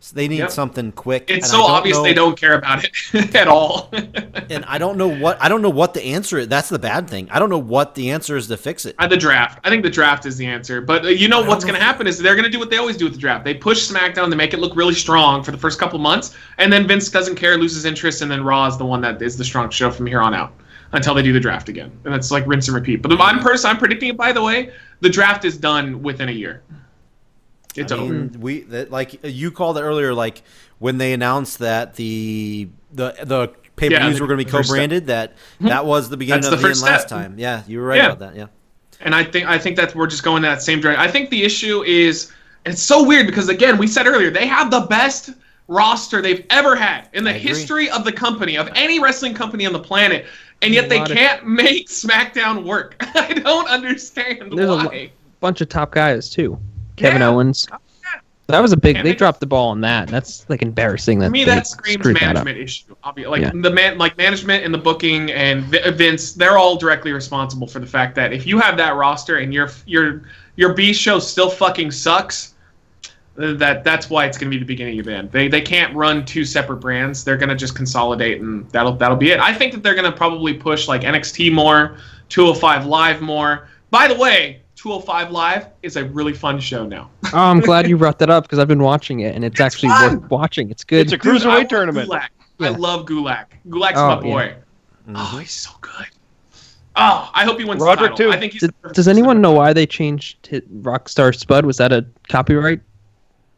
So they need Yep. something quick. It's and so obvious know- they don't care about it at all. And I don't know what I don't know what the answer is. That's the bad thing. I don't know what the answer is to fix it. Uh, the draft. I think the draft is the answer. But uh, you know what's going to happen is they're going to do what they always do with the draft. They push SmackDown, they make it look really strong for the first couple months, and then Vince doesn't care, loses interest, and then Raw is the one that is the strong show from here on out until they do the draft again. And it's like rinse and repeat. But I'm person, I'm predicting it. By the way, the draft is done within a year. It's I over. we that, like you called it earlier, like when they announced that the the the pay per views the were going to be co-branded. That mm-hmm. that was the beginning That's of the the, end last time. Yeah, you were right Yeah. about that. Yeah. And I think I think that we're just going that same direction. I think the issue is it's so weird because again, we said earlier they have the best roster they've ever had in the history of the company of any wrestling company on the planet, and yet they can't make SmackDown work. I don't understand There's a why. lo- bunch of top guys too. Kevin Yeah. Owens. Oh, that was a big. They dropped the ball on that. That's like embarrassing. That To me, that screams screwed that management issue. Obviously, Like Yeah. the man, like management and the booking and Vi- Vince, they're all directly responsible for the fact that if you have that roster and your your your B show still fucking sucks, that that's why it's going to be the beginning of the end. They they can't run two separate brands. They're going to just consolidate and that'll that'll be it. I think that they're going to probably push like NXT more, 205 Live more. By the way, 205 Live is a really fun show now. Oh, I'm glad you brought that up because I've been watching it and it's, actually fun. worth watching. It's good. It's a cruiserweight want tournament. Gulak. I love Gulak. Gulak's Oh, my yeah. boy. Mm-hmm. Oh, he's so good. Oh, I hope he wins Roderick, the title. too. I think he's. Does, the does anyone know why they changed Rockstar Spud? Was that a copyright?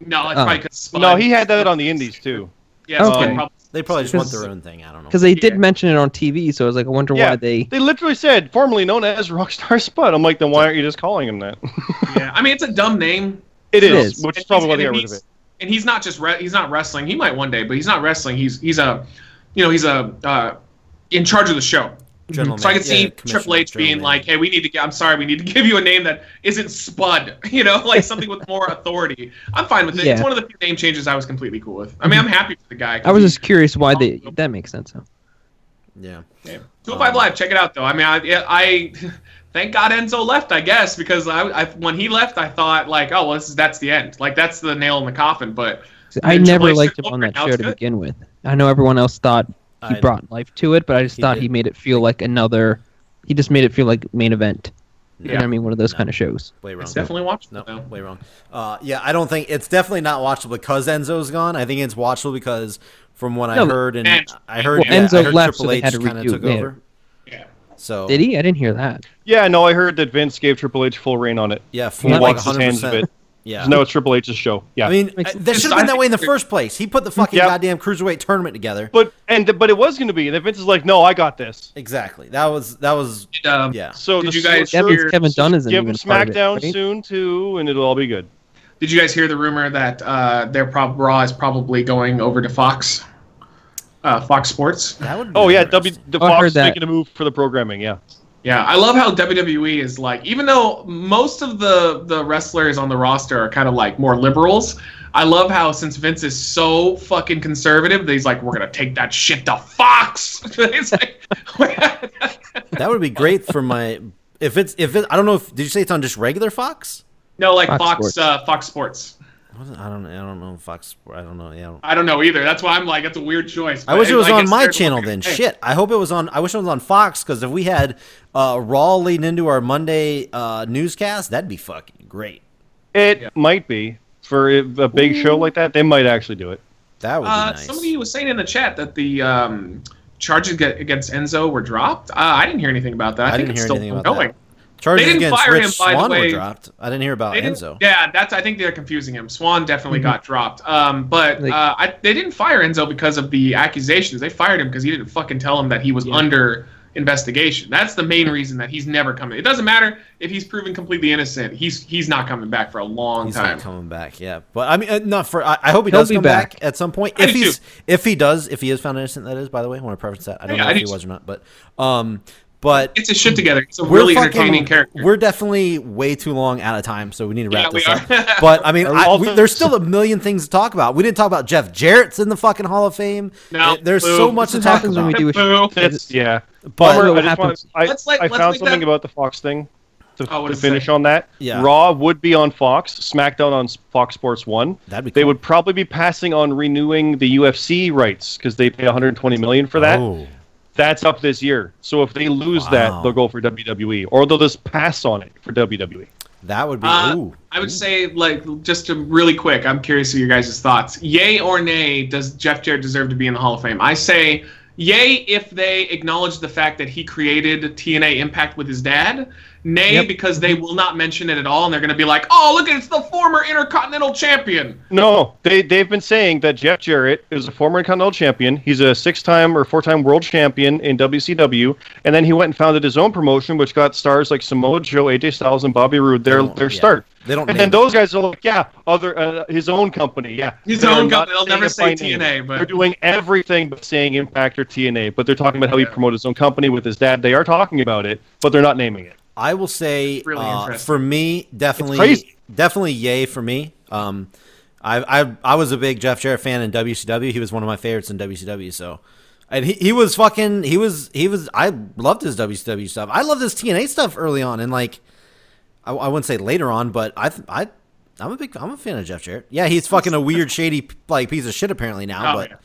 No, it's Oh. probably because No, he had that on the Indies too. Yeah, Okay. they probably- They probably just want their own thing. I don't know. Because they did Yeah. mention it on TV, so I was like, I wonder Yeah. why they. They literally said formerly known as Rockstar Spud. I'm like, then why aren't you just calling him that? yeah. I mean, it's a dumb name. it It is, is. which is And probably why he's- they got and rid of it. And he's not just re- he's not wrestling. He might one day, but he's not wrestling. He's he's a, you know, he's a uh, in charge of the show. General So I man- could see yeah, Triple H being man. like, "Hey, we need to. Get, I'm sorry, we need to give you a name that isn't Spud. You know, like something with more authority." I'm fine with it. It's one of the few name changes I was completely cool with. I mean, I'm mhm. happy for the guy. I was just curious why they. Oh, that makes sense. Huh? yeah. Yeah. 205 Live, check it out though. I mean, I, yeah, I thank God Enzo left. I guess because I, I when he left, I thought like, oh well, this is that's the end. Like that's the nail in the coffin. But I never H liked him on that show to good. begin with. I know everyone else thought he I- brought life to it, but I just He thought did. he made it feel like another. He just made it feel like main event. You know what I mean? One of those No. kind of shows. Way wrong. it's definitely watchable. No, though. way wrong. Uh, yeah, I don't think it's definitely not watchable because Enzo's gone. I think it's watchable because from what I heard and and- I heard, Well, yeah, Enzo I heard left, Triple so H kind of took yeah. over. Yeah. So Did he? I didn't hear that. Yeah, no, I heard that Vince gave Triple H full reign on it. yeah, He full like wipes his 100. hands of it. Yeah. No, it's Triple H's show. Yeah, I mean, uh, that should have been that way in the first place. He put the fucking Yep. goddamn cruiserweight tournament together. but and but it was going to be, and then Vince is like, "No, I got this." Exactly. That was that was Um, yeah. So Did the you guys hear- means Kevin Dunn isn't give even him it, SmackDown right? soon too, and it'll all be good. Did you guys hear the rumor that uh, their prob Raw is probably going over to Fox, uh, Fox Sports? That would. Be Oh yeah, W interesting. the Oh, I Fox is that. making a move for the programming. Yeah, Yeah, I love how WWE is like, even though most of the the wrestlers on the roster are kind of like more liberals. I love how since Vince is so fucking conservative, that he's like, we're gonna take that shit to Fox. it's like, That would be great for my. If it's if it, I don't know if did you say it's on just regular Fox? no, like Fox Fox Sports. uh, Fox Sports. I don't. I don't know. Fox. I don't know. Yeah. I don't- I don't know either. That's why I'm like, it's a weird choice. I wish it was like, on my channel look then. hey, Shit. I hope it was on. I wish it was on Fox because if we had uh, Raw leading into our Monday uh, newscast, that'd be fucking great. It Yeah. might be for a a big show like that. They might actually do it. That would be Uh, nice. Somebody was saying in the chat that the um, charges against Enzo were dropped. Uh, I didn't hear anything about that. I, I think didn't it's hear still anything about going. that. Charges They didn't against fire Rich him, by the Swann were way. dropped. I didn't hear about didn't- Enzo. Yeah, that's. I think they're confusing him. Swann definitely Mm-hmm. got dropped. Um, but Like- uh, I, they didn't fire Enzo because of the accusations. They fired him because he didn't fucking tell him that he was under investigation. That's the main reason that he's never coming. It doesn't matter if he's proven completely innocent. He's he's not coming back for a long He's time. not coming back. Yeah, but I mean, uh, not for. I, I hope he He'll does come back. back. at some point. I If he's too. if he does, if he is found innocent, that is. By the way, I want to preface that. I don't Yeah, know I if he was too. or not, but um, but Gets his shit together. He's a we're really fucking- entertaining character. We're definitely way too long out of time, so we need to wrap Yeah, we this up. are. but I mean, I, we, there's still a million things to talk about. We didn't talk about Jeff Jarrett's in the fucking Hall of Fame. No, Uh, there's boo. so much This to talk happens when we do a Boo. That's yeah. But Bummer, I, just want, happens- I, Let's like- I let's found something that- about the Fox thing to, Oh, what to finish on that. Yeah. Raw would be on Fox, SmackDown on Fox Sports One. That'd be cool. They would probably be passing on renewing the UFC rights because they pay 120 million for that. Oh. That's up this year. So if they lose Wow. that, they'll go for WWE, or they'll just pass on it for. WWE. That would be. Uh, ooh. I would say, like, just to really quick, I'm curious of your guys' thoughts. Yay or nay, does Jeff Jarrett deserve to be in the Hall of Fame? I say yay if they acknowledge the fact that he created TNA Impact with his dad. Nay, Yep. because they will not mention it at all, and they're going to be like, "Oh, look, it's the former Intercontinental Champion." No, they they've been saying that Jeff Jarrett is a former Intercontinental Champion. He's a six-time or four-time World Champion in WCW, and then he went and founded his own promotion, which got stars like Samoa Joe, AJ Styles, and Bobby Roode. Their Oh, their yeah. start. They don't And name then those guys are like, yeah, other uh, his own company, yeah. His They're own not company. They'll never say TNA, name. but- they're doing everything but saying Impact or TNA. But they're talking about how he promoted his own company with his dad. They are talking about it, but they're not naming it. I will say Really uh, for me, definitely, definitely, yay for me. Um, I, I I was a big Jeff Jarrett fan in WCW. He was one of my favorites in WCW. So, and he, he was fucking he was he was I loved his WCW stuff. I loved his TNA stuff early on, and like I, I wouldn't say later on, but I I I'm a big I'm a fan of Jeff Jarrett. Yeah, he's fucking a weird, shady like piece of shit apparently now, Oh, but. yeah.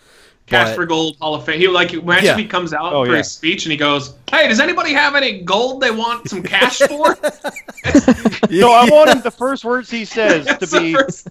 Cash but- for Gold Hall of Fame. He like imagine Yeah. he comes out Oh, for yeah. his speech and he goes, "Hey, does anybody have any gold they want some cash for?" No, I want him. The first words he says to be first-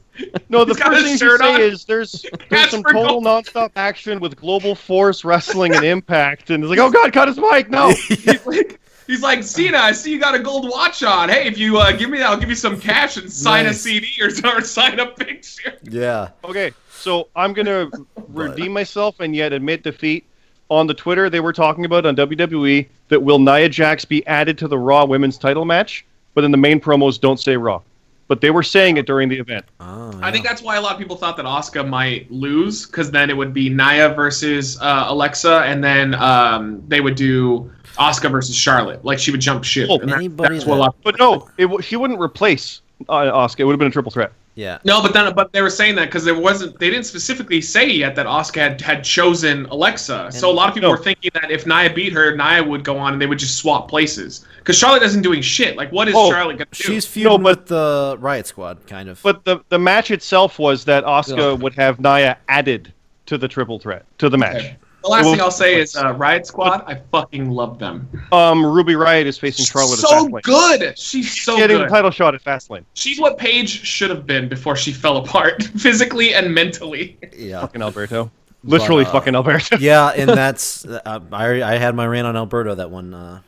no. The first his thing he shirt should say is there's there's some total gold. nonstop action with Global Force Wrestling and Impact, and it's like, oh god, cut his mic. No, He's like, he's like, Cena, I see you got a gold watch on. Hey, if you uh, give me that, I'll give you some cash and sign Nice. a CD or, or sign a picture. yeah. Okay, so I'm gonna redeem myself and yet admit defeat. On the Twitter, they were talking about on WWE that will Nia Jax be added to the Raw Women's Title match, but then the main promos don't say Raw. But they were saying it during the event. Oh, I think that's why a lot of people thought that Asuka might lose because then it would be Nia versus uh, Alexa, and then um, they would do Asuka versus Charlotte. Like she would jump ship. Oh, and that- anybody that's what a lot. But no, it, w- she wouldn't replace uh, Asuka. It would have been a triple threat. Yeah. No, but then but they were saying that because there wasn't they didn't specifically say yet that Asuka had, had chosen Alexa. so a lot of people No. were thinking that if Nia beat her, Nia would go on and they would just swap places. Because Charlotte isn't doing shit. Like what is Oh, Charlotte gonna do? She's feuding but- with the Riott Squad, kind of. But the the match itself was that Asuka would have Nia added to the triple threat to the match. Okay. The last thing I'll say is uh, Riott Squad. I fucking love them. Um, Ruby Riott is facing Charlotte at so Fastlane. good. She's so Getting good. the title shot at Fastlane. She's what Paige should have been before she fell apart physically and mentally. yeah. Fucking Alberto. Literally uh, fucking Alberto. yeah, and that's uh, I I had my rant on Alberto that one uh,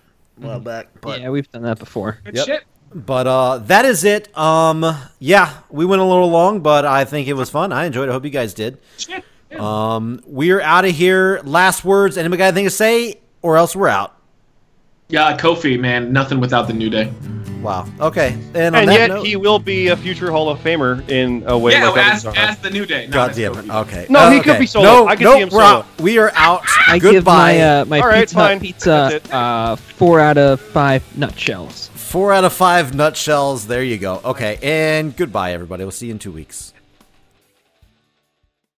a while back, but yeah, we've done that before. Good Yep. shit. but uh, that is it. Um, yeah, we went a little long, but I think it was fun. I enjoyed. it. I hope you guys did. Shit. Yeah. Um, we're out of here. Last words. Anybody got anything to say, or else we're out. yeah, Kofi, man, nothing without the New Day. Wow. Okay. And on and that yet note, he will be a future Hall of Famer in a way Yeah, like as, others as the New Day. not God damn it. Okay. No, Uh, he could be solo. No, I could nope, see him we're solo. out. We are out. I Goodbye. give my uh, my All right, pizza fine. pizza uh, four out of five nutshells. Four out of five nutshells. There you go. Okay, and goodbye, everybody. We'll see you in two weeks.